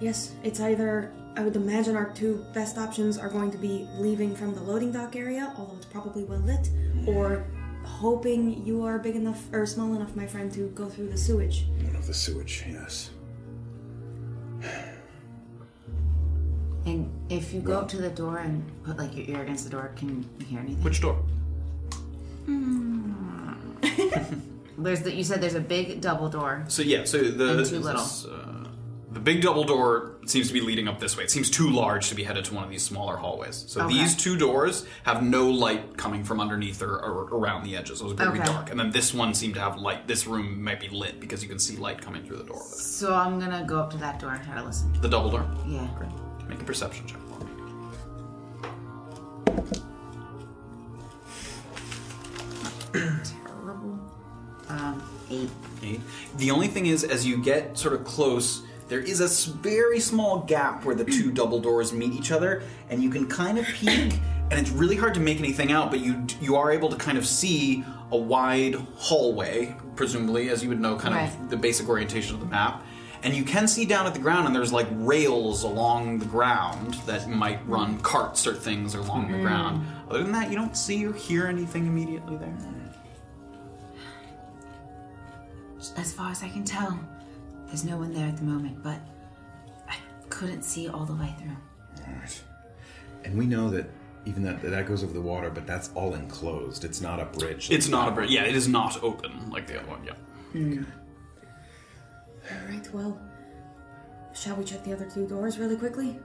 Yes, it's either. I would imagine our two best options are going to be leaving from the loading dock area, although it's probably well lit, or hoping you are big enough or small enough, my friend, to go through the sewage. One of the sewage, yes. And if you go up to the door and put like your ear against the door, can you hear anything? Which door? There's the you said there's a big double door. So yeah, so the And two little. this, uh, the big double door seems to be leading up this way. It seems too large to be headed to one of these smaller hallways. So Okay. these two doors have no light coming from underneath or, or around the edges. It was very Okay. dark. And then this one seemed to have light. This room might be lit because you can see light coming through the door. So I'm gonna go up to that door and try to listen. The double door. Yeah. Great. Make a perception check for me. Terrible. Um, eight. Eight. The only thing is, as you get sort of close, there is a very small gap where the two double doors meet each other, and you can kind of peek, and it's really hard to make anything out. But you you are able to kind of see a wide hallway, presumably, as you would know, kind Right. of the basic orientation of the map. And you can see down at the ground, and there's like rails along the ground that might run carts or things along the Mhm. ground. Other than that, you don't see or hear anything immediately there. As far as I can tell, there's no one there at the moment, but I couldn't see all the way through. Alright. And we know that even that that goes over the water, but that's all enclosed. It's not a bridge. It's not a bridge. Yeah, it is not open like the other one. Yeah. Hmm. Alright, well. Shall we check the other two doors really quickly?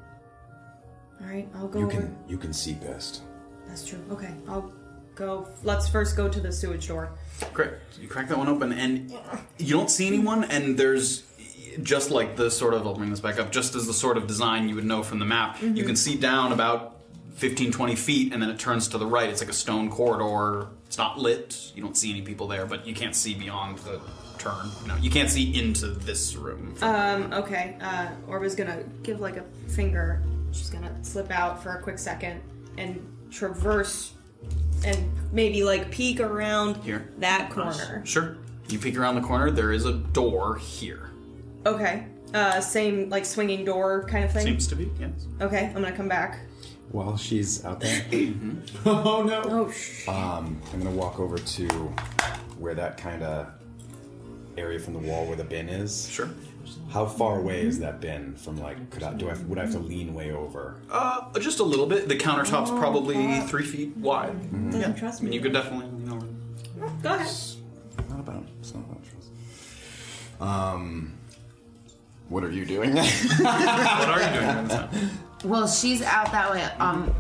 Alright, I'll go You over. can you can see best. That's true. Okay, I'll go. Let's first go to the sewage door. Great. You crack that one open, and you don't see anyone. And there's just like the sort of I'll bring this back up. Just as the sort of design you would know from the map, you Mhm. can see down about 15, 20 feet, and then it turns to the right. It's like a stone corridor. It's not lit. You don't see any people there, but you can't see beyond the turn. You know, you can't see into this room. Um, okay. Uh, Orba's gonna give like a finger. She's gonna slip out for a quick second and traverse and maybe like peek around Here. that corner. Sure. You peek around the corner. There is a door here. Okay. Uh, same like swinging door kind of thing. Seems to be. Yes. Okay, I'm gonna come back. While she's out there, oh no! Oh sh. um, I'm gonna walk over to where that kind of area from the wall where the bin is. Sure. How far away is that bin from like? Could I do I would I have to lean way over? Uh, just a little bit. The countertop's Oh, probably three feet wide. Doesn't Yeah. trust I mean, me. you could definitely, you know. Go ahead. Not about. It's not about trust. Um, what are you doing? what are you doing? Well, she's out that way. Um,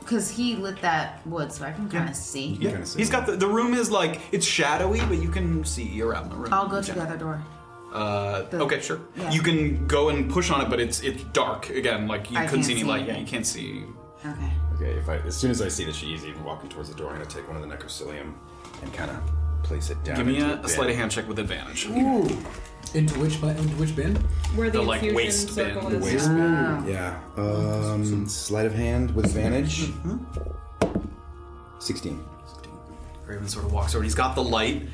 because he lit that wood, so I can kind of see. Yeah. He's got the the room is like it's shadowy, but you can see around the room. I'll go to the other door. Uh, The- okay, sure. yeah. You can go and push on it, but it's it's dark again. Like you I couldn't can't see any see light. Yeah, anything. you can't see. Okay. Okay, if I as soon as I see that she's even walking towards the door, I'm gonna take one of the necrocilium and kind of place it down. Give me into a, the a bin. sleight of hand check with advantage. Ooh. Into which bi- into which bin? Where the, The, like, infusion waste bin. circle The is. waste bin. Oh. Yeah. Um, sleight of hand with advantage. Sixteen. Graven sort of walks over. He's got the light,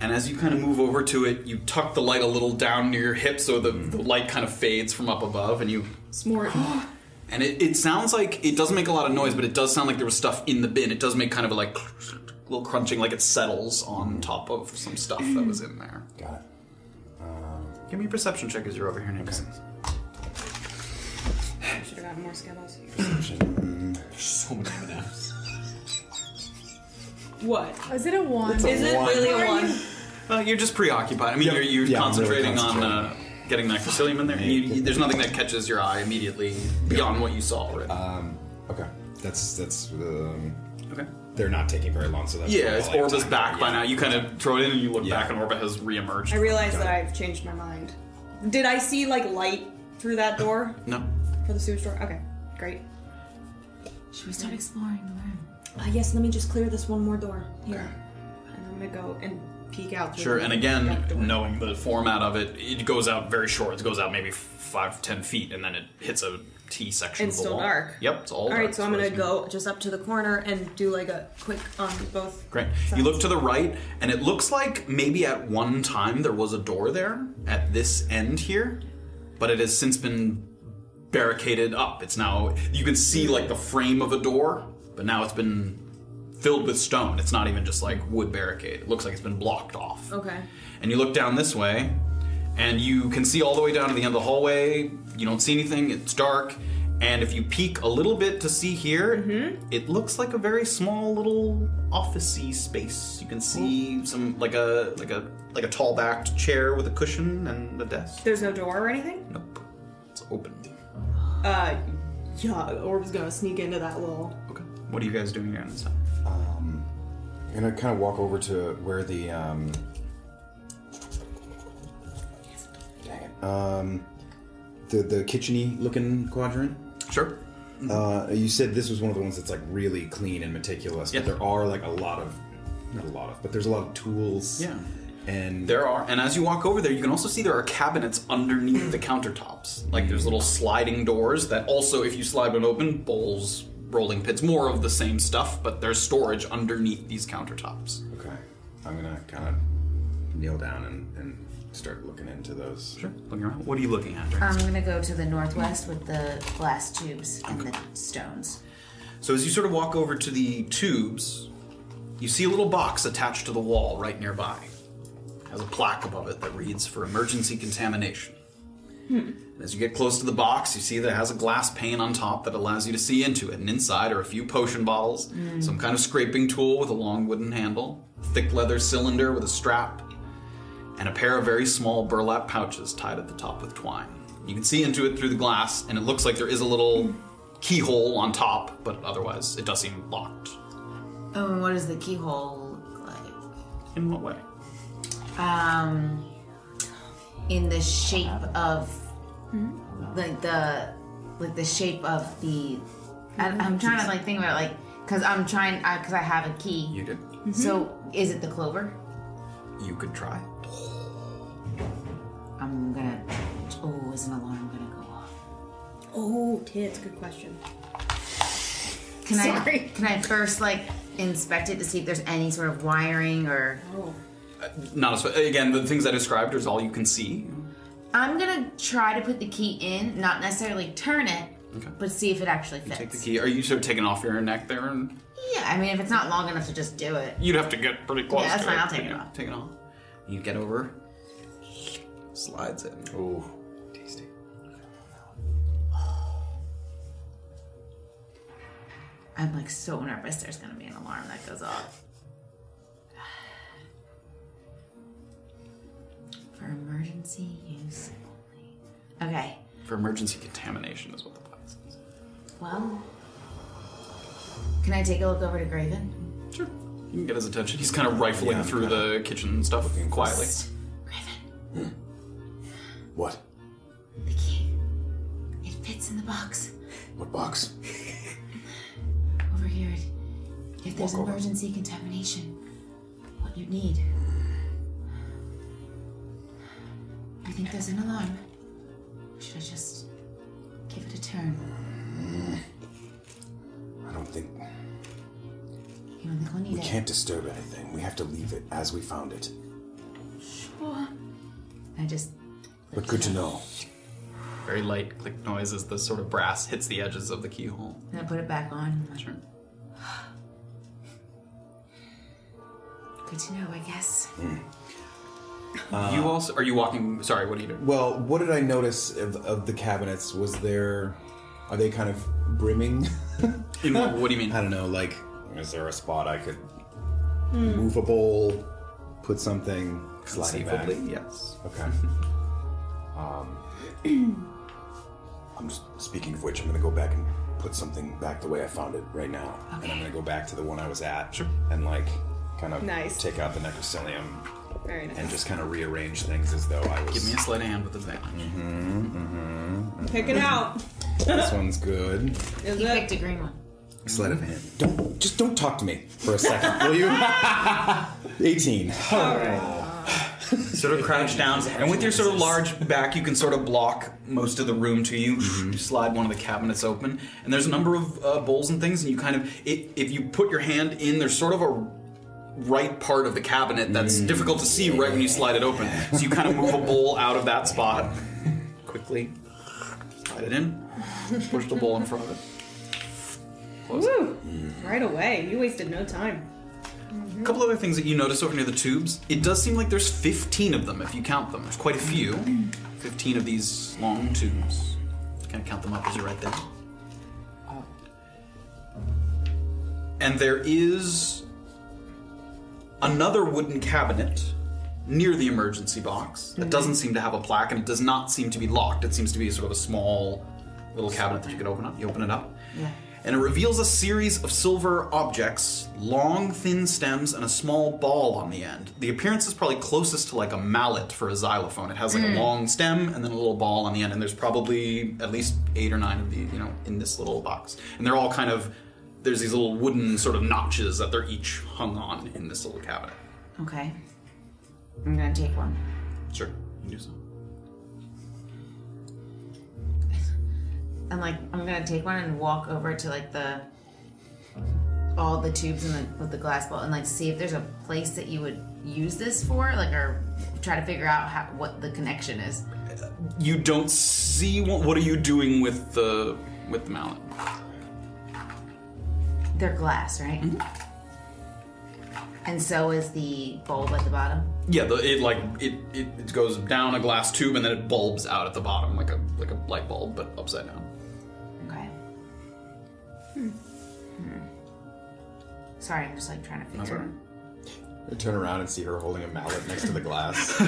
and as you kind of move over to it, you tuck the light a little down near your hip, so the, the light kind of fades from up above, and you Smart. And it, it sounds like it doesn't make a lot of noise, but it does sound like there was stuff in the bin. It does make kind of a like little crunching, like it settles on top of some stuff that was in there. Got it. Give me a perception check as you're over here, Nick. Should have gotten more skittles. So many M&Ms. What? Is it a one? Is it really a one? Well, you're just preoccupied. I mean, Yep. you're, you're Yeah, I'm really concentrating on uh, getting that Crocilium in there. You, you- there's nothing that catches your eye immediately beyond what you saw already. Um, okay. That's that's. Um, okay. They're not taking very long, so that's. yeah, it's probably, like, Orba's time. back by now. You kind of throw it in and you look Yeah. back, and Orba has reemerged. I realize that. I've changed my mind. Did I see like light through that door No. for the sewage door? Okay, great. Should we start exploring the room? Uh, yes, let me just clear this one more door here, and I'm gonna go and peek out. through Sure, the and again, door. knowing the format of it, it goes out very short. It goes out maybe five, ten feet, and then it hits a T section It's of the still wall. dark. Yep, it's all All dark. right, so I'm gonna far as you- go just up to the corner and do like a quick on both. Great. You look to the right, and it looks like maybe at one time there was a door there at this end here, but it has since been barricaded up. It's now you can see like the frame of a door, but now it's been filled with stone. It's not even just like wood barricade. It looks like it's been blocked off. Okay. And you look down this way, and you can see all the way down to the end of the hallway. You don't see anything, it's dark. And if you peek a little bit to see here, it looks like a very small little officey space. You can see some like a like a like a tall backed chair with a cushion and a desk. There's no door or anything. Nope. It's open. Uh, yeah. Orba's gonna sneak into that little. Okay. What are you guys doing here this time? Um, I'm gonna kind of walk over to where the um. Um, the the kitcheny looking quadrant. Sure. Uh, you said this was one of the ones that's like really clean and meticulous, but there are like a lot of, not a lot of, but there's a lot of tools. Yeah. And There are, and as you walk over there, you can also see there are cabinets underneath the countertops. Like there's little sliding doors that also, if you slide one open, bowls, rolling pits, more of the same stuff, but there's storage underneath these countertops. Okay. I'm gonna kind of kneel down and, and start looking into those. Sure. Looking around. What are you looking at? I'm gonna go to the northwest with the glass tubes and the stones. So as you sort of walk over to the tubes, you see a little box attached to the wall right nearby. It has a plaque above it that reads for emergency contamination. And as you get close to the box, you see that it has a glass pane on top that allows you to see into it. And inside are a few potion bottles, Mm. some kind of scraping tool with a long wooden handle, a thick leather cylinder with a strap, and a pair of very small burlap pouches tied at the top with twine. You can see into it through the glass, and it looks like there is a little keyhole on top, but otherwise it does seem locked. Oh, and what does the keyhole look like? In what way? Um, in the shape of like the like the shape of the. I, I'm trying to like think about it, like because I'm trying because I have a key. You did. So is it the clover? You could try. I'm gonna. Oh, is an alarm gonna go off? Oh, tits. Good question. Can Sorry. I can I first like inspect it to see if there's any sort of wiring or? Oh. Not as again. The things I described is all you can see. I'm gonna try to put the key in, not necessarily turn it, Okay. but see if it actually You fits. take the key. Are you sort of taking off your neck there? And Yeah, I mean if it's not long enough to just do it. you'd have to get pretty close. Yeah, that's to fine, it. I'll take it Yeah, off. Take it off. You get over. Slides in. Ooh, tasty. I'm like so nervous there's gonna be an alarm that goes off. For emergency use only. Okay, For emergency contamination is what the box says. well. Can I take a look over to Graven? Sure. You can get his attention. He's kind of rifling Yeah, I'm through the kitchen stuff quietly. Hmm. What? The key. It fits in the box. What box? Over here. If there's Walk over. emergency contamination, what you need. You think there's an alarm? Should I just give it a turn? Mm. I don't think You don't think we'll need we it? can't disturb anything. We have to leave it as we found it. Sure. I just But good to know. Very light click noise as the sort of brass hits the edges of the keyhole. And I'm put it back on. Sure. Good to know, I guess. Hmm. you uh, also are you walking? Sorry, what are you doing? Well, what did I notice of, of the cabinets? Was there, are they kind of brimming? In what, what do you mean? I don't know. Like, is there a spot I could hmm. move a bowl, put something? Slide it back. Yes. Okay. Um, I'm just speaking of which, I'm gonna go back and put something back the way I found it right now, and I'm gonna go back to the one I was at, sure. and like kind of Nice. take out the necrocilium Very nice. and just kind of rearrange things as though I was. Give me a sleight of hand with advantage. Mm-hmm, mm-hmm. Pick it out. This one's good. Is He it? picked a green one. Sleight of hand. Don't just don't talk to me for a second, will you? 18. Sort of crouch down, and with your sort of large back, you can sort of block most of the room to you. You slide one of the cabinets open, and there's a number of uh, bowls and things, and you kind of, it, if you put your hand in, there's sort of a right part of the cabinet that's difficult to see right when you slide it open. So you kind of move a bowl out of that spot quickly, slide it in, push the bowl in front of it. Close it. Right away. You wasted no time. A couple other things that you notice over near the tubes. It does seem like there's 15 of them if you count them. There's quite a few. 15 of these long tubes. Kind of count them up as you're right there. And there is another wooden cabinet near the emergency box that mhm. doesn't seem to have a plaque and it does not seem to be locked. It seems to be sort of a small little cabinet that you can open up. You open it up Yeah. And it reveals a series of silver objects, long, thin stems, and a small ball on the end. The appearance is probably closest to like a mallet for a xylophone. It has like Mm. a long stem and then a little ball on the end, and there's probably at least eight or nine of these, you know, in this little box. And they're all kind of there's these little wooden sort of notches that they're each hung on in this little cabinet. Okay. I'm gonna take one. Sure, you can do so. And like I'm gonna take one and walk over to like the all the tubes and the with the glass ball and like see if there's a place that you would use this for, like or try to figure out how what the connection is. You don't see what, what are you doing with the with the mallet? They're glass, right? Mm-hmm. And so is the bulb at the bottom. Yeah, the, it like it, it it goes down a glass tube and then it bulbs out at the bottom like a like a light bulb but upside down. Hmm. Sorry, I'm just like trying to figure. I turn around and see her holding a mallet next to the glass.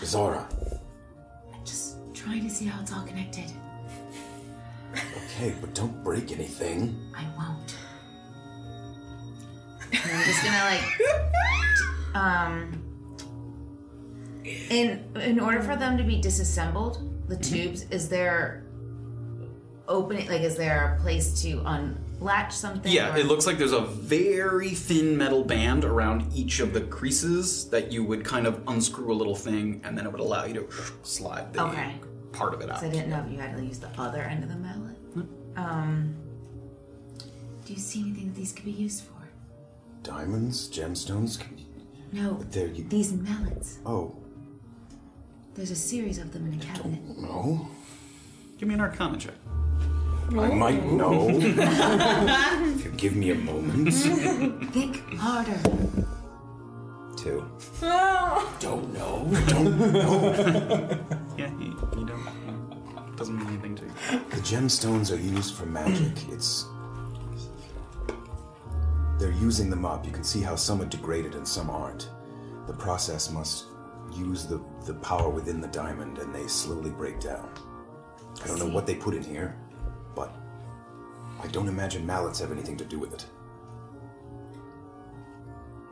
Zara, Just trying to see how it's all connected. okay, but don't break anything. I won't. And I'm just gonna like um in in order for them to be disassembled, the tubes, is there opening like is there a place to unlatch something? Yeah, or- it looks like there's a very thin metal band around each of the creases that you would kind of unscrew a little thing and then it would allow you to slide the Okay. part of it out. So I didn't know if you had to use the other end of the mallet. Um do you see anything that these could be used for? Diamonds, gemstones. No. There you. These mallets. Oh There's a series of them in a cabinet. no. Give me an arcana check. I might know. if you give me a moment. Think harder. Two. Oh. Don't know. Don't know. Yeah, you, you don't. Doesn't mean anything to you. The gemstones are used for magic. It's. They're using them up. You can see how some are degraded and some aren't. The process must use the, the power within the diamond and they slowly break down. I don't know what they put in here, but I don't imagine mallets have anything to do with it.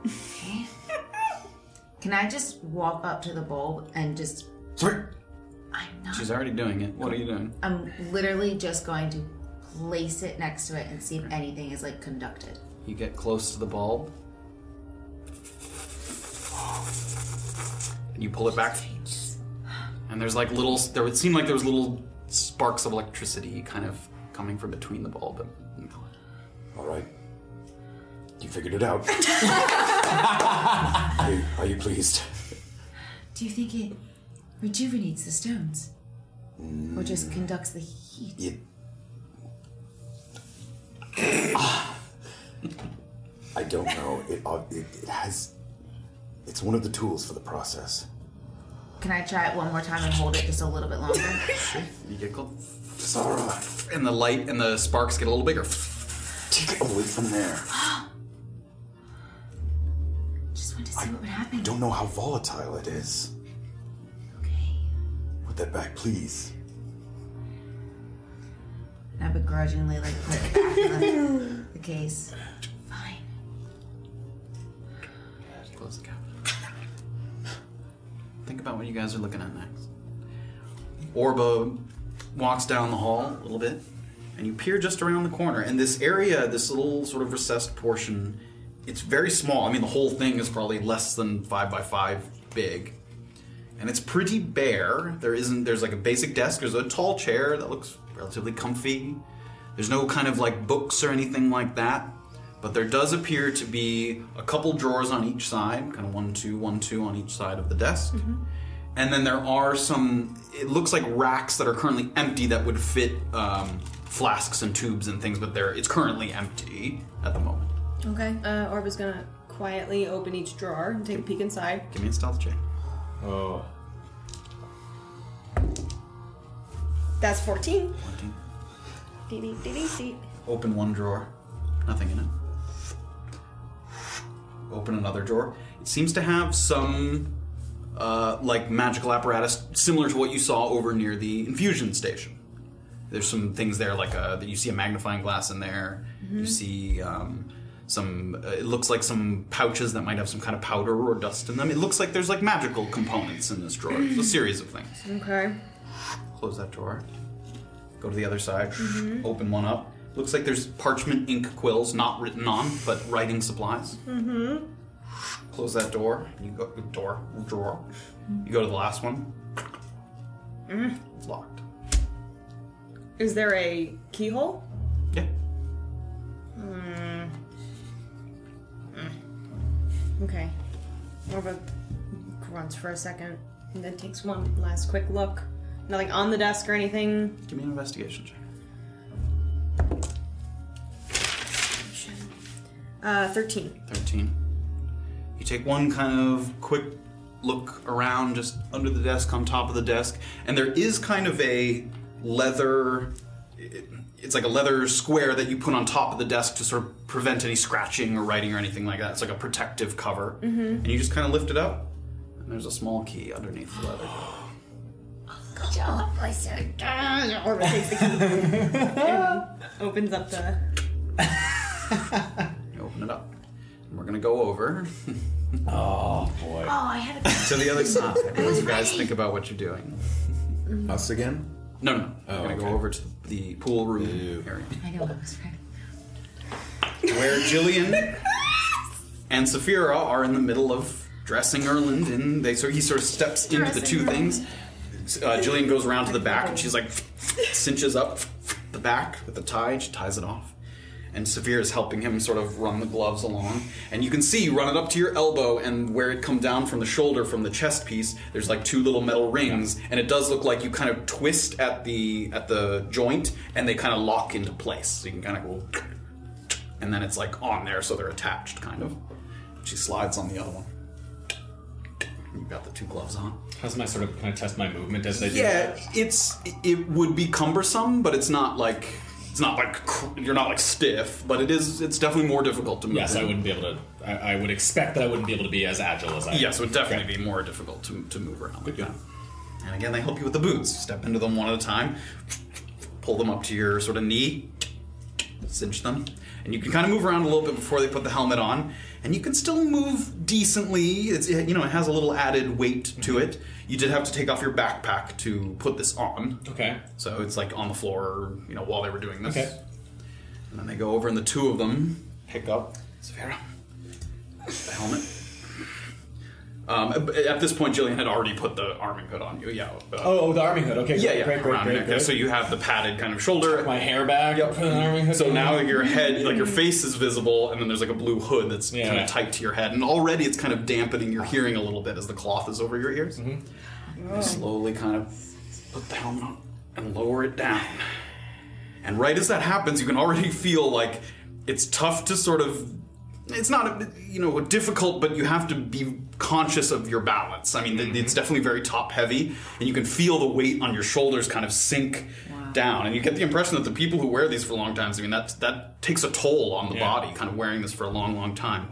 Okay. Can I just walk up to the bulb and just Sorry. I'm not She's already doing it. What are you doing? I'm literally just going to place it next to it and see if anything is like conducted. You get close to the bulb. And you pull it back. And there's like little, there would seem like there was little sparks of electricity kind of coming from between the bulb and and All right. You figured it out. are, you, are you pleased? Do you think it rejuvenates the stones? Or just conducts the heat? It. I don't know. It, uh, it it has. It's one of the tools for the process. Can I try it one more time and hold it just a little bit longer? You get close. Zara, And the light and the sparks get a little bigger. take it away from there. just want to see what would happen. Don't don't know how volatile it is. Okay. Put that back, please. And I begrudgingly like put it back in the, the case. Fine. Close the cabinet. Think about what you guys are looking at next. Orba walks down the hall a little bit, and you peer just around the corner. And this area, this little sort of recessed portion, it's very small. I mean, the whole thing is probably less than five by five big. And it's pretty bare. There isn't, there's like a basic desk, there's a tall chair that looks relatively comfy. There's no kind of like books or anything like that. But there does appear to be a couple drawers on each side, kind of one, two, one, two on each side of the desk. Mm-hmm. And then there are some, it looks like racks that are currently empty that would fit um, flasks and tubes and things, but they're, it's currently empty at the moment. Okay. Uh, Orba's gonna quietly open each drawer and take a peek inside. Give me a stealth check. Oh. That's 14. 14. Dee dee dee dee dee. Open one drawer, nothing in it. Open another drawer. It seems to have some uh, like magical apparatus similar to what you saw over near the infusion station. There's some things there, like uh that you see a magnifying glass in there. You Mhm. see um, some. Uh, it looks like some pouches that might have some kind of powder or dust in them. It looks like there's like magical components in this drawer. It's a series of things. Okay. Close that drawer. Go to the other side. Mhm. Open one up. Looks like there's parchment ink quills, not written on, but writing supplies. Mm-hmm. Close that door. You go door drawer. You go to the last one. Mm. It's locked. Is there a keyhole? Yeah. Mm. Mm. Okay. Orba grunts for a second and then takes one last quick look. Nothing on the desk or anything. Give me an investigation check. Uh, 13. 13. You take one kind of quick look around just under the desk, on top of the desk, and there is kind of a leather. it- It's like a leather square that you put on top of the desk to sort of prevent any scratching or writing or anything like that. It's like a protective cover. Mhm. And you just kind of lift it up, and there's a small key underneath the leather. Good job, I said. Orba takes the key and opens up the. You open it up. And we're gonna go over Oh boy. Oh, I had a to the other side. As you guys think about what you're doing. Us again? No, no. Oh, we're gonna go okay. over to the pool room area. I know I was right. where Jillian and Saphira are in the middle of dressing Erland, and they so he sort of steps into the two things. Uh, Jillian goes around to the back, and she's like cinches up the back with the tie, and she ties it off. And Saphira is helping him sort of run the gloves along, and you can see you run it up to your elbow, and where it come down from the shoulder, from the chest piece, there's like two little metal rings, and it does look like you kind of twist at the at the joint, and they kind of lock into place. So you can kind of go and then it's like on there, so they're attached, kind of. She slides on the other one. You've got the two gloves on. How's my sort of kind of test my movement as I do Yeah, it's it would be cumbersome, but it's not like it's not like cr- you're not like stiff, but it is. It's definitely more difficult to move. Yes, I wouldn't be able to. I, I would expect that I wouldn't be able to be as agile as I. am. Yes, it would definitely be more difficult to, to move around like that. And again, they help you with the boots. Step into them one at a time, pull them up to your sort of knee, cinch them, and you can kind of move around a little bit before they put the helmet on. And you can still move decently. It's you know it has a little added weight to mm-hmm. it. You did have to take off your backpack to put this on. Okay. So it's like on the floor, you know, while they were doing this. Okay. And then they go over, and the two of them pick up Savera, the helmet. Um, at this point, Jillian had already put the arming hood on you. Yeah. uh, Oh, oh, the arming hood. Okay, yeah, great, yeah. great, great, great, neck. great. So you have the padded kind of shoulder. my hair back. Yep. Put an arming hood So now your head, like your face is visible, and then there's like a blue hood that's kind of tight to your head, and already it's kind of dampening your hearing a little bit as the cloth is over your ears. Mm-hmm. You slowly kind of put the helmet on and lower it down. And right as that happens, you can already feel like it's tough to sort of. It's not, you know, difficult, but you have to be conscious of your balance. I mean, th- it's mm-hmm. definitely very top heavy, and you can feel the weight on your shoulders kind of sink down. And you get the impression that the people who wear these for long times, I mean, that that takes a toll on the Yeah. body, kind of wearing this for a long, long time.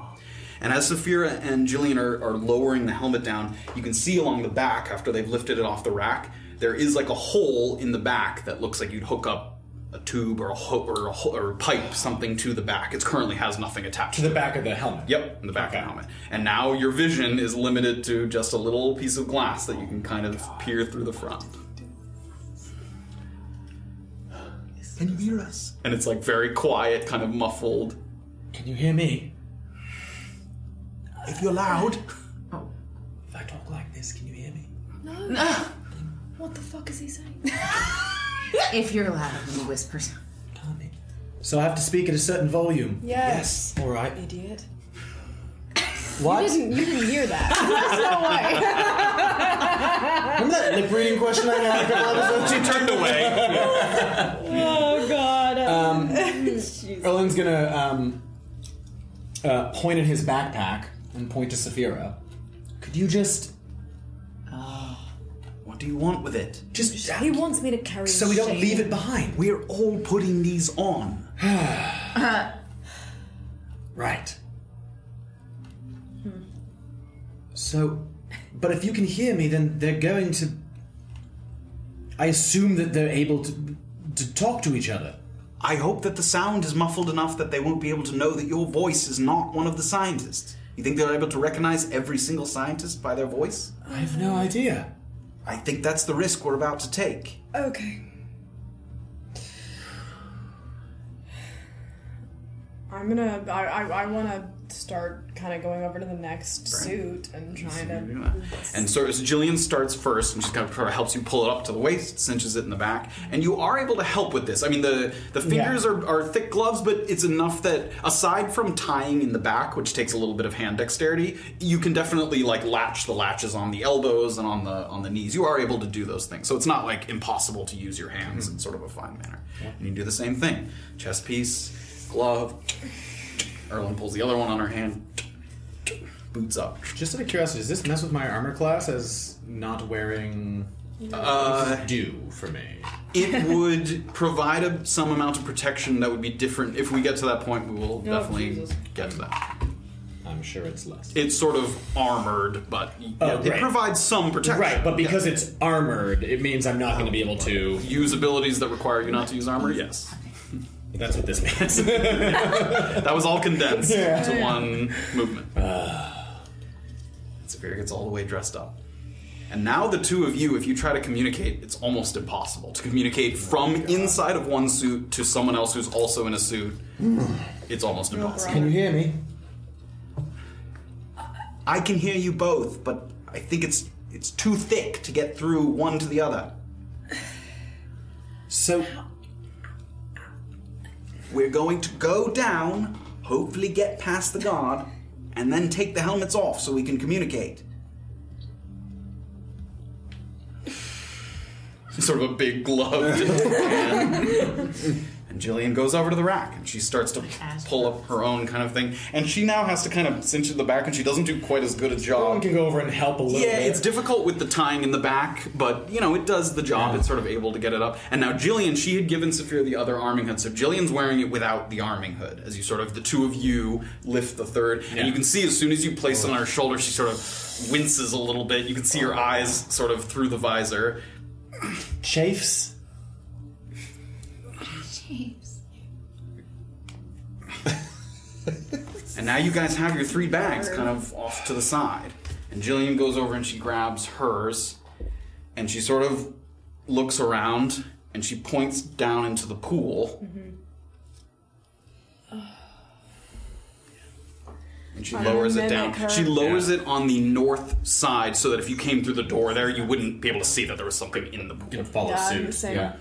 And as Saphira and Jillian are, are lowering the helmet down, you can see along the back, after they've lifted it off the rack, there is like a hole in the back that looks like you'd hook up a tube or a, ho- or a, ho- or a pipe, something to the back. It currently has nothing attached To the back of the helmet. Yep, in the back of the helmet. And now your vision is limited to just a little piece of glass that you can kind of peer through the front. Can you hear us? And it's like very quiet, kind of muffled. Can you hear me? If you're loud. Oh. If I talk like this, can you hear me? No. No. What the fuck is he saying? if you're loud, he whispers. Tommy. So I have to speak at a certain volume. Yes. All right. Idiot. What? You didn't, you didn't hear that. There's no way. Remember that lip reading question I had a couple episodes? She turned away. oh god. Um, Erland's gonna um, uh, point at his backpack and point to Saphira. Could you just What do you want with it? just he wants me to carry. so we don't shame. leave it behind? We're all putting these on. Right. So, but if you can hear me, then they're going to. I assume that they're able to to talk to each other. I hope that the sound is muffled enough that they won't be able to know that your voice is not one of the scientists. You think they're able to recognize every single scientist by their voice? I have no idea. I think that's the risk we're about to take. Okay. I'm gonna. I. I, I want to start kind of going over to the next suit and trying to. And so, so Jillian starts first, and she kind of sort of helps you pull it up to the waist, cinches it in the back, and you are able to help with this. I mean, the the fingers are, are thick gloves, but it's enough that aside from tying in the back, which takes a little bit of hand dexterity, you can definitely like latch the latches on the elbows and on the on the knees. You are able to do those things, so it's not like impossible to use your hands mm-hmm. in sort of a fine manner. And you do the same thing: chest piece, glove. Erland pulls the other one on her hand, boots up. Just out of curiosity, does this mess with my armor class as not wearing? Uh, do for me. it would provide a, some amount of protection that would be different. If we get to that point, we will Oh, definitely Jesus. get to that. I'm sure it's less. It's sort of armored, but Oh, yeah, it right. provides some protection. Right, but because Yeah. it's armored, it means I'm not going to be able to use abilities that require you not to use armor. Yes, that's what this means. that was all condensed Yeah. to one movement. Uh. Saphira gets all the way dressed up. And now the two of you, if you try to communicate, it's almost impossible to communicate oh from inside of one suit to someone else who's also in a suit. Mm. It's almost impossible. Can you hear me? I can hear you both, but I think it's it's too thick to get through one to the other. So we're going to go down, hopefully get past the guard, and then take the helmets off so we can communicate. sort of a big glove. hand. And Jillian goes over to the rack and she starts to pull up her own kind of thing. And she now has to kind of cinch at the back and she doesn't do quite as good a job. Someone can go over and help a little yeah, bit. it's difficult with the tying in the back, but you know, it does the job. It's sort of able to get it up. And now Jillian, she had given Saphira the other arming hood, so Jillian's wearing it without the arming hood. As you sort of the two of you lift the third, and you can see as soon as you place it on her shoulder, she sort of winces a little bit. You can see her oh. eyes sort of through the visor. Chafes. And now you guys have your three bags kind of off to the side. And Jillian goes over and she grabs hers and she sort of looks around and she points down into the pool mm-hmm. and she Trying to lowers it down. her. She lowers it on the north side so that if you came through the door there, you wouldn't be able to see that there was something in the pool. follow Yeah, same,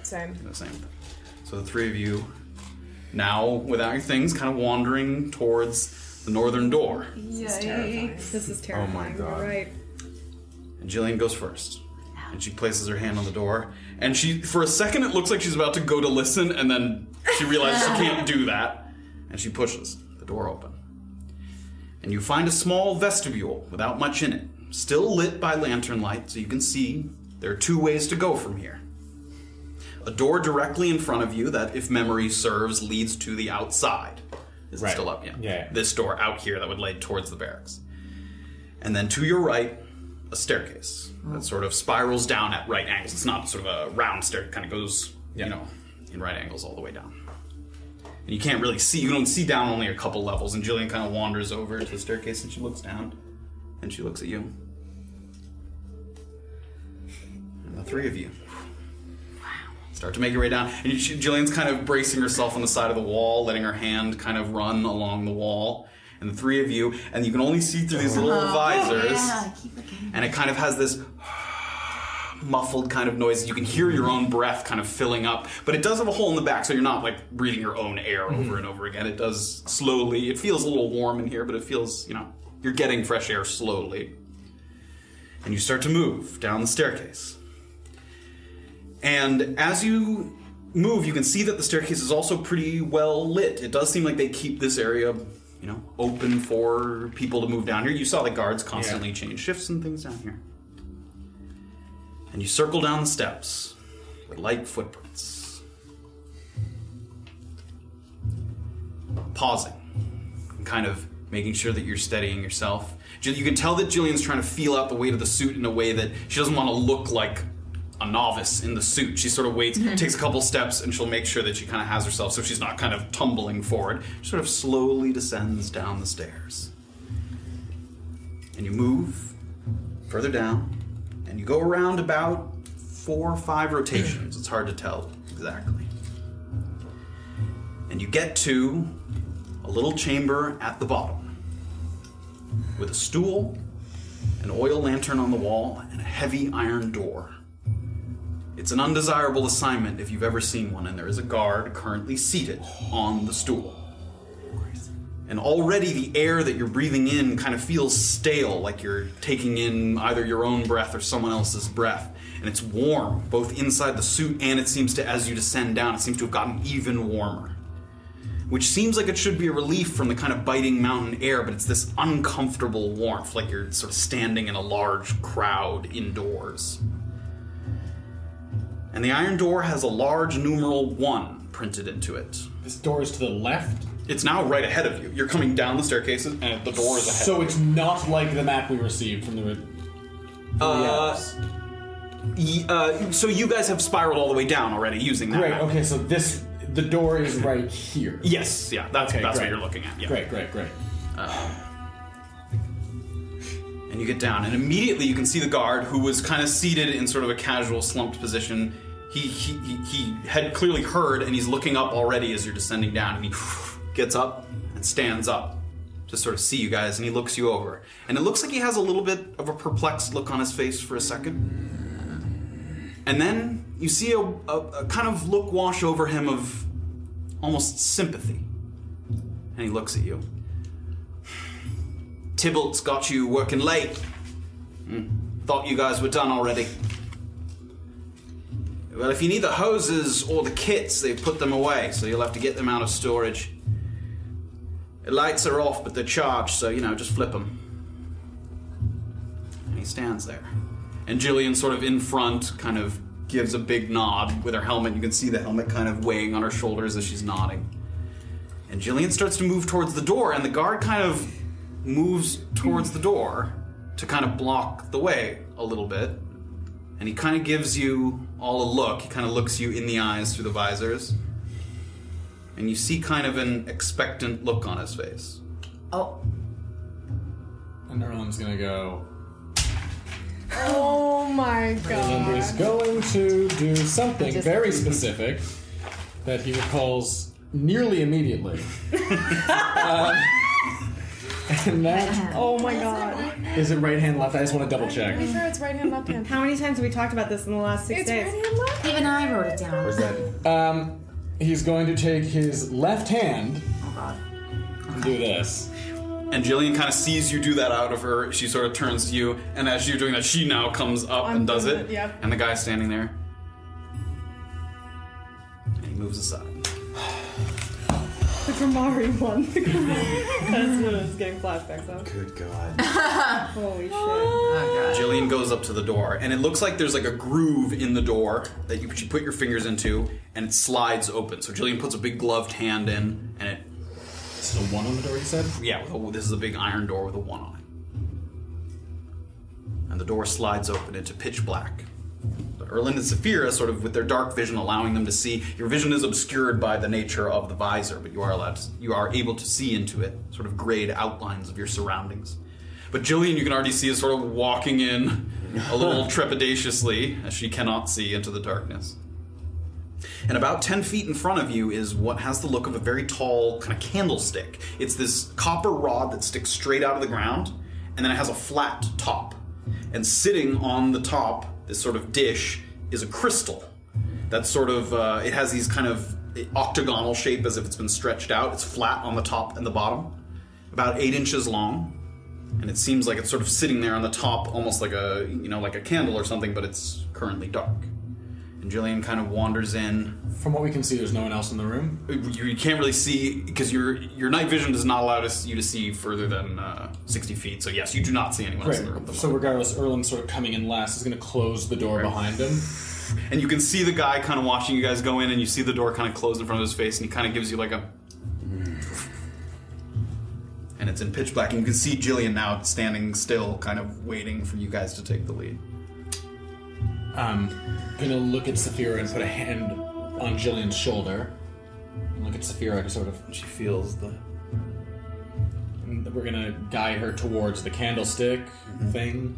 same. The same. So the three of you, now without your things, kind of wandering towards the northern door. Yikes. This is terrifying. Oh my God. You're right. And Jillian goes first. And she places her hand on the door. And she, for a second, it looks like she's about to go to listen, and then she realizes she can't do that. And she pushes the door open. And you find a small vestibule without much in it, still lit by lantern light, so you can see there are two ways to go from here. A door directly in front of you that, if memory serves, leads to the outside. Is it still up? Yeah. Yeah, yeah. This door out here that would lead towards the barracks. And then to your right, a staircase that mm. sort of spirals down at right angles. It's not sort of a round stair; it kind of goes, you know, in right angles all the way down. And you can't really see; you don't see down only a couple levels. And Jillian kind of wanders over to the staircase and she looks down, and she looks at you. And the three of you start to make your way down. And she, Jillian's kind of bracing herself on the side of the wall, letting her hand kind of run along the wall. And the three of you, and you can only see through these little oh, visors. Yeah, keep. And it kind of has this muffled kind of noise. You can hear your own breath kind of filling up, but it does have a hole in the back, so you're not like breathing your own air over mm-hmm. and over again. It does slowly. It feels a little warm in here, but it feels, you know, you're getting fresh air slowly. And you start to move down the staircase. And as you move, you can see that the staircase is also pretty well lit. It does seem like they keep this area, you know, open for people to move down here. You saw the guards constantly change shifts and things down here. And you circle down the steps with light footprints. Pausing and kind of making sure that you're steadying yourself. You can tell that Jillian's trying to feel out the weight of the suit in a way that she doesn't want to look like a novice in the suit. She sort of waits, mm-hmm. takes a couple steps, and she'll make sure that she kind of has herself so she's not kind of tumbling forward. She sort of slowly descends down the stairs. And you move further down, and you go around about four or five rotations. It's hard to tell exactly. And you get to a little chamber at the bottom with a stool, an oil lantern on the wall, and a heavy iron door. It's an undesirable assignment if you've ever seen one, and there is a guard currently seated on the stool. And already the air that you're breathing in kind of feels stale, like you're taking in either your own breath or someone else's breath. And it's warm, both inside the suit and it seems to, as you descend down, it seems to have gotten even warmer. Which seems like it should be a relief from the kind of biting mountain air, but it's this uncomfortable warmth, like you're sort of standing in a large crowd indoors. And the iron door has a large numeral 1 printed into it. This door is to the left? It's now right ahead of you. You're coming down the staircases, and the door is ahead. So it's not like the map we received from the. Uh, y- uh, so you guys have spiraled all the way down already using that. Great. map. Okay, so this the door is right here. Yes. Yeah. That's Okay, that's what you're looking at. Yeah. Great, great, great. And you get down, and immediately you can see the guard who was kind of seated in sort of a casual slumped position. He, he, he, had clearly heard, and he's looking up already as you're descending down, and he gets up and stands up to sort of see you guys, and he looks you over. And it looks like he has a little bit of a perplexed look on his face for a second. And then you see a, a, a kind of look wash over him of almost sympathy. And he looks at you. Tybalt's got you working late. Hmm. Thought you guys were done already. Well, if you need the hoses or the kits, they've put them away, so you'll have to get them out of storage. Lights are off, but they're charged, so, you know, just flip them. And he stands there. And Jillian, sort of in front, kind of gives a big nod with her helmet. You can see the helmet kind of weighing on her shoulders as she's nodding. And Jillian starts to move towards the door, and the guard kind of moves towards the door to kind of block the way a little bit. And he kind of gives you all a look. He kind of looks you in the eyes through the visors. And you see kind of an expectant look on his face. Oh, And Erland's gonna go. Oh my god. And he's going to do something just- very specific that he recalls nearly immediately. um, and that Oh my god. is it right hand, left? I just want to double check. Pretty sure it's right hand, left hand. How many times have we talked about this in the last six It's days? right hand, left. even I wrote it down. Where's that? Um, he's going to take his left hand Oh god. and do this. And Jillian kind of sees you do that out of her. She sort of turns to you, and as you're doing that, she now comes up I'm and does doing it. it, yep. And the guy's standing there. And he moves aside. The Grimari one. The Grimari. That's what I was getting flashbacks of. Good God. Holy shit. Oh god. Ah. Jillian goes up to the door, and it looks like there's like a groove in the door that you she put your fingers into, and it slides open. So Jillian puts a big gloved hand in, and it This is a one on the door, you said? Yeah, with a, this is a big iron door with a one on it. And the door slides open into pitch black. Erland and Saphira, sort of with their dark vision, allowing them to see. Your vision is obscured by the nature of the visor, but you are allowed. To, you are able to see into it, sort of grayed outlines of your surroundings. But Jillian, you can already see, is sort of walking in a little trepidatiously, as she cannot see into the darkness. And about 10 feet in front of you is what has the look of a very tall kind of candlestick. It's this copper rod that sticks straight out of the ground, and then it has a flat top. And sitting on the top, this sort of dish, is a crystal. That's sort of, uh, it has these kind of octagonal shape as if it's been stretched out. It's flat on the top and the bottom, about eight inches long. And it seems like it's sort of sitting there on the top, almost like a, you know, like a candle or something, but it's currently dark. And Jillian kind of wanders in. From what we can see, there's no one else in the room. You, you can't really see because your your night vision does not allow us- you to see further than uh, sixty feet. So yes, you do not see anyone else in the room. at the So regardless, Erland sort of coming in last is going to close the door behind him. And you can see the guy kind of watching you guys go in, and you see the door kind of close in front of his face, and he kind of gives you like a. And it's in pitch black, and you can see Jillian now standing still, kind of waiting for you guys to take the lead. Um, gonna look at Saphira and put a hand on Jillian's shoulder. And look at Saphira to sort of. She feels the. And we're gonna guide her towards the candlestick thing.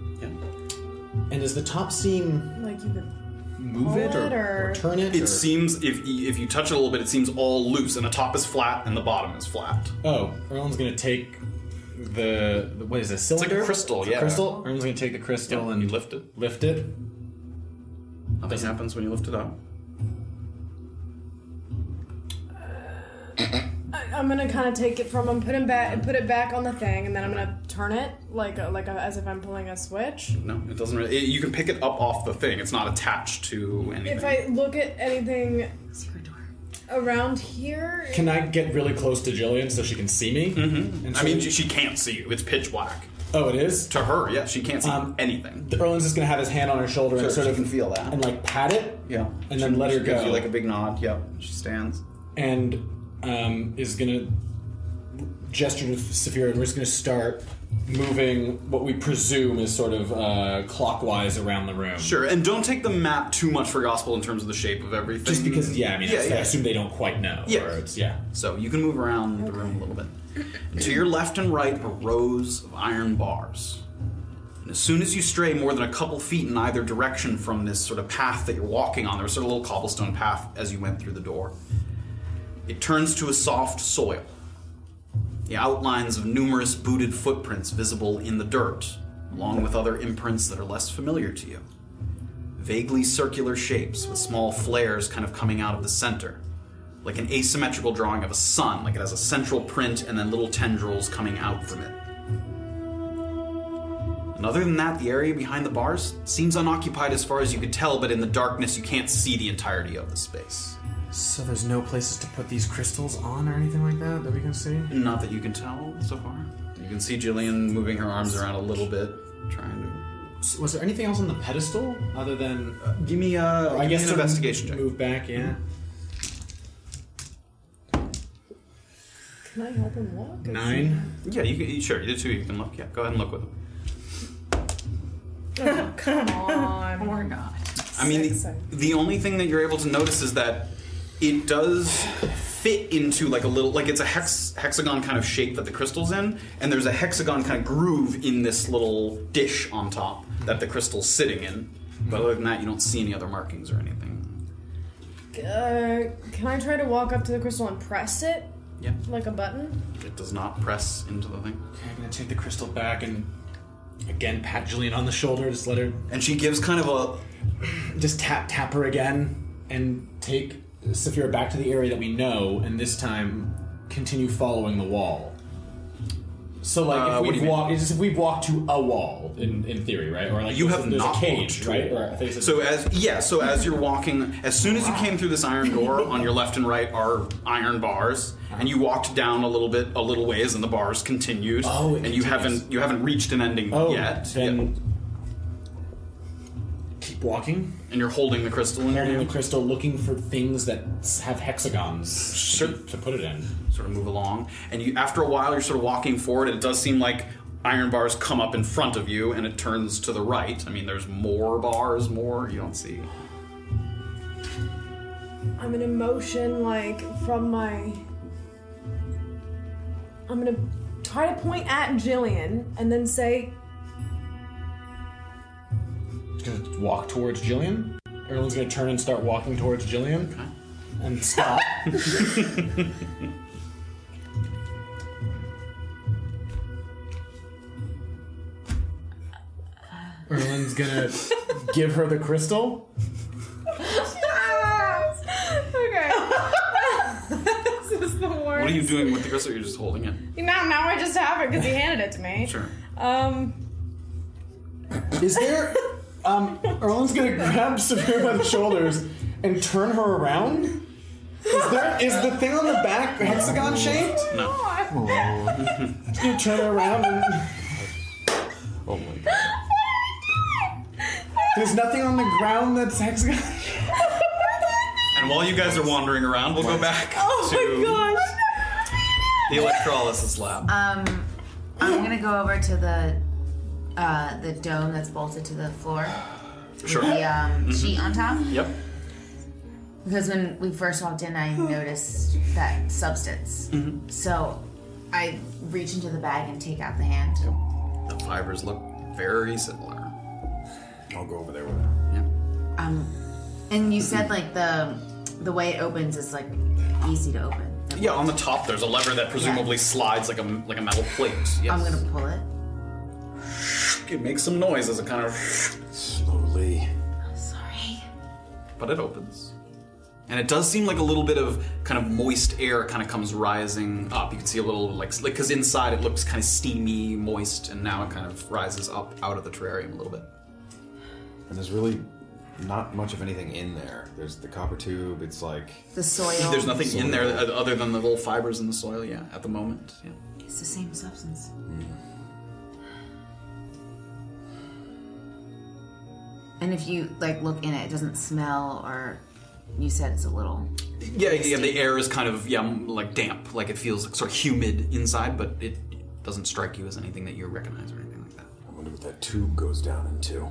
And does the top seem Like you could move pull it or, or turn it? It or- seems if if you touch it a little bit, it seems all loose, and the top is flat and the bottom is flat. Oh, Erland's gonna take the, the what is it? It's like a crystal, It's a yeah. Crystal. Erland's gonna take the crystal and lift it. Lift it. Nothing happens when you lift it up. I, I'm gonna kind of take it from him, put him back, and put it back on the thing, and then I'm gonna turn it like a, like a, as if I'm pulling a switch. No, it doesn't really. It, you can pick it up off the thing. It's not attached to anything. If I look at anything around here, Can I get really close to Jillian so she can see me? Mm-hmm. And I mean, she, she can't see you. It's pitch black. Oh, it is to her. Yeah, she can't see Um, anything. Erland's just gonna have his hand on her shoulder Sure, and sort she of can feel that. and like pat it. Yeah, and then let her she gives go. you like a big nod. Yep, she stands. and um, is gonna gesture to Saphira, and we're just gonna start moving what we presume is sort of uh, clockwise around the room. Sure, and don't take the map too much for gospel in terms of the shape of everything. Just because, yeah, I mean, yeah, I assume they don't quite know. Yeah. or it's, yeah. So you can move around the room a little bit. And to your left and right are rows of iron bars. And as soon as you stray more than a couple feet in either direction from this sort of path that you're walking on, there's sort of a little cobblestone path as you went through the door. It turns to a soft soil. The outlines of numerous booted footprints visible in the dirt, along with other imprints that are less familiar to you. Vaguely circular shapes with small flares kind of coming out of the center like an asymmetrical drawing of a sun, like it has a central print and then little tendrils coming out from it. And other than that, the area behind the bars seems unoccupied as far as you could tell, but in the darkness, you can't see the entirety of the space. So there's no places to put these crystals on or anything like that that we can see. Not that you can tell so far. You can see Jillian moving her arms around a little bit, trying to. Was there anything else on the pedestal other than? Uh, give me a. I give guess an investigation check. Move back, yeah. Can I help him walk? Nine. Yeah, you can. Sure, you did too. You can look. Yeah, go ahead and look with him. Oh, come on. My god. I mean, the, the only thing that you're able to notice is that it does fit into like a little, like it's a hex hexagon kind of shape that the crystal's in, and there's a hexagon kind of groove in this little dish on top that the crystal's sitting in. But other than that, you don't see any other markings or anything. Uh, can I try to walk up to the crystal and press it Yeah, like a button? it does not press into the thing. Okay, I'm gonna take the crystal back and again pat Jillian on the shoulder. Just let her. And she gives kind of a. Just tap tap her again and take Saphira back to the area that we know, and this time continue following the wall. So like Uh, if what do we've you mean? walked, if we've walked to a wall in, in theory, right? Or like You have there's not a cage, right? Or I think a- So as yeah, so as you're walking, as soon as you came through this iron door, on your left and right are iron bars, and you walked down a little bit, a little ways, and the bars continued. Oh, it and you continues. haven't you haven't reached an ending oh, yet. then keep walking. And you're holding the crystal in your Holding the hand? crystal, looking for things that s- have hexagons to, to put it in. Sort of move along. And you after a while you're sort of walking forward and it does seem like iron bars come up in front of you and it turns to the right. I mean there's more bars, more you don't see. I'm in emotion, like from my. I'm gonna try to point at Jillian and then say, Just gonna walk towards Jillian. Everyone's gonna turn and start walking towards Jillian. And stop. Erland's gonna give her the crystal. okay. this is the worst. What are you doing with the crystal? You're just holding it. Now, now I just have it because he handed it to me. Sure. Um, Is there? Um, Erlen's gonna grab Saphira by the shoulders and turn her around. Is there? Is the thing on the back hexagon shaped? No. Just gonna turn her around and. Oh my god. There's nothing on the ground that's hexagon. And while you guys are wandering around, we'll go back oh to my gosh. the electrolysis lab. Um, I'm gonna go over to the uh, the dome that's bolted to the floor. Sure. With the um, Mhm. sheet on top. Yep. Because when we first walked in, I noticed that substance. Mhm. So I reach into the bag and take out the hand. The fibers look very similar. I'll go over there with her. Um, and you said like the the way it opens is like easy to open. Yeah, on the top there's a lever that presumably slides like a like a metal plate. Yes. I'm gonna pull it. It makes some noise as it kind of slowly, Sorry. but it opens. And it does seem like a little bit of kind of moist air kind of comes rising up. You can see a little like like because inside it looks kind of steamy, moist, and now it kind of rises up out of the terrarium a little bit. And there's really not much of anything in there. There's the copper tube. It's like The soil. There's nothing in there other than the little fibers in the soil. Yeah, at the moment. Yeah. It's the same substance. Hmm. And if you like look in it, it doesn't smell or you said it's a little Yeah, yeah. The air is kind of yeah, like damp, like it feels sort of humid inside, but it doesn't strike you as anything that you recognize or anything like that. I wonder what that tube goes down into.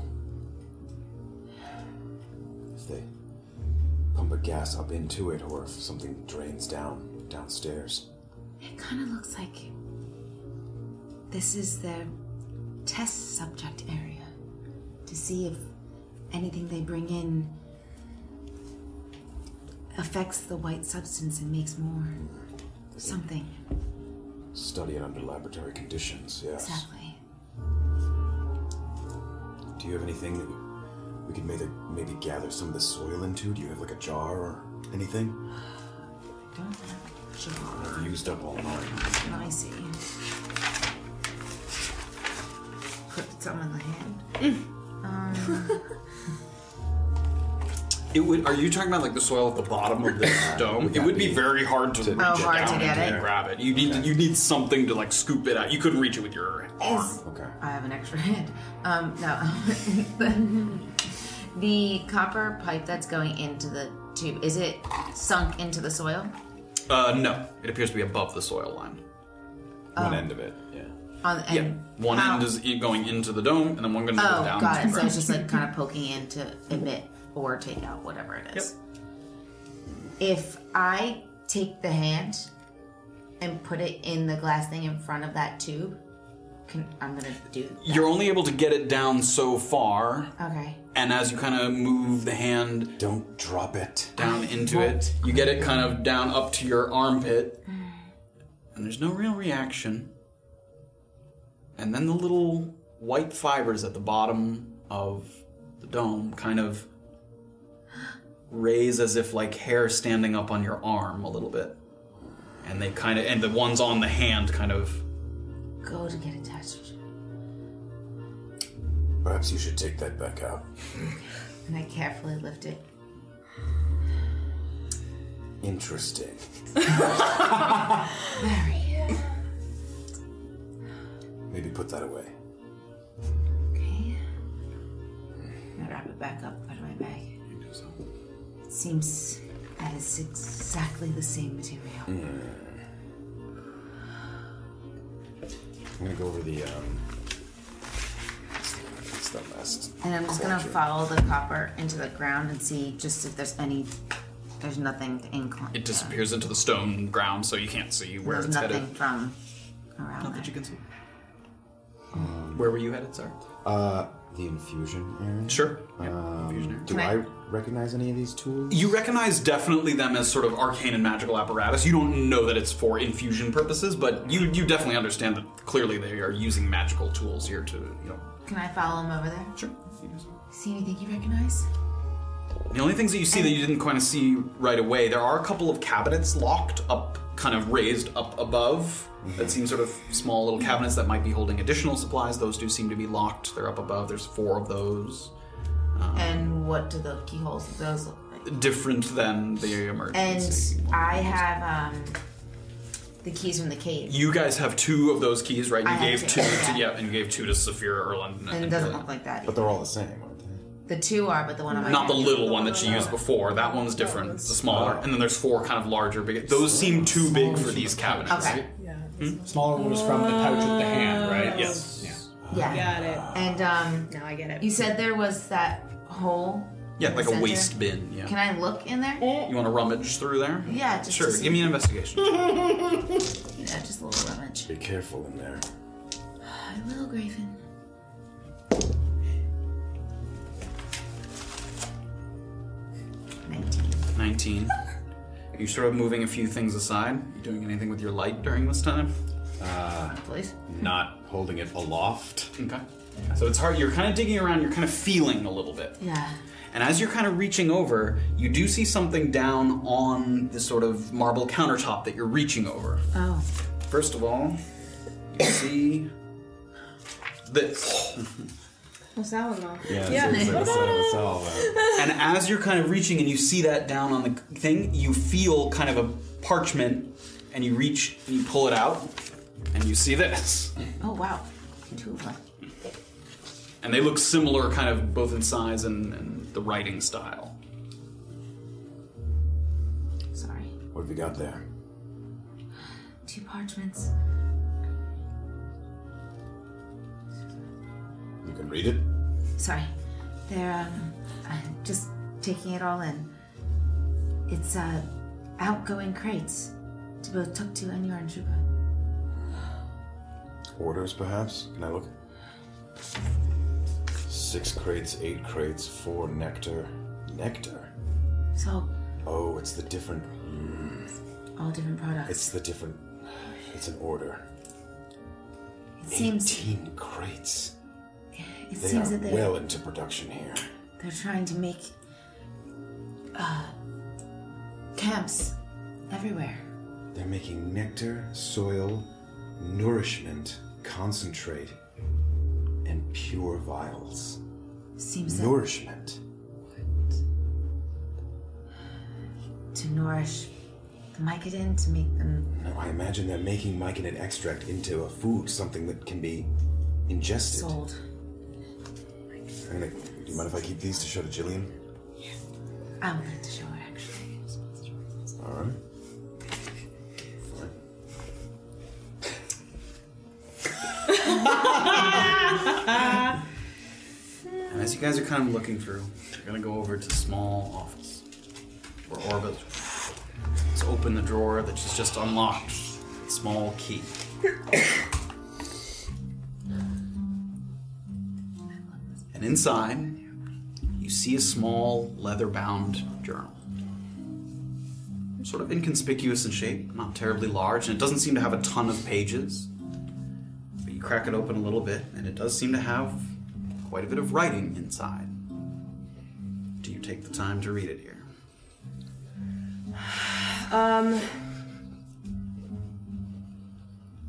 Pump a gas up into it, or if something drains down downstairs. It kind of looks like this is their test subject area to see if anything they bring in affects the white substance and makes more something. Study it under laboratory conditions. Yes. Exactly. Do you have anything that we could maybe maybe gather some of the soil into? Do you have like a jar or anything? I don't have a jar. I've used up all mine. I see. Put some in the hand. Mm. Um, It would. Are you talking about like the soil at the bottom of this dome? It would be very hard to reach Oh, it hard to get and it? grab it. You need you need something to like scoop it out. You couldn't reach it with your arm. Okay. I have an extra hand. Um, no. the, copper pipe that's going into the tube, is it sunk into the soil? Uh, no, it appears to be above the soil line. One end of it, yeah. On, and yeah, one how- end is going into the dome, and then one goes Oh, down. got it. So it's just like kind of poking in to emit or take out whatever it is. If I take the hand and put it in the glass thing in front of that tube, can, I'm gonna do. You're only able to get it down so far, Okay. And as you kind of move the hand, don't drop it down into it. You get it kind of down up to your armpit, and there's no real reaction. And then the little white fibers at the bottom of the dome kind of raise as if like hair standing up on your arm a little bit. And they kind of, and the ones on the hand kind of Go to get attached. Perhaps you should take that back out. And I carefully lift it. Interesting. Very. Maybe put that away. Okay. I wrap it back up out of my bag. You do so. It seems that is exactly the same material. I'm gonna go over the um. What's that last? And I'm just gonna quadrant. follow the copper into the ground and see just if there's any. There's nothing to incline. It disappears into the stone ground, so you can't see where There's it's nothing headed. from around Not there. that you can see. Where were you headed, sir? Uh, the infusion area. Sure. Um, do Can I, I- recognize any of these tools? You recognize definitely them as sort of arcane and magical apparatus. You don't know that it's for infusion purposes, but you you definitely understand that clearly they are using magical tools here to you know. Can I follow him over there? Sure. See anything you recognize? The only things that you see that you didn't kind of see right away, there are a couple of cabinets locked up, kind of raised up above. That seem sort of small little cabinets that might be holding additional supplies. Those do seem to be locked. They're up above. There's four of those. And what do the keyholes of those look like? Different than the emergency. And I have um the keys from the cave. You guys have two of those keys, right? You I have gave two, two yeah. to yeah, and you gave two to Saphira Erland. and it doesn't look like that. But they're all the same, aren't they? The two are, but the one on my Not the hand- little one that you used before. That one's different. It's the smaller, and then there's four kind of larger. Big. Those seem too big for these cabinets. Okay. Yeah. Smaller one was from the pouch with the hand, right? Yes. Yeah. Got it. And um Now I get it. you said there was that hole. Yeah, like the a center? waste bin. Yeah. Can I look in there? You want to rummage through there? Yeah, just Sure. to see. Give me an investigation. Yeah, just a little rummage. Be careful in there. I will, Graven. Nineteen. 19. Are you sort of moving a few things aside? You doing anything with your light during this time? Uh, Please. not holding it aloft. Okay. So it's hard. You're kind of digging around. You're kind of feeling a little bit. Yeah. And as you're kind of reaching over, you do see something down on the sort of marble countertop that you're reaching over. Oh. First of all, you see this. What's that one though? Yeah, Yeah. seriously, that's, all. And as you're kind of reaching and you see that down on the thing, you feel kind of a parchment and you reach and you pull it out and you see this. Oh wow. Two of them. And they look similar, kind of both in size and, and the writing style. Sorry. what have you got there? Two parchments. You can read it. Sorry. They're um I'm just taking it all in. It's uh outgoing crates to both Tuktu and Yarnshuba. Orders, perhaps? Can I look? Six crates, eight crates, four nectar. Nectar? So Oh, it's the different. mm, all different products. it's the different. It's an order. it seems Eighteen crates. it They seems are that they're well into production here. they're trying to make uh camps everywhere. They're making nectar, soil, nourishment, concentrate, and pure vials. Seems Nourishment. What? To nourish the myconid to make them Now, I imagine they're making myconid extract into a food, something that can be ingested. sold. Gonna, do you mind if I keep these to show to Jillian? Yeah. I would like to show her actually. Alright. And as you guys are kind of looking through, you're gonna go over to small office where Orba has opened the drawer that she's just unlocked. Small key. and inside, you see a small leather-bound journal. Sort of inconspicuous in shape, not terribly large, and it doesn't seem to have a ton of pages. But you crack it open a little bit, and it does seem to have quite a bit of writing inside. Do you take the time to read it here? Um.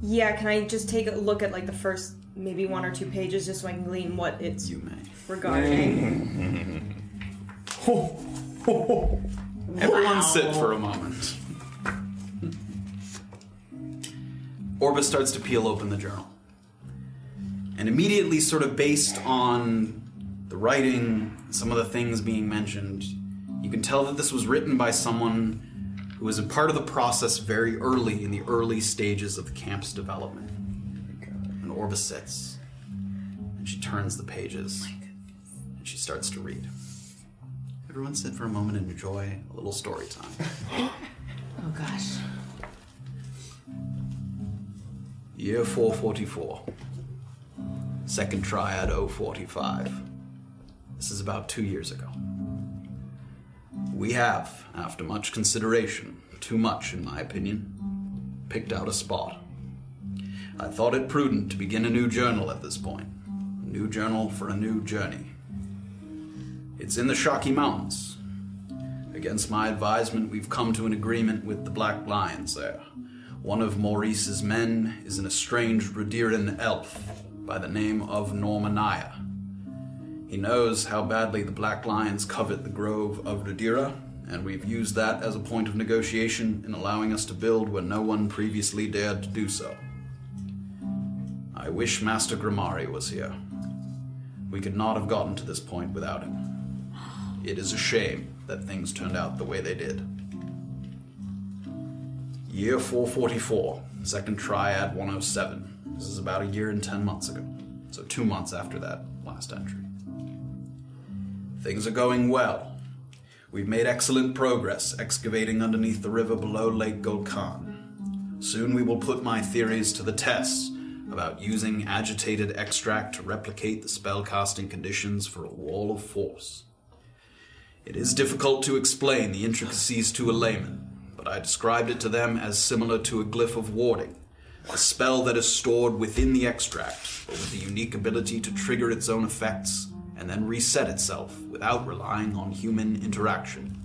Yeah, can I just take a look at like the first maybe one or two pages just so I can glean what it's You may. regarding? Everyone sit for a moment. Orbis starts to peel open the journal. And immediately, sort of based on the The writing, some of the things being mentioned, you can tell that this was written by someone who was a part of the process very early in the early stages of the camp's development. And Orba sits, and she turns the pages, and she starts to read. Everyone sit for a moment and enjoy a little story time. Oh gosh. Year 444. Second triad 045. This is about two years ago. We have, after much consideration, too much in my opinion, picked out a spot. I thought it prudent to begin a new journal at this point. A new journal for a new journey. It's in the Shaki Mountains. Against my advisement, we've come to an agreement with the Black Lions there. One of Maurice's men is an estranged Radiran elf by the name of Normanaya. He knows how badly the Black Lions covet the grove of Radira, and we've used that as a point of negotiation in allowing us to build where no one previously dared to do so. I wish Master Grimari was here. We could not have gotten to this point without him. It is a shame that things turned out the way they did. Year 444, second triad 107. This is about a year and 10 months ago. So, two months after that last entry. Things are going well. We've made excellent progress excavating underneath the river below Lake Golkan. Soon we will put my theories to the test about using agitated extract to replicate the spellcasting conditions for a wall of force. It is difficult to explain the intricacies to a layman, but I described it to them as similar to a glyph of warding, a spell that is stored within the extract, but with the unique ability to trigger its own effects and then reset itself without relying on human interaction.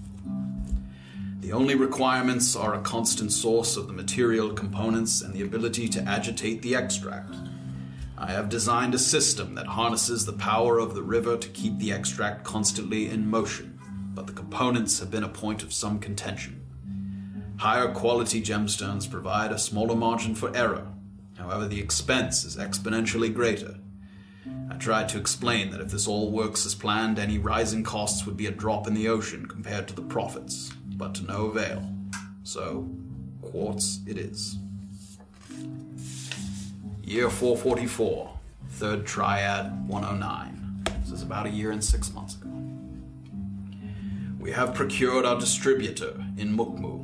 The only requirements are a constant source of the material components and the ability to agitate the extract. I have designed a system that harnesses the power of the river to keep the extract constantly in motion, but the components have been a point of some contention. Higher quality gemstones provide a smaller margin for error, however, the expense is exponentially greater. I tried to explain that if this all works as planned, any rising costs would be a drop in the ocean compared to the profits, but to no avail. So, quartz it is. Year 444, third triad 109. This is about a year and six months ago. We have procured our distributor in Mukmu,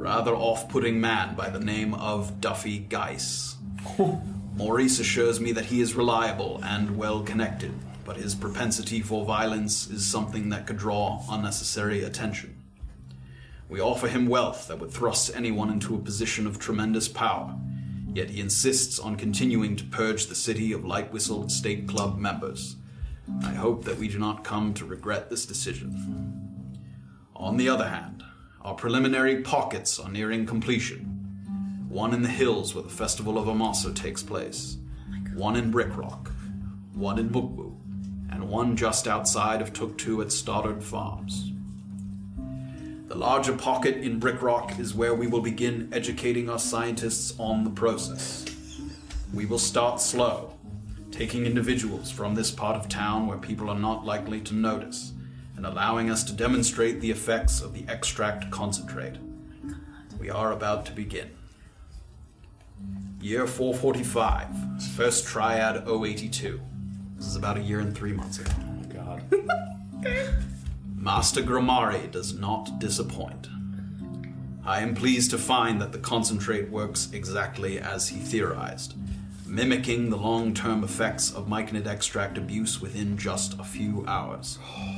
rather off putting man by the name of Duffy Geiss. Maurice assures me that he is reliable and well connected, but his propensity for violence is something that could draw unnecessary attention. We offer him wealth that would thrust anyone into a position of tremendous power, yet he insists on continuing to purge the city of Light Whistle State Club members. I hope that we do not come to regret this decision. On the other hand, our preliminary pockets are nearing completion. One in the hills where the Festival of Amaso takes place, one in Brickrock, one in Mukmu, and one just outside of Tuktu at Stoddard Farms. The larger pocket in Brickrock is where we will begin educating our scientists on the process. We will start slow, taking individuals from this part of town where people are not likely to notice, and allowing us to demonstrate the effects of the extract concentrate. We are about to begin. Year 445, first triad 082. This is about a year and three months ago. Oh, God. Master Grimari does not disappoint. I am pleased to find that the concentrate works exactly as he theorized, mimicking the long term effects of myconid extract abuse within just a few hours.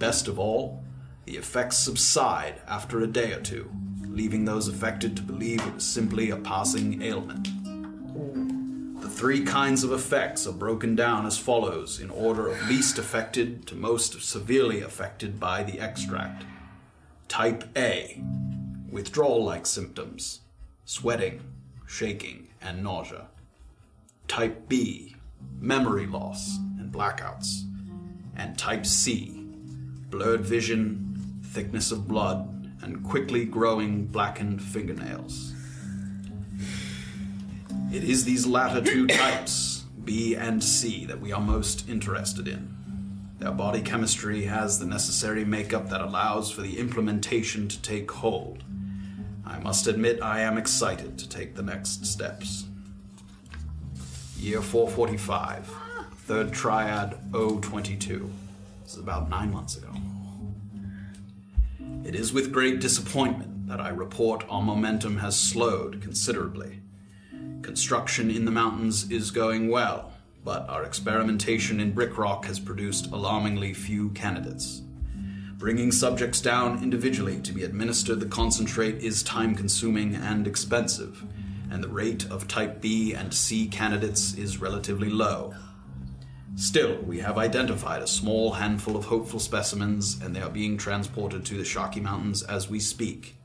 Best of all, the effects subside after a day or two, leaving those affected to believe it was simply a passing ailment. The three kinds of effects are broken down as follows in order of least affected to most severely affected by the extract. Type A withdrawal like symptoms, sweating, shaking, and nausea. Type B memory loss and blackouts. And type C blurred vision, thickness of blood, and quickly growing blackened fingernails. It is these latter two types, B and C, that we are most interested in. Their body chemistry has the necessary makeup that allows for the implementation to take hold. I must admit, I am excited to take the next steps. Year 445, third triad 022. This is about nine months ago. It is with great disappointment that I report our momentum has slowed considerably. Construction in the mountains is going well, but our experimentation in brick rock has produced alarmingly few candidates. Bringing subjects down individually to be administered the concentrate is time consuming and expensive, and the rate of type B and C candidates is relatively low. Still, we have identified a small handful of hopeful specimens, and they are being transported to the Shaki Mountains as we speak.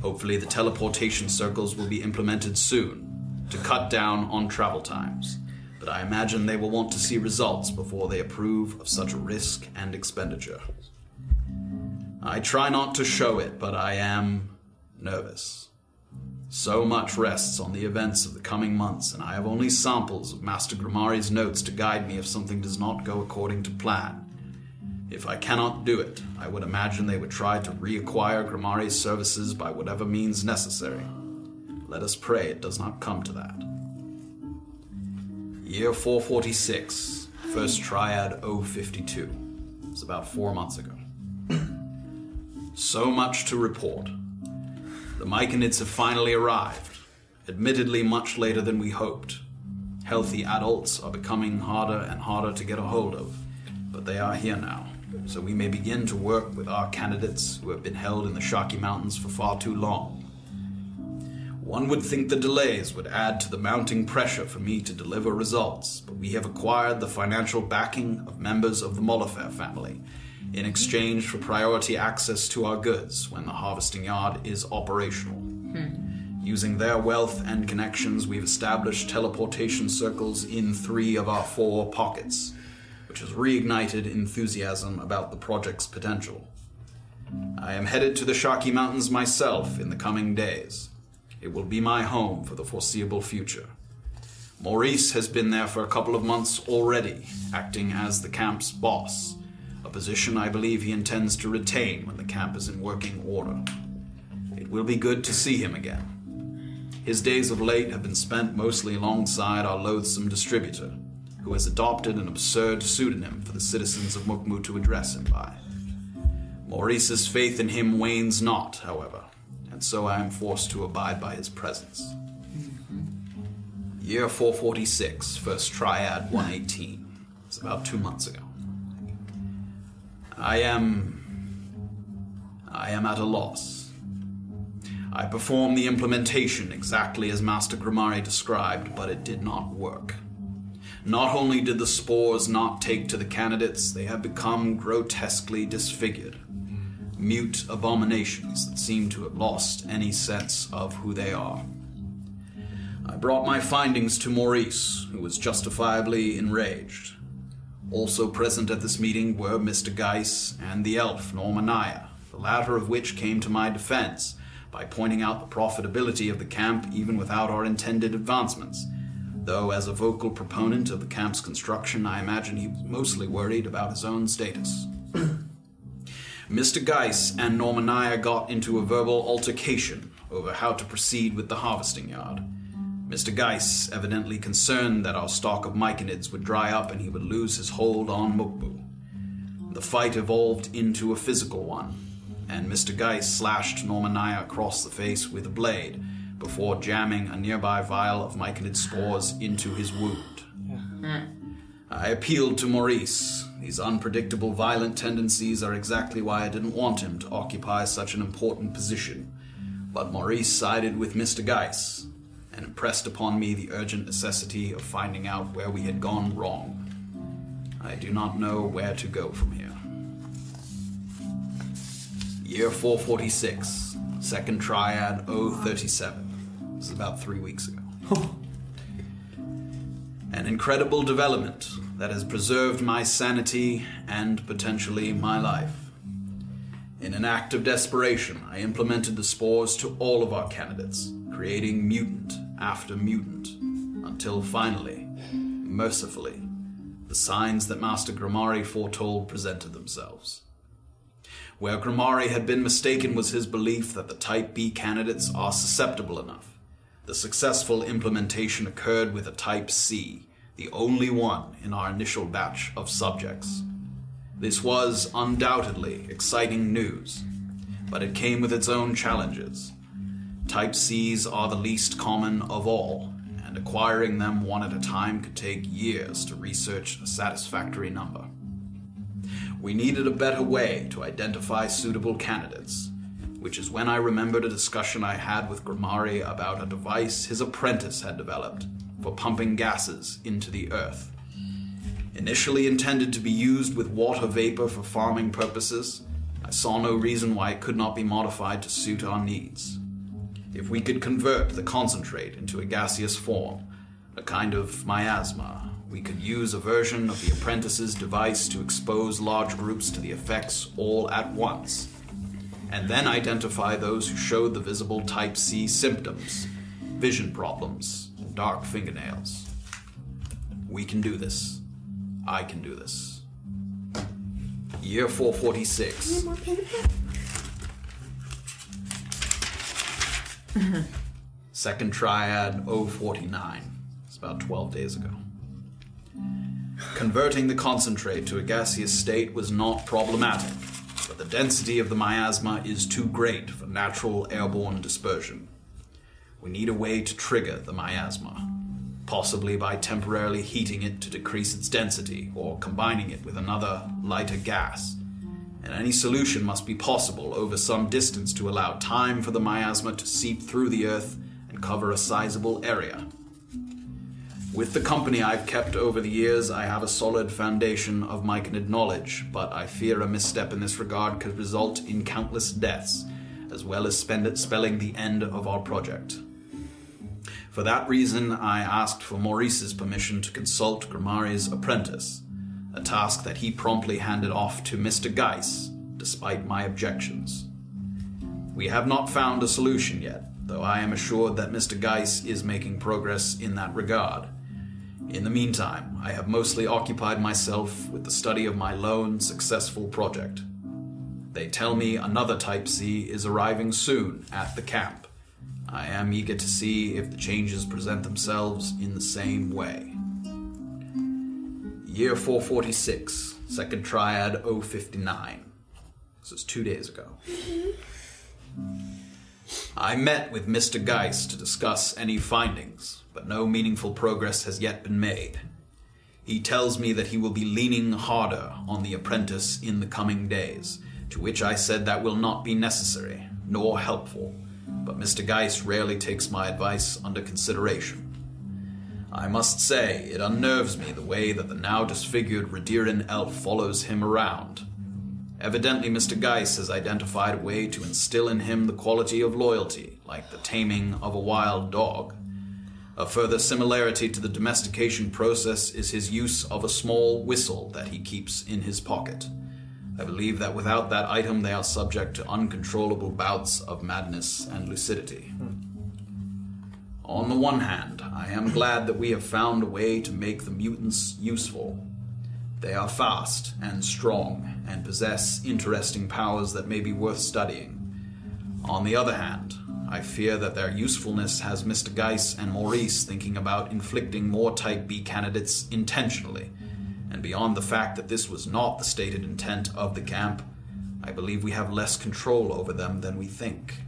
Hopefully, the teleportation circles will be implemented soon to cut down on travel times, but I imagine they will want to see results before they approve of such risk and expenditure. I try not to show it, but I am nervous. So much rests on the events of the coming months, and I have only samples of Master Grimari's notes to guide me if something does not go according to plan. If I cannot do it, I would imagine they would try to reacquire Grimari's services by whatever means necessary. Let us pray it does not come to that. Year 446, first triad 052. It's about four months ago. so much to report. The Myconids have finally arrived, admittedly much later than we hoped. Healthy adults are becoming harder and harder to get a hold of, but they are here now, so we may begin to work with our candidates who have been held in the Shaki Mountains for far too long. One would think the delays would add to the mounting pressure for me to deliver results, but we have acquired the financial backing of members of the Molifer family in exchange for priority access to our goods when the harvesting yard is operational. Hmm. Using their wealth and connections, we've established teleportation circles in three of our four pockets, which has reignited enthusiasm about the project's potential. I am headed to the Shaki Mountains myself in the coming days. It will be my home for the foreseeable future. Maurice has been there for a couple of months already, acting as the camp's boss, position I believe he intends to retain when the camp is in working order. It will be good to see him again. His days of late have been spent mostly alongside our loathsome distributor, who has adopted an absurd pseudonym for the citizens of Mukmu to address him by. Maurice's faith in him wanes not, however, and so I am forced to abide by his presence. Year 446, first triad 118. It's about two months ago. I am. I am at a loss. I performed the implementation exactly as Master Grimari described, but it did not work. Not only did the spores not take to the candidates, they have become grotesquely disfigured. Mute abominations that seem to have lost any sense of who they are. I brought my findings to Maurice, who was justifiably enraged. Also present at this meeting were Mr. Geiss and the elf Normanaya, the latter of which came to my defense by pointing out the profitability of the camp even without our intended advancements. Though, as a vocal proponent of the camp's construction, I imagine he was mostly worried about his own status. Mr. Geiss and Normanaya got into a verbal altercation over how to proceed with the harvesting yard. Mr. Geiss evidently concerned that our stock of myconids would dry up and he would lose his hold on Mukmu. The fight evolved into a physical one, and Mr. Geiss slashed Normanaya across the face with a blade before jamming a nearby vial of myconid spores into his wound. I appealed to Maurice. These unpredictable violent tendencies are exactly why I didn't want him to occupy such an important position. But Maurice sided with Mr. Geiss and impressed upon me the urgent necessity of finding out where we had gone wrong. I do not know where to go from here. Year 446, second triad 037. This is about three weeks ago. An incredible development that has preserved my sanity and potentially my life. In an act of desperation, I implemented the spores to all of our candidates, creating mutant after mutant, until finally, mercifully, the signs that Master Grimari foretold presented themselves. Where Grimari had been mistaken was his belief that the Type B candidates are susceptible enough. The successful implementation occurred with a Type C, the only one in our initial batch of subjects. This was undoubtedly exciting news, but it came with its own challenges. Type Cs are the least common of all, and acquiring them one at a time could take years to research a satisfactory number. We needed a better way to identify suitable candidates, which is when I remembered a discussion I had with Grimari about a device his apprentice had developed for pumping gases into the earth. Initially intended to be used with water vapor for farming purposes, I saw no reason why it could not be modified to suit our needs. If we could convert the concentrate into a gaseous form, a kind of miasma, we could use a version of the apprentice's device to expose large groups to the effects all at once, and then identify those who showed the visible type C symptoms vision problems, and dark fingernails. We can do this. I can do this. Year 446. Second triad 049. It's about 12 days ago. Converting the concentrate to a gaseous state was not problematic, but the density of the miasma is too great for natural airborne dispersion. We need a way to trigger the miasma, possibly by temporarily heating it to decrease its density or combining it with another lighter gas. And any solution must be possible over some distance to allow time for the miasma to seep through the earth and cover a sizable area. With the company I've kept over the years, I have a solid foundation of myconid knowledge, but I fear a misstep in this regard could result in countless deaths, as well as spelling the end of our project. For that reason, I asked for Maurice's permission to consult Grimari's apprentice, a task that he promptly handed off to Mr. Geiss, despite my objections. We have not found a solution yet, though I am assured that Mr. Geiss is making progress in that regard. In the meantime, I have mostly occupied myself with the study of my lone successful project. They tell me another Type C is arriving soon at the camp. I am eager to see if the changes present themselves in the same way. Year 446, second triad 059. This is two days ago. Mm-hmm. I met with Mr. Geiss to discuss any findings, but no meaningful progress has yet been made. He tells me that he will be leaning harder on the apprentice in the coming days, to which I said that will not be necessary, nor helpful, but Mr. Geiss rarely takes my advice under consideration. I must say, it unnerves me the way that the now disfigured Radiran elf follows him around. Evidently, Mr. Geiss has identified a way to instill in him the quality of loyalty, like the taming of a wild dog. A further similarity to the domestication process is his use of a small whistle that he keeps in his pocket. I believe that without that item, they are subject to uncontrollable bouts of madness and lucidity. Hmm. On the one hand, I am glad that we have found a way to make the mutants useful. They are fast and strong and possess interesting powers that may be worth studying. On the other hand, I fear that their usefulness has Mr. Geiss and Maurice thinking about inflicting more Type B candidates intentionally. And beyond the fact that this was not the stated intent of the camp, I believe we have less control over them than we think.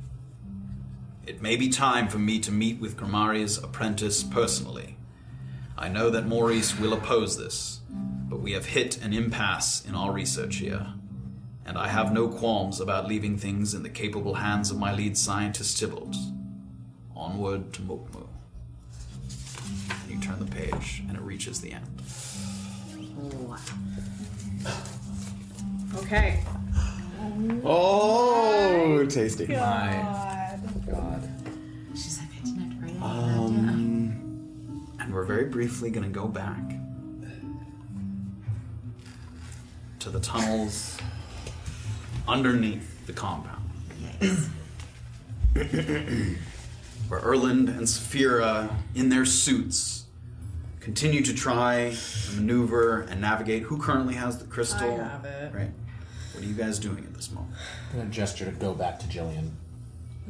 It may be time for me to meet with Grimari's apprentice personally. I know that Maurice will oppose this, but we have hit an impasse in our research here, and I have no qualms about leaving things in the capable hands of my lead scientist Tybalt. Onward to Mukmu. You turn the page, and it reaches the end. Okay. Oh, tasty. My God. She's like, I didn't have to write Um, and we're very briefly going to go back to the tunnels underneath the compound. where Erland and Saphira, in their suits, continue to try and maneuver and navigate. Who currently has the crystal? I have it. Right. What are you guys doing at this moment? I'm gonna gesture to go back to Jillian.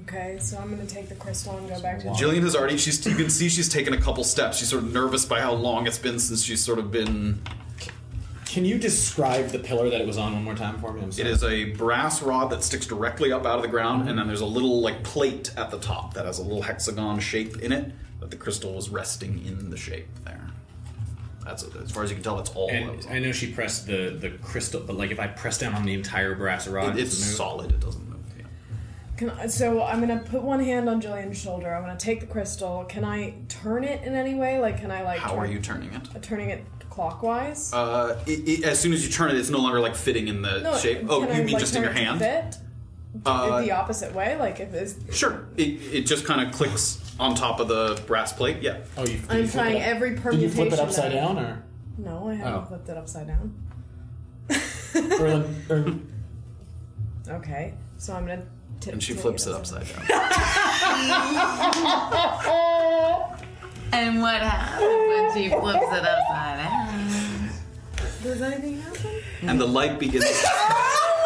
Okay, so I'm gonna take the crystal and go back to. Jillian has already. She's. You can see she's taken a couple steps. She's sort of nervous by how long it's been since she's sort of been. Can you describe the pillar that it was on one more time for me? I'm It sorry. is a brass rod that sticks directly up out of the ground, and then there's a little like plate at the top that has a little hexagon shape in it. That the crystal was resting in the shape there. That's as far as you can tell. That's all. that And was I know she pressed the the crystal, but like if I press down on the entire brass rod, It- it's it move? solid. It doesn't move. Yeah. Can I, so I'm gonna put one hand on Jillian's shoulder. I'm gonna take the crystal. Can I turn it in any way? Like, can I like? How turn, are you turning it? uh, Turning it clockwise. Uh, it, it, as soon as you turn it, it's no longer like fitting in the no, shape. Oh, you I, mean like, just in turn your it hand? Fit Uh, the opposite way. Like if it's. Sure. It, it just kind of clicks on top of the brass plate. Yeah. Oh, you. I'm trying every permutation. Did permutation. you flip it upside of- down, or No, I haven't Oh. flipped it upside down. or, or Okay, so I'm gonna. Tip, And she take flips it upside down. And what happens when she flips it upside down? Does anything happen? and the light begins. oh,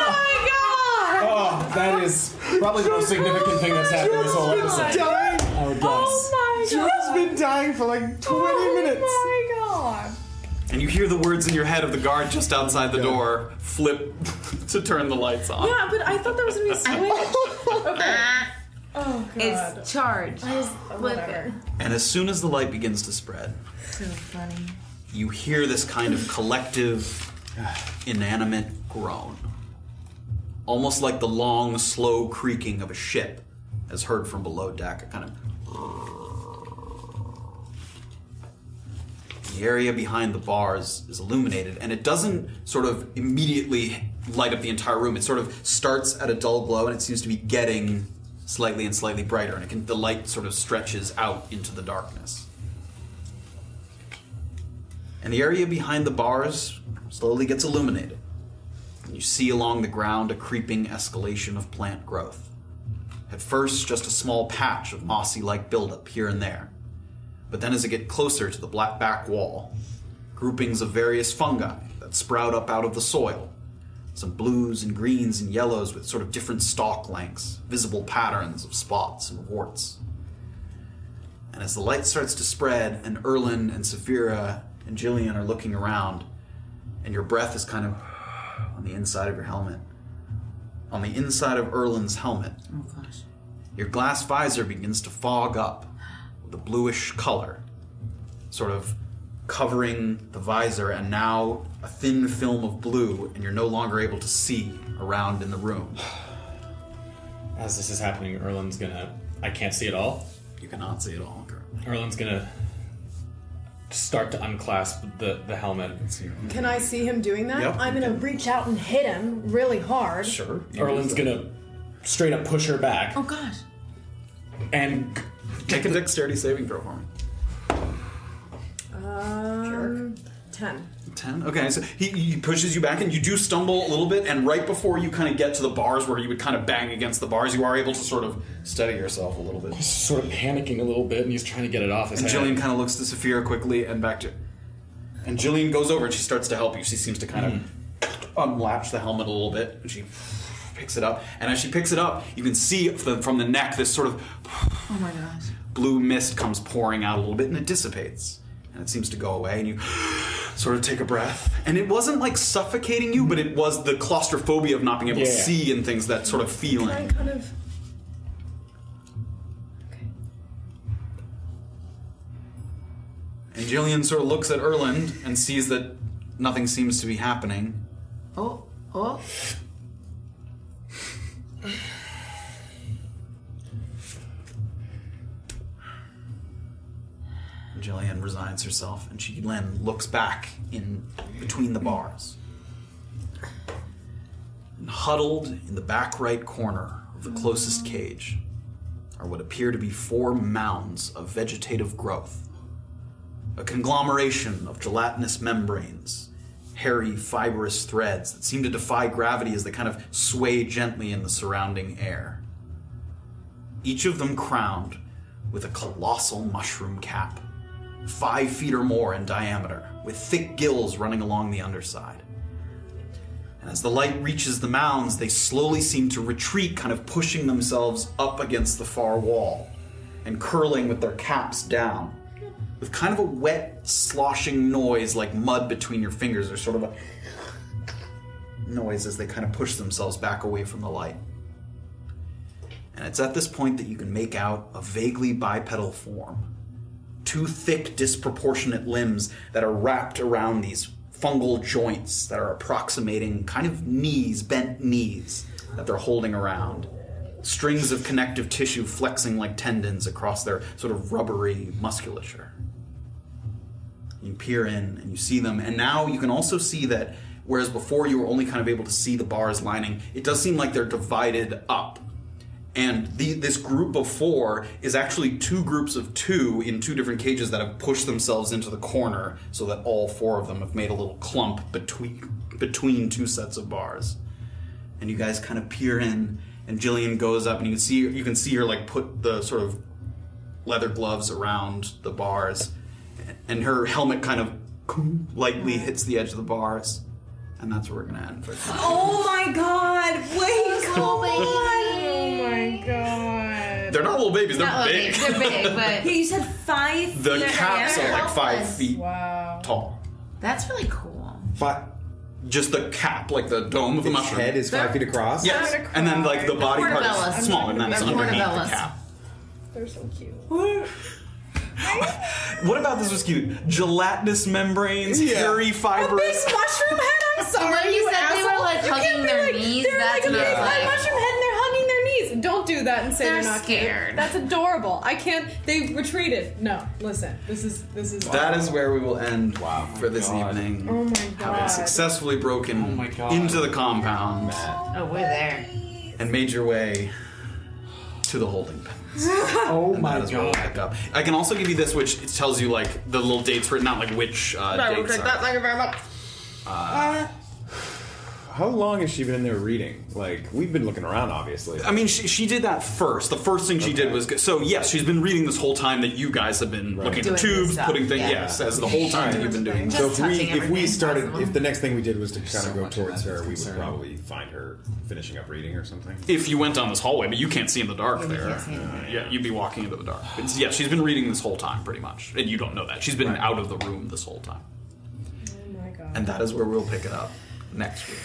my god! Oh, that is probably the most significant thing that's happened this whole episode. dying. I would guess. Oh my god! Joe's been dying for like 20 minutes. Oh my god! And you hear the words in your head of the guard just outside the door flip to turn the lights on. Yeah, but I thought there was gonna be a switch. okay. Oh god. It's charged. I was, Flip whatever. And as soon as the light begins to spread, So funny. you hear this kind of collective, inanimate groan. Almost like the long, slow creaking of a ship, as heard from below deck. A kind of. The area behind the bars is illuminated, and it doesn't sort of immediately light up the entire room. It sort of starts at a dull glow, and it seems to be getting slightly and slightly brighter, and can, the light sort of stretches out into the darkness. And the area behind the bars slowly gets illuminated. And you see along the ground a creeping escalation of plant growth. At first, just a small patch of mossy like buildup here and there. But then, as it get closer to the black back wall, groupings of various fungi that sprout up out of the soil. Some blues and greens and yellows with sort of different stalk lengths, visible patterns of spots and warts. And as the light starts to spread, and Erland and Saphira and Jillian are looking around, and your breath is kind of on the inside of your helmet. On the inside of Erland's helmet, Oh your glass visor begins to fog up with a bluish color, sort of covering the visor, and now a thin film of blue, and you're no longer able to see around in the room. As this is happening, Erland's gonna. I can't see it all. You cannot see it all. Erland's gonna start to unclasp the, the helmet. Can I see him doing that? Yep, I'm gonna can. reach out and hit him really hard. Sure. Erland's gonna straight up push her back Oh gosh. and Make a dexterity saving throw for me. Um, ten. 10 okay so he, he pushes you back and you do stumble a little bit and right before you kind of get to the bars where you would kind of bang against the bars you are able to sort of steady yourself a little bit He's sort of panicking a little bit, and he's trying to get it off his and head. jillian kind of looks to Saphira quickly and back to and jillian goes over and she starts to help you she seems to kind of unlatch the helmet a little bit and she picks it up and as she picks it up you can see from from the neck this sort of Oh my gosh. Blue mist comes pouring out a little bit and it dissipates and it seems to go away and you sort of take a breath and it wasn't like suffocating you but it was the claustrophobia of not being able to Yeah. see and things that sort of Can I feeling kind of? and Jillian sort of looks at Erland and sees that nothing seems to be happening Oh, oh. Jillian resigns herself and she then looks back in between the bars. And huddled in the back right corner of the closest cage are what appear to be four mounds of vegetative growth. A conglomeration of gelatinous membranes, hairy, fibrous threads that seem to defy gravity as they kind of sway gently in the surrounding air. Each of them crowned with a colossal mushroom cap five feet or more in diameter, with thick gills running along the underside. And as the light reaches the mounds, they slowly seem to retreat, kind of pushing themselves up against the far wall and curling with their caps down. With kind of a wet, sloshing noise like mud between your fingers, or sort of a noise as they kind of push themselves back away from the light. And it's at this point that you can make out a vaguely bipedal form. Two thick, disproportionate limbs that are wrapped around these fungal joints that are approximating kind of knees, bent knees that they're holding around. Strings of connective tissue flexing like tendons across their sort of rubbery musculature. You peer in and you see them, and now you can also see that whereas before you were only kind of able to see the bars lining, it does seem like they're divided up. And the, this group of four is actually two groups of two in two different cages that have pushed themselves into the corner so that all four of them have made a little clump between, between two sets of bars. And you guys kind of peer in, and Jillian goes up, and you can see you can see her like put the sort of leather gloves around the bars, and her helmet kind of lightly hits the edge of the bars, and that's where we're gonna end for tonight. Oh my god! Wait, come on! Oh my god. They're not little babies; they're Not little big. babies, they're big, but Yeah, you said five. The feet caps are like five helpless. feet Wow. tall. that's really cool. Five, Just the cap, like the dome of the mushroom. head is five feet across. Yes, and then like the body part is smaller, and that's They're underneath the cap. They're so cute. What about this was cute? Gelatinous membranes, hairy fibers. mushroom head. I'm sorry. When you you said they were, like, hugging their like- knees, They're that's like a big I like. mushroom head, and they're hugging their knees. Don't do that and say They're they're, not scared. Cute. That's adorable. I can't. They retreated. No, listen. This is this is. That is where we will end for this God. evening. Oh my Having god. successfully broken Oh my God. into the compound Oh, we're there. and made your way to the holding pen. Oh And that is where we'll pick up. I can also give you this, which tells you like the little dates written out, like which uh, dates are. Thank you very much. How long has she been in there reading? Like, we've been looking around, obviously. I mean, she, she did that first. The first thing she did was so. Yes, she's been reading this whole time that you guys have been looking at the this tubes, stuff, putting things. yeah. Yes, as the whole time that you've been doing. Just so if we touching if we started possible. if the next thing we did was to kind so of go much towards that her, we would concern. probably find her finishing up reading or something. If you went down this hallway, but you can't see in the dark Yeah, you there. can't see in the dark. yeah, you'd be walking into the dark. But yeah, she's been reading this whole time, pretty much, and you don't know that. She's been out of the room this whole time, Oh my god. and that is where we'll pick it up next week.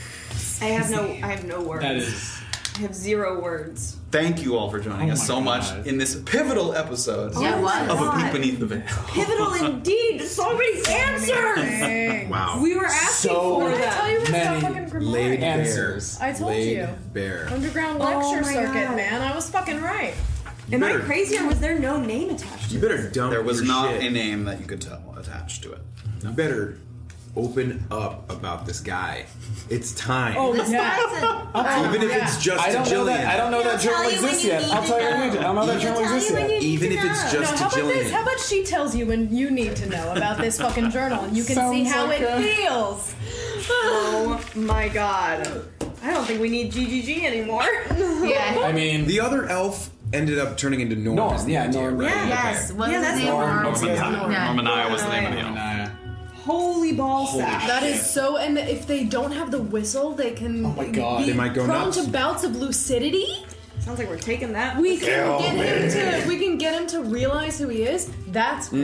I have no. I have no words. That is. I have zero words. Thank you all for joining Oh us my so much God. in this pivotal episode Yeah, it was. of A God. Peek Beneath the Veil. Pivotal indeed. So many answers. Wow. We were asking So for Did I tell you that. we're Many not fucking Grimoire? Laid Answers. bare. I told Laid you. bare. Underground Oh lecture my circuit, God. man. I was fucking right. Am I better- crazy or was there no name attached to You it? better dump. There was your not shit. a name that you could tell attached to it. You better open up about this guy. It's time. Oh This yeah. person. Even if it's just I don't to know Jillian. that. I don't know that journal tell you when exists you yet. need I'll to tell you. know. I don't know that He'll journal tell you exists when yet. you- Even if it's know. just No, to how about Jillian. this? How about she tells you when you need to know about this fucking journal and you can see Sounds how like it a- feels. Oh my god. I don't think we need GGG anymore. Yeah. I mean, The other elf ended up turning into Norm. Norm, is the yeah, idea, Norm. right? Yeah. Yes. What Yeah, was that's his name? Norm. Norm. Normanaya. Yeah. Normanaya was the name of the and, elf. uh, Holy ball sack. That is so. And if they don't have the whistle, they can. Oh my God. Be They might go prone nuts. to bouts of lucidity. Sounds like we're taking that. We can Kill get me. him to. We can get him to realize who he is. That's cool.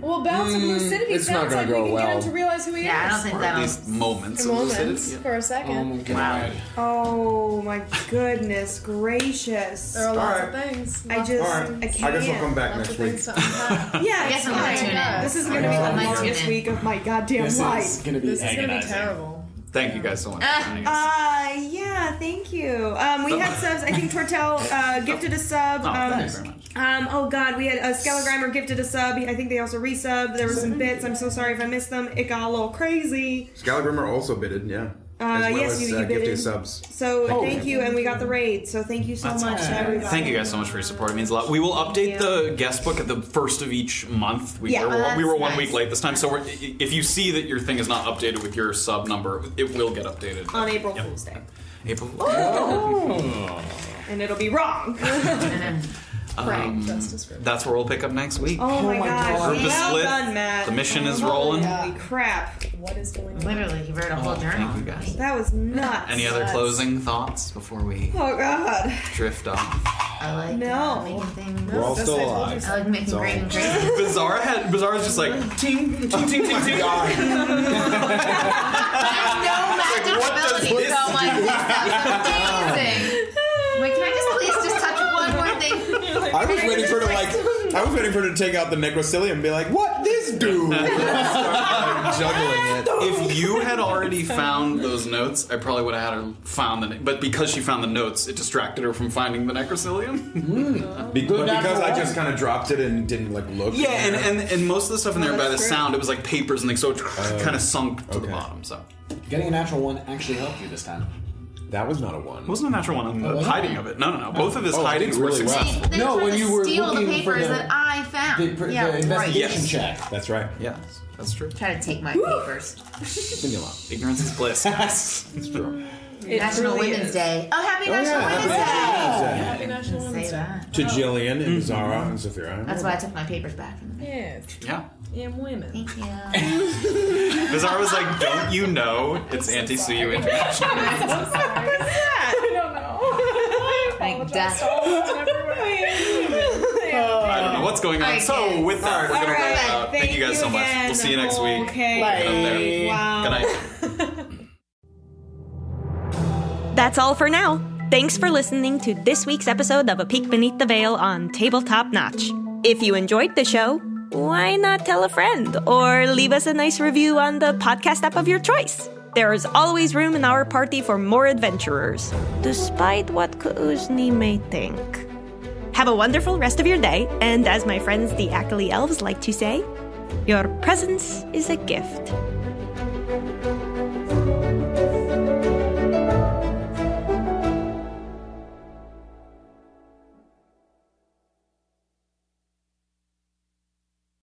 well, bouts of lucidity Mm, it's not sounds gonna like we go can get well. him to realize who he Yeah, I is. don't think Or at that'll. least moments of moments lucidity. for a oh second. my god. Oh my goodness gracious. there are lots of things. I Lots just of- Alright. I I can't. guess I'll come back lots of next things week. to unpack. Yeah, I it's guess I'm gonna fine. tune in. This is gonna be I the might tune longest week of my goddamn This life. is gonna be This is gonna be agonizing. terrible. Thank you guys so much. for joining us. Uh, yeah, thank you. Um, we had subs. I think Tortel uh, gifted a sub. Oh, um, thank you very much. Um, oh god, we had uh, Skelegrimer gifted a sub. I think they also resubbed. There were some bits. I'm so sorry if I missed them. It got a little crazy. Scalagrimmer also bidded, yeah. Uh, well yes, as you- uh, gifted bidded. subs. So Oh. thank you, and we got the raid. So thank you so That's much awesome. everybody. Thank you guys so much for your support. It means a lot. We will update the guest book at the first of each month. We, Yeah, we were, well, we were one nice. week late this time, so we're, if you see that your thing is not updated with your sub number, it will get updated on April Yep. Fool's Day, April. and it'll be wrong. Um, that's where we'll pick up next week. Oh, my, gosh. Group is well split. done, Matt. The mission is rolling. Holy crap. What is going on? Literally, he wrote a whole Oh, journal. thank you guys. That was nuts. Any other closing thoughts before we Oh, God. drift off? I like No. uh, making things. We're all still alive. I like making It's all great and great. Bizarra had Bizarra's just like ting ting ting ting ting. no magic what does ability, this so I'm like, this stuff's amazing. Wait, can I just please just touch one more thing? I was waiting for her to like. I was waiting for her to take out the necrocilium and be like, "What this do?" Start juggling it. If you had already found those notes, I probably would have had her found the. But because she found the notes, it distracted her from finding the necrocilium. Hmm. Be- but because I just kind of dropped it and didn't like look. Yeah, and, and and most of the stuff in there oh, by the true. sound, it was like papers and things, so it oh. kind of sunk to the bottom. So Getting a natural one actually helped you this time. That was not a one. it wasn't a natural one on the hiding of it. No, no, no. Both of his Oh, hidings were really well. successful. They, they No, when you were steal the looking for papers the- that I found. The, pr- yeah, the investigation Yes. check. That's right. Yeah, that's true. Try to take my papers. Leave me alone. Ignorance is bliss. guys. It's true. National truly Women's is. Day. Oh, happy Oh, National yeah, Women's happy Day! Happy National Say Women's Day. that. To Jillian Mm-hmm. and Zara and Saphira. That's why I took my papers back from the Yes, Yeah. and women. Thank you. Bizarra was like, "Don't you know it's anti-Suyu International?" I don't know. Like death. I don't know what's going on. Alright, So kids. with that, we're gonna Alright, wrap out. Thank, you guys so much. again. We'll see you next week. Okay. Get up there. Wow. Good night. That's all for now. Thanks for listening to this week's episode of A Peek Beneath the Veil on Tabletop Notch. If you enjoyed the show, why not tell a friend or leave us a nice review on the podcast app of your choice? There is always room in our party for more adventurers, despite what Kuuzni may think. Have a wonderful rest of your day, and as my friends the Ackley Elves like to say, your presence is a gift.